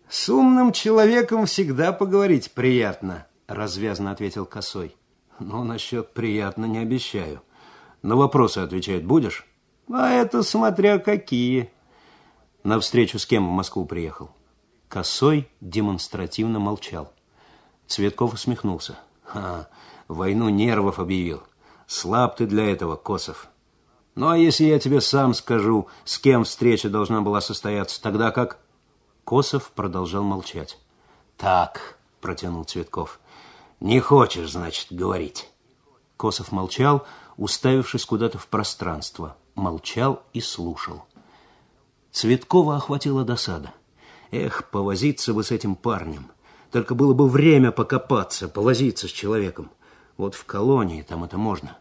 С умным человеком всегда поговорить приятно, развязно ответил Косой. Ну, насчет приятно не обещаю. На вопросы отвечать будешь? А это смотря какие. На встречу с кем в Москву приехал? Косой демонстративно молчал. Цветков усмехнулся. Ха, войну нервов объявил. Слаб ты для этого, Косов. Ну, а если я тебе сам скажу, с кем встреча должна была состояться, тогда как? Косов продолжал молчать. «Так», — протянул Цветков, — «не хочешь, значит, говорить». Косов молчал, уставившись куда-то в пространство. Молчал и слушал. Цветкова охватила досада. Эх, повозиться бы с этим парнем. Только было бы время покопаться, повозиться с человеком. Вот в колонии там это можно.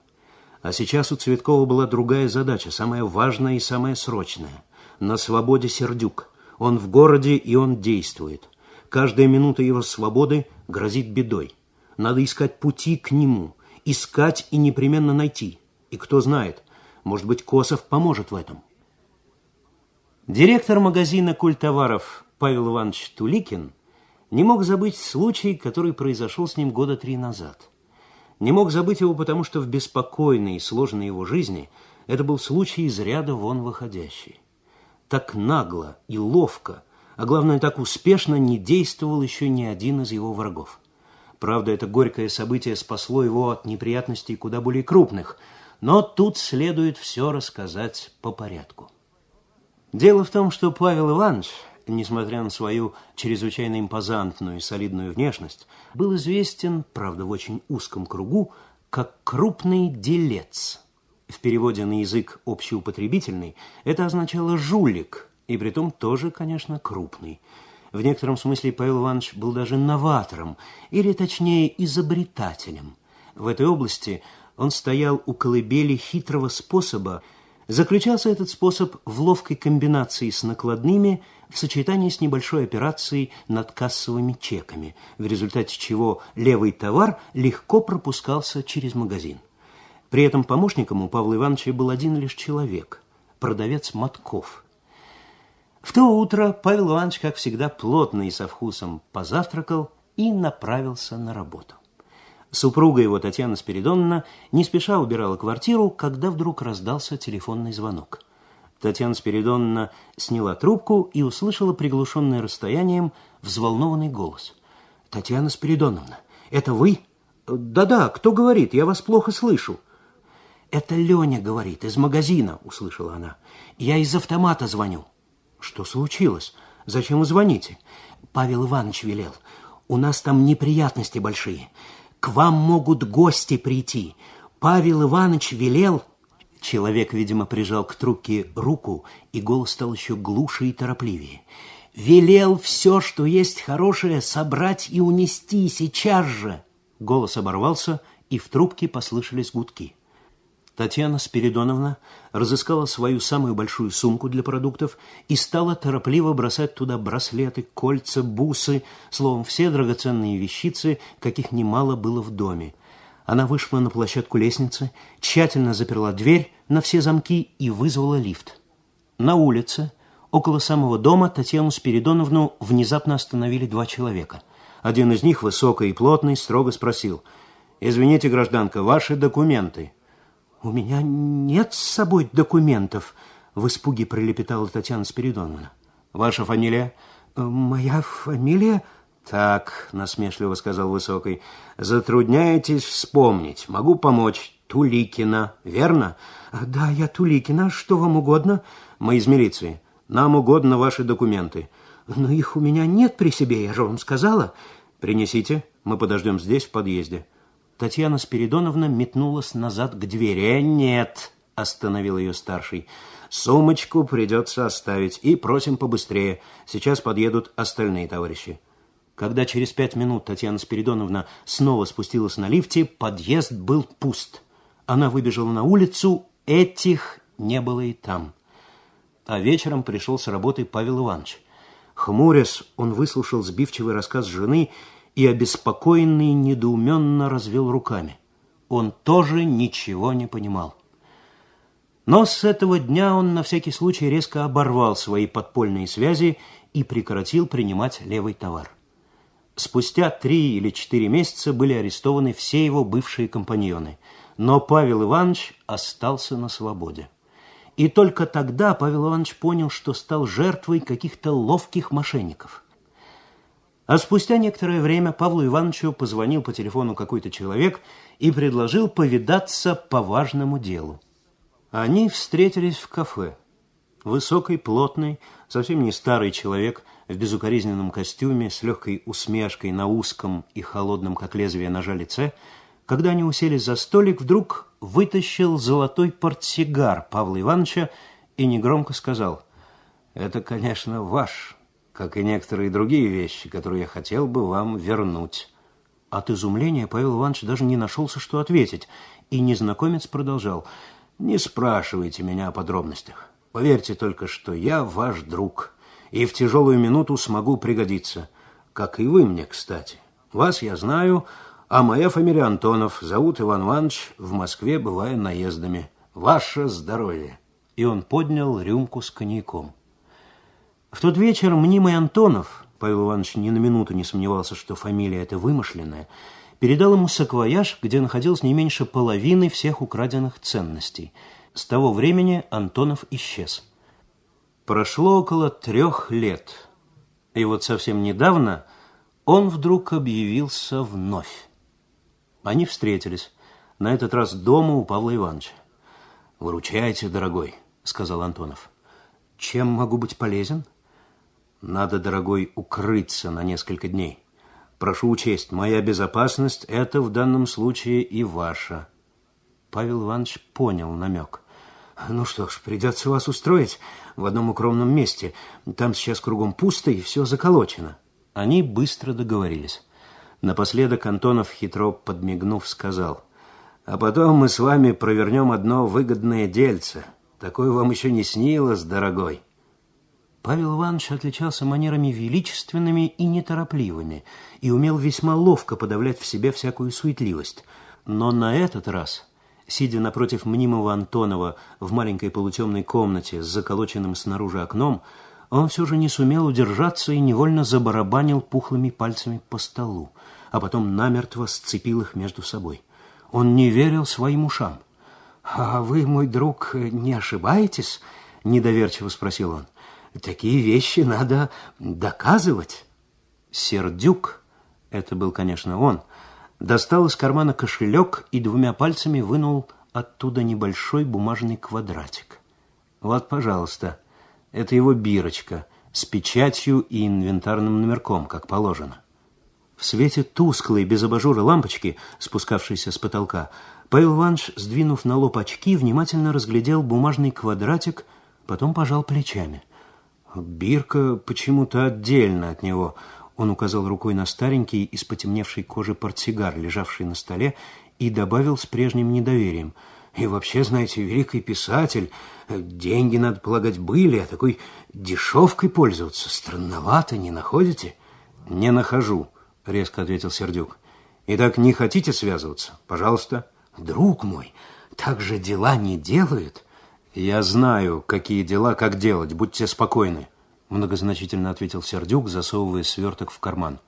А сейчас у Цветкова была другая задача, самая важная и самая срочная. На свободе Сердюк. Он в городе, и он действует. Каждая минута его свободы грозит бедой. Надо искать пути к нему. Искать и непременно найти. И кто знает, может быть, Косов поможет в этом. Директор магазина культоваров Павел Иванович Туликин не мог забыть случай, который произошел с ним года три назад. Не мог забыть его, потому что в беспокойной и сложной его жизни это был случай из ряда вон выходящий так нагло и ловко, а главное, так успешно не действовал еще ни один из его врагов. Правда, это горькое событие спасло его от неприятностей куда более крупных, но тут следует все рассказать по порядку. Дело в том, что Павел Иванович, несмотря на свою чрезвычайно импозантную и солидную внешность, был известен, правда, в очень узком кругу, как крупный делец – в переводе на язык общеупотребительный это означало «жулик», и притом тоже, конечно, крупный. В некотором смысле Павел Иванович был даже новатором, или, точнее, изобретателем. В этой области он стоял у колыбели хитрого способа. Заключался этот способ в ловкой комбинации с накладными в сочетании с небольшой операцией над кассовыми чеками, в результате чего левый товар легко пропускался через магазин. При этом помощником у Павла Ивановича был один лишь человек – продавец Матков. В то утро Павел Иванович, как всегда, плотно и со вкусом позавтракал и направился на работу. Супруга его, Татьяна Спиридоновна, не спеша убирала квартиру, когда вдруг раздался телефонный звонок. Татьяна Спиридоновна сняла трубку и услышала приглушенный расстоянием взволнованный голос. «Татьяна Спиридоновна, это вы?» «Да-да, кто говорит? Я вас плохо слышу». «Это Леня говорит, из магазина», — услышала она. «Я из автомата звоню». «Что случилось? Зачем вы звоните?» «Павел Иванович велел. У нас там неприятности большие. К вам могут гости прийти. Павел Иванович велел...» Человек, видимо, прижал к трубке руку, и голос стал еще глуше и торопливее. «Велел все, что есть хорошее, собрать и унести сейчас же!» Голос оборвался, и в трубке послышались гудки. Татьяна Спиридоновна разыскала свою самую большую сумку для продуктов и стала торопливо бросать туда браслеты, кольца, бусы, словом, все драгоценные вещицы, каких немало было в доме. Она вышла на площадку лестницы, тщательно заперла дверь на все замки и вызвала лифт. На улице, около самого дома, Татьяну Спиридоновну внезапно остановили два человека. Один из них, высокий и плотный, строго спросил, «Извините, гражданка, ваши документы». «У меня нет с собой документов», — в испуге пролепетала Татьяна Спиридоновна. «Ваша фамилия?» «Э, «Моя фамилия...» «Так», — насмешливо сказал Высокий, — «затрудняетесь вспомнить. Могу помочь. Туликина, верно?» «Да, я Туликина. Что вам угодно?» «Мы из милиции. Нам угодно ваши документы». «Но их у меня нет при себе, я же вам сказала». «Принесите. Мы подождем здесь, в подъезде». Татьяна Спиридоновна метнулась назад к двери. «Э, «Нет», — остановил ее старший, — «сумочку придется оставить, и просим побыстрее. Сейчас подъедут остальные товарищи». Когда через пять минут Татьяна Спиридоновна снова спустилась на лифте, подъезд был пуст. Она выбежала на улицу, этих не было и там. А вечером пришел с работы Павел Иванович. Хмурясь, он выслушал сбивчивый рассказ жены и обеспокоенный недоуменно развел руками. Он тоже ничего не понимал. Но с этого дня он на всякий случай резко оборвал свои подпольные связи и прекратил принимать левый товар. Спустя три или четыре месяца были арестованы все его бывшие компаньоны, но Павел Иванович остался на свободе. И только тогда Павел Иванович понял, что стал жертвой каких-то ловких мошенников. А спустя некоторое время Павлу Ивановичу позвонил по телефону какой-то человек и предложил повидаться по важному делу. Они встретились в кафе. Высокий, плотный, совсем не старый человек в безукоризненном костюме с легкой усмешкой на узком и холодном, как лезвие ножа, лице, когда они уселись за столик, вдруг вытащил золотой портсигар Павла Ивановича и негромко сказал, «Это, конечно, ваш, как и некоторые другие вещи, которые я хотел бы вам вернуть». От изумления Павел Иванович даже не нашелся, что ответить, и незнакомец продолжал. «Не спрашивайте меня о подробностях. Поверьте только, что я ваш друг, и в тяжелую минуту смогу пригодиться, как и вы мне, кстати. Вас я знаю, а моя фамилия Антонов, зовут Иван Иванович, в Москве бываю наездами. Ваше здоровье!» И он поднял рюмку с коньяком. В тот вечер мнимый Антонов, Павел Иванович ни на минуту не сомневался, что фамилия эта вымышленная, передал ему саквояж, где находилось не меньше половины всех украденных ценностей. С того времени Антонов исчез. Прошло около трех лет, и вот совсем недавно он вдруг объявился вновь. Они встретились, на этот раз дома у Павла Ивановича. «Выручайте, дорогой», — сказал Антонов. «Чем могу быть полезен?» Надо, дорогой, укрыться на несколько дней. Прошу учесть, моя безопасность – это в данном случае и ваша. Павел Иванович понял намек. Ну что ж, придется вас устроить в одном укромном месте. Там сейчас кругом пусто и все заколочено. Они быстро договорились. Напоследок Антонов, хитро подмигнув, сказал, «А потом мы с вами провернем одно выгодное дельце. Такое вам еще не снилось, дорогой». Павел Иванович отличался манерами величественными и неторопливыми и умел весьма ловко подавлять в себе всякую суетливость. Но на этот раз, сидя напротив мнимого Антонова в маленькой полутемной комнате с заколоченным снаружи окном, он все же не сумел удержаться и невольно забарабанил пухлыми пальцами по столу. а потом намертво сцепил их между собой. Он не верил своим ушам. «А вы, мой друг, не ошибаетесь?» – недоверчиво спросил он. «Такие вещи надо доказывать». Сердюк, это был, конечно, он, достал из кармана кошелек и двумя пальцами вынул оттуда небольшой бумажный квадратик. Вот, пожалуйста, это его бирочка с печатью и инвентарным номерком, как положено. В свете тусклой, без абажура лампочки, спускавшейся с потолка, Павел Иванович, сдвинув на лоб очки, внимательно разглядел бумажный квадратик, потом пожал плечами. Бирка почему-то отдельно от него. Он указал рукой на старенький, из потемневшей кожи портсигар, лежавший на столе, и добавил с прежним недоверием. «И вообще, знаете, великий писатель, деньги, надо полагать, были, а такой дешевкой пользоваться странновато, не находите?» «Не нахожу», — резко ответил Сердюк. «Итак, не хотите связываться? Пожалуйста». «Друг мой, так же дела не делают». «Я знаю, какие дела, как делать, будьте спокойны», — многозначительно ответил Сердюк, засовывая сверток в карман.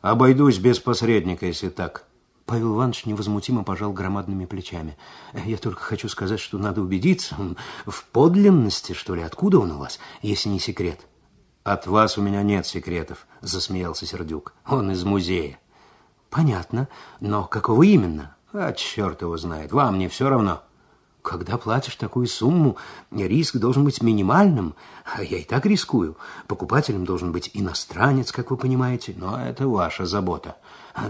«Обойдусь без посредника, если так». Павел Иванович невозмутимо пожал громадными плечами. «Я только хочу сказать, что надо убедиться в подлинности, что ли. Откуда он у вас, если не секрет?» «От вас у меня нет секретов», — засмеялся Сердюк. «Он из музея». «Понятно. Но какого именно?» «А черт его знает. Вам не все равно». Когда платишь такую сумму, риск должен быть минимальным, а я и так рискую. Покупателем должен быть иностранец, как вы понимаете, но это ваша забота.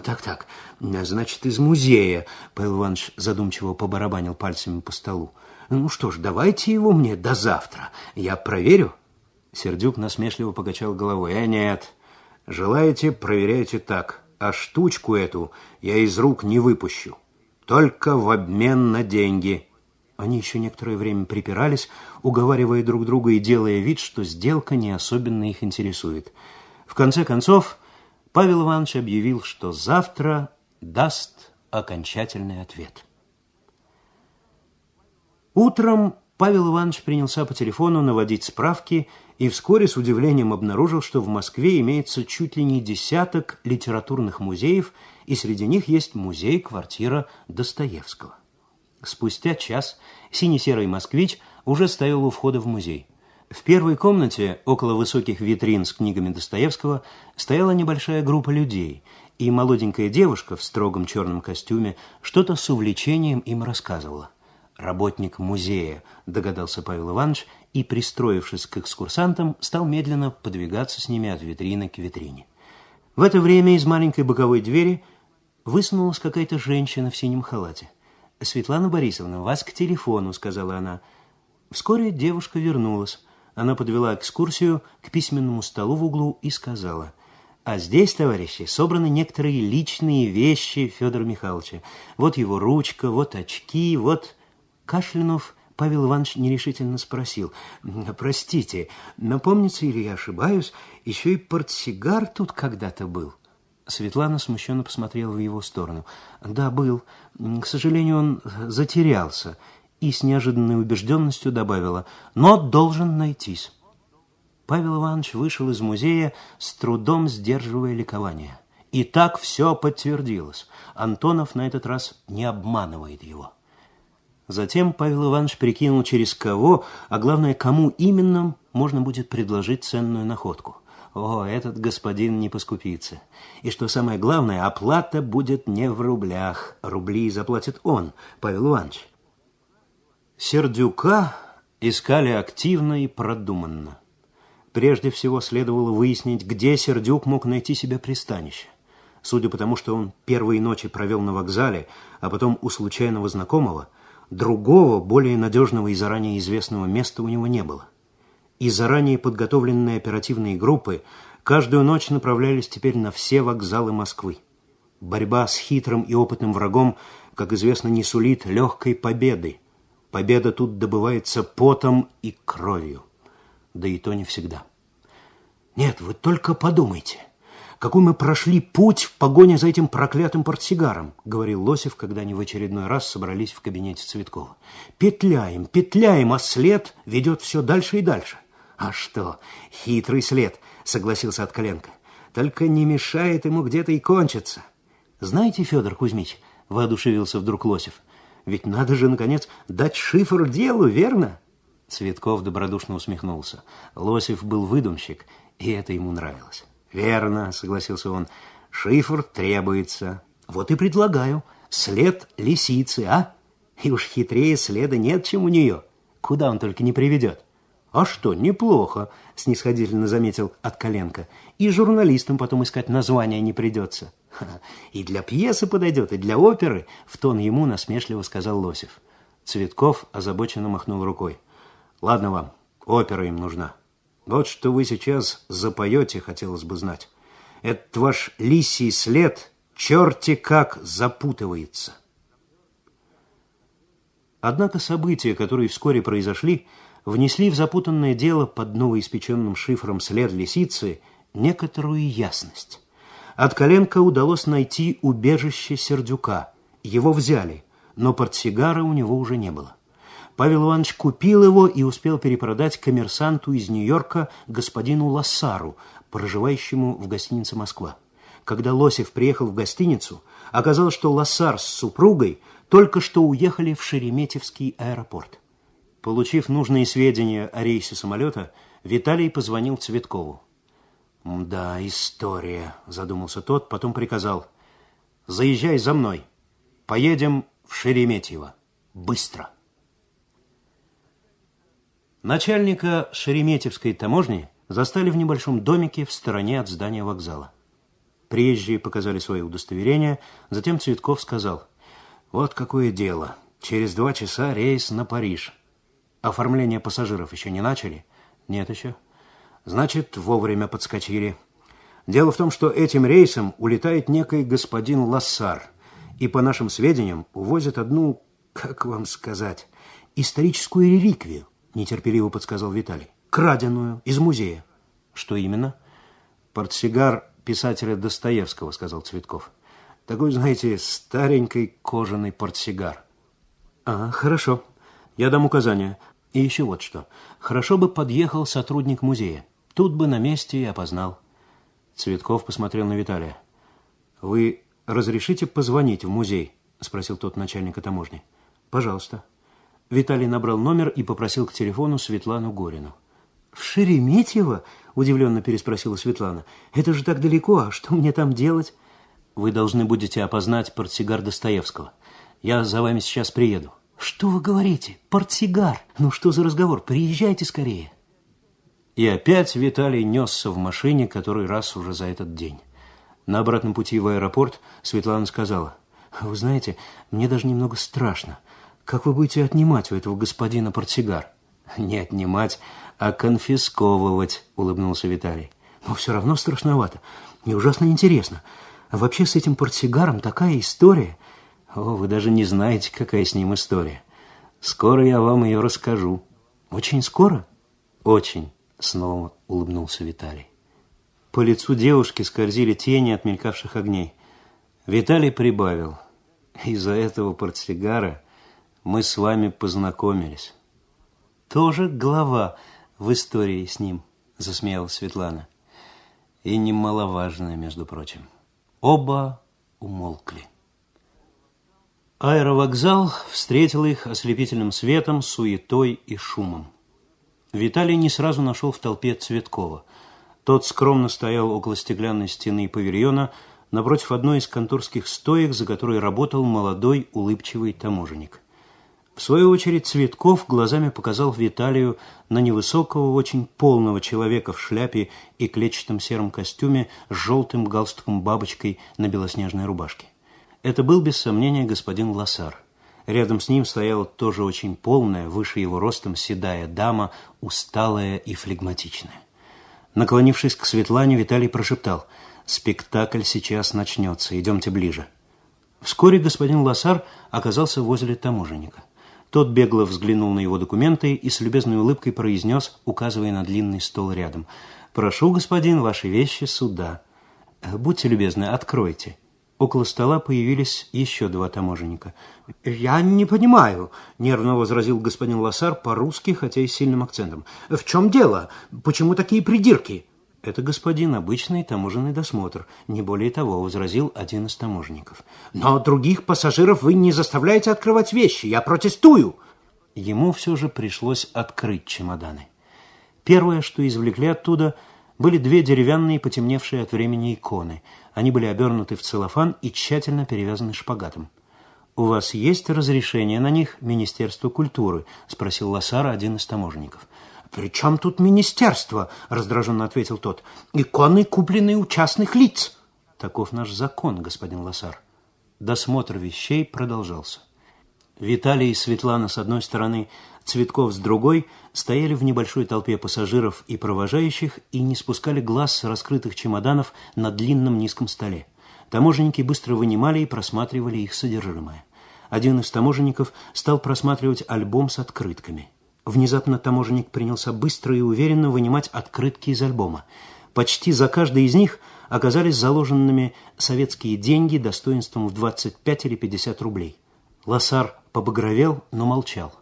Так-так, значит, из музея, Павел Иванович задумчиво побарабанил пальцами по столу. Ну что ж, давайте его мне до завтра, я проверю. Сердюк насмешливо покачал головой. «Э, нет, желаете, проверяйте так, а штучку эту я из рук не выпущу, только в обмен на деньги». Они еще некоторое время припирались, уговаривая друг друга и делая вид, что сделка не особенно их интересует. В конце концов, Павел Иванович объявил, что завтра даст окончательный ответ. Утром Павел Иванович принялся по телефону наводить справки и вскоре с удивлением обнаружил, что в Москве имеется чуть ли не десяток литературных музеев, и среди них есть музей-квартира Достоевского. Спустя час синий-серый москвич уже стоял у входа в музей. В первой комнате, около высоких витрин с книгами Достоевского, стояла небольшая группа людей, и молоденькая девушка в строгом черном костюме что-то с увлечением им рассказывала. «Работник музея», догадался Павел Иванович, и, пристроившись к экскурсантам, стал медленно подвигаться с ними от витрины к витрине. В это время из маленькой боковой двери высунулась какая-то женщина в синем халате. «Светлана Борисовна, вас к телефону», — сказала она. Вскоре девушка вернулась. Она подвела экскурсию к письменному столу в углу и сказала, «А здесь, товарищи, собраны некоторые личные вещи Федора Михайловича. Вот его ручка, вот очки, вот...» Кашлянув, Павел Иванович нерешительно спросил, «Простите, напомнится или я ошибаюсь, еще и портсигар тут когда-то был?» Светлана смущенно посмотрела в его сторону. «Да, был. К сожалению, он затерялся». И с неожиданной убежденностью добавила, «но должен найтись». Павел Иванович вышел из музея, с трудом сдерживая ликование. И так все подтвердилось. Антонов на этот раз не обманывает его. Затем Павел Иванович прикинул, через кого, а главное, кому именно можно будет предложить ценную находку – о, этот господин не поскупится. И что самое главное, оплата будет не в рублях. Рубли заплатит он, Павел Иванович. Сердюка искали активно и продуманно. Прежде всего следовало выяснить, где Сердюк мог найти себе пристанище. Судя по тому, что он первые ночи провел на вокзале, а потом у случайного знакомого, другого, более надежного и заранее известного места у него не было и заранее подготовленные оперативные группы каждую ночь направлялись теперь на все вокзалы Москвы. Борьба с хитрым и опытным врагом, как известно, не сулит легкой победы. Победа тут добывается потом и кровью. Да и то не всегда. Нет, вы только подумайте, какой мы прошли путь в погоне за этим проклятым портсигаром, говорил Лосев, когда они в очередной раз собрались в кабинете Цветкова. Петляем, петляем, а след ведет все дальше и дальше. «А что, хитрый след», — согласился Откаленко. «Только не мешает ему где-то и кончиться. Знаете, Федор Кузьмич, воодушевился вдруг Лосев, ведь надо же, наконец, дать шифр делу, верно? Цветков добродушно усмехнулся. Лосев был выдумщик, и это ему нравилось. «Верно», — согласился он, — «шифр требуется. Вот и предлагаю. След лисицы, а? И уж хитрее следа нет, чем у нее. Куда он только не приведет». «А что, неплохо», — снисходительно заметил Откаленко. «И журналистам потом искать названия не придется». «И для пьесы подойдет, и для оперы», — в тон ему насмешливо сказал Лосев. Цветков озабоченно махнул рукой. «Ладно вам, опера им нужна. Вот что вы сейчас запоете, хотелось бы знать. Этот ваш лисий след черти как запутывается». Однако события, которые вскоре произошли, внесли в запутанное дело под новоиспеченным шифром след лисицы некоторую ясность. От Коленко удалось найти убежище Сердюка. Его взяли, но портсигара у него уже не было. Павел Иванович купил его и успел перепродать коммерсанту из Нью-Йорка господину Лассару, проживающему в гостинице «Москва». Когда Лосев приехал в гостиницу, оказалось, что Лассар с супругой только что уехали в Шереметьевский аэропорт. Получив нужные сведения о рейсе самолета, Виталий позвонил Цветкову. «Да, история», – задумался тот, потом приказал. «Заезжай за мной. Поедем в Шереметьево. Быстро». Начальника Шереметьевской таможни застали в небольшом домике в стороне от здания вокзала. Приезжие показали свои удостоверения, затем Цветков сказал, «Вот какое дело. Через два часа рейс на Париж. Оформление пассажиров еще не начали? Нет еще. Значит, вовремя подскочили. Дело в том, что этим рейсом улетает некий господин Лассар. И, по нашим сведениям, увозит одну, как вам сказать, историческую реликвию, нетерпеливо подсказал Виталий. Краденую из музея. Что именно? Портсигар писателя Достоевского, сказал Цветков. Такой, знаете, старенький кожаный портсигар. А, хорошо. Я дам указания. И еще вот что. Хорошо бы подъехал сотрудник музея. Тут бы на месте и опознал. Цветков посмотрел на Виталия. «Вы разрешите позвонить в музей?» Спросил тот начальника таможни. «Пожалуйста». Виталий набрал номер и попросил к телефону Светлану Горину. «В Шереметьево?» – удивленно переспросила Светлана. «Это же так далеко, а что мне там делать?» «Вы должны будете опознать портсигар Достоевского. Я за вами сейчас приеду». «Что вы говорите? Портсигар? Ну что за разговор? Приезжайте скорее!» И опять Виталий несся в машине, который раз уже за этот день. На обратном пути в аэропорт Светлана сказала, «Вы знаете, мне даже немного страшно. Как вы будете отнимать у этого господина портсигар?» «Не отнимать, а конфисковывать», — улыбнулся Виталий. «Но все равно страшновато. Мне ужасно интересно. Вообще с этим портсигаром такая история...» О, вы даже не знаете, какая с ним история. Скоро я вам ее расскажу. Очень скоро? Очень, снова улыбнулся Виталий. По лицу девушки скользили тени от мелькавших огней. Виталий прибавил. Из-за этого портсигара мы с вами познакомились. Тоже глава в истории с ним, засмеялась Светлана. И немаловажная, между прочим. Оба умолкли. Аэровокзал встретил их ослепительным светом, суетой и шумом. Виталий не сразу нашел в толпе Цветкова. Тот скромно стоял около стеклянной стены павильона напротив одной из конторских стоек, за которой работал молодой улыбчивый таможенник. В свою очередь Цветков глазами показал Виталию на невысокого, очень полного человека в шляпе и клетчатом сером костюме с желтым галстуком-бабочкой на белоснежной рубашке. Это был, без сомнения, господин Лассар. Рядом с ним стояла тоже очень полная, выше его ростом седая дама, усталая и флегматичная. Наклонившись к Светлане, Виталий прошептал «Спектакль сейчас начнется, идемте ближе». Вскоре господин Лассар оказался возле таможенника. Тот бегло взглянул на его документы и с любезной улыбкой произнес, указывая на длинный стол рядом «Прошу, господин, ваши вещи сюда. Будьте любезны, откройте». Около стола появились еще два таможенника. «Я не понимаю», – нервно возразил господин Лассар по-русски, хотя и с сильным акцентом. «В чем дело? Почему такие придирки?» Это, господин, обычный таможенный досмотр. Не более того, возразил один из таможенников. Но других пассажиров вы не заставляете открывать вещи. Я протестую. Ему все же пришлось открыть чемоданы. Первое, что извлекли оттуда, были две деревянные, потемневшие от времени иконы. Они были обернуты в целлофан и тщательно перевязаны шпагатом. «У вас есть разрешение на них Министерства культуры?» – спросил Лосара один из таможенников. «При чем тут министерство?» – раздраженно ответил тот. «Иконы, купленные у частных лиц». «Таков наш закон, господин Лосар». Досмотр вещей продолжался. Виталий и Светлана с одной стороны, Цветков с другой стояли в небольшой толпе пассажиров и провожающих и не спускали глаз с раскрытых чемоданов на длинном низком столе. Таможенники быстро вынимали и просматривали их содержимое. Один из таможенников стал просматривать альбом с открытками. Внезапно таможенник принялся быстро и уверенно вынимать открытки из альбома. Почти за каждой из них оказались заложенными советские деньги достоинством в 25 или 50 рублей. Лосар побагровел, но молчал.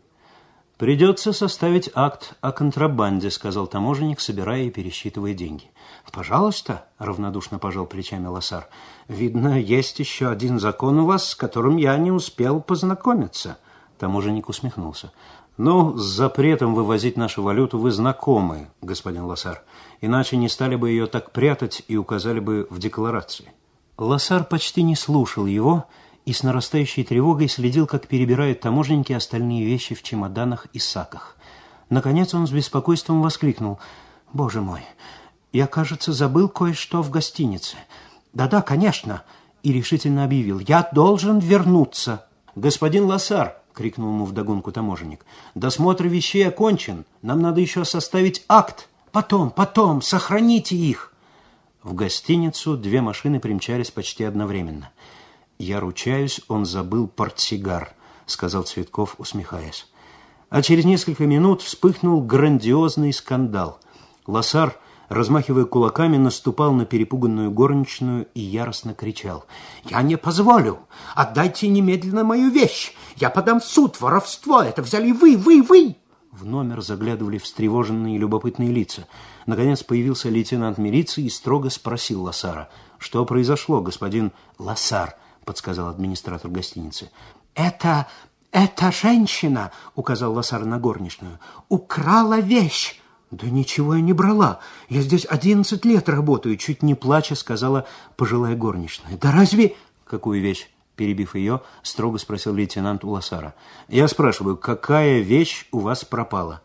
«Придется составить акт о контрабанде», — сказал таможенник, собирая и пересчитывая деньги. «Пожалуйста», — равнодушно пожал плечами Лосар. «Видно, есть еще один закон у вас, с которым я не успел познакомиться». Таможенник усмехнулся. «Ну, с запретом вывозить нашу валюту вы знакомы, господин Лосар. Иначе не стали бы ее так прятать и указали бы в декларации». Лосар почти не слушал его, — и с нарастающей тревогой следил, как перебирают таможенники остальные вещи в чемоданах и саках. Наконец он с беспокойством воскликнул. «Боже мой, я, кажется, забыл кое-что в гостинице». «Да-да, конечно», и решительно объявил. «Я должен вернуться». «Господин Лосар!» — крикнул ему вдогонку таможенник. «Досмотр вещей окончен. Нам надо еще составить акт. Потом, потом, сохраните их». В гостиницу две машины примчались почти одновременно. «Я ручаюсь, он забыл портсигар», — сказал Цветков, усмехаясь. А через несколько минут вспыхнул грандиозный скандал. Лосар, размахивая кулаками, наступал на перепуганную горничную и яростно кричал. «Я не позволю! Отдайте немедленно мою вещь! Я подам в суд! Воровство! Это взяли вы, вы, вы!» В номер заглядывали встревоженные и любопытные лица. Наконец появился лейтенант милиции и строго спросил Лосара. «Что произошло, господин Лосар?» Подсказал администратор гостиницы. «Это... эта женщина, — указал Лосар на горничную, — украла вещь!» «Да ничего я не брала. Я здесь одиннадцать лет работаю», — чуть не плача сказала пожилая горничная. «Да разве...» «Какую вещь?» Перебив ее, строго спросил лейтенант у Лосара. «Я спрашиваю, какая вещь у вас пропала?»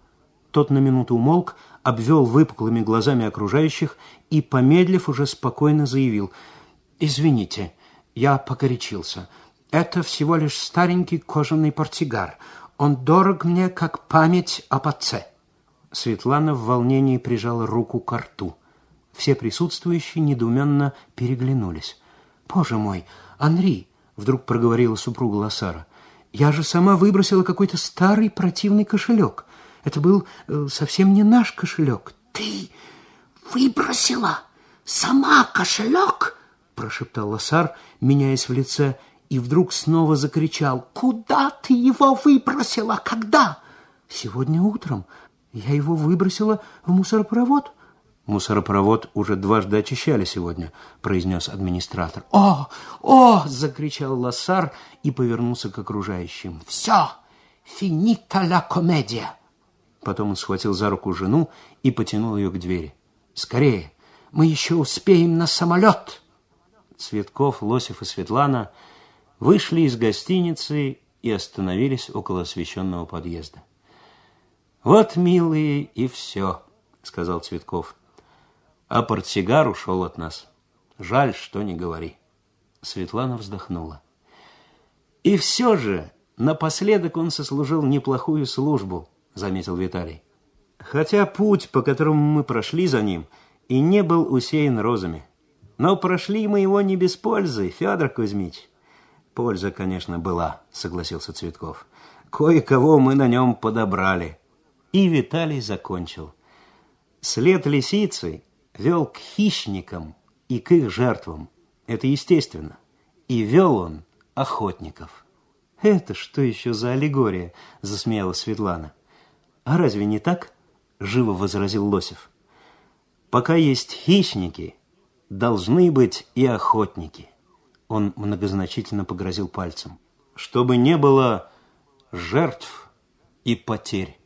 Тот на минуту умолк, обвел выпуклыми глазами окружающих и, помедлив, уже спокойно заявил. «Извините, я погорячился. Это всего лишь старенький кожаный портсигар. Он дорог мне, как память об отце. Светлана в волнении прижала руку к рту. Все присутствующие недоуменно переглянулись. «Боже мой, Анри!» — вдруг проговорила супруга Лосара. «Я же сама выбросила какой-то старый противный кошелек. Это был э, совсем не наш кошелек». «Ты выбросила сама кошелек?» Прошептал Лосар, меняясь в лице, и вдруг снова закричал. «Куда ты его выбросила? Когда?» «Сегодня утром. Я его выбросила в мусоропровод». «Мусоропровод уже дважды очищали сегодня», — произнес администратор. «О! О!» — закричал Лоссар и повернулся к окружающим. «Все! Финита ла комедия!» Потом он схватил за руку жену и потянул ее к двери. «Скорее! Мы еще успеем на самолет!» Цветков, Лосев и Светлана вышли из гостиницы и остановились около освещенного подъезда. «Вот, милые, и все», — сказал Цветков. А портсигар ушел от нас. Жаль, что не говори. Светлана вздохнула. И все же напоследок он сослужил неплохую службу, заметил Виталий. Хотя путь, по которому мы прошли за ним, и не был усеян розами. Но прошли мы его не без пользы, Федор Кузьмич. Польза, конечно, была, согласился Цветков. Кое-кого мы на нем подобрали. И Виталий закончил. След лисицы вел к хищникам и к их жертвам. Это естественно. И вел он охотников. «Это что еще за аллегория?» – засмеялась Светлана. «А разве не так?» – живо возразил Лосев. Пока есть хищники, должны быть и охотники. Он многозначительно погрозил пальцем. Чтобы не было жертв и потерь.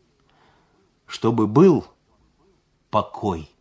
Чтобы был покой.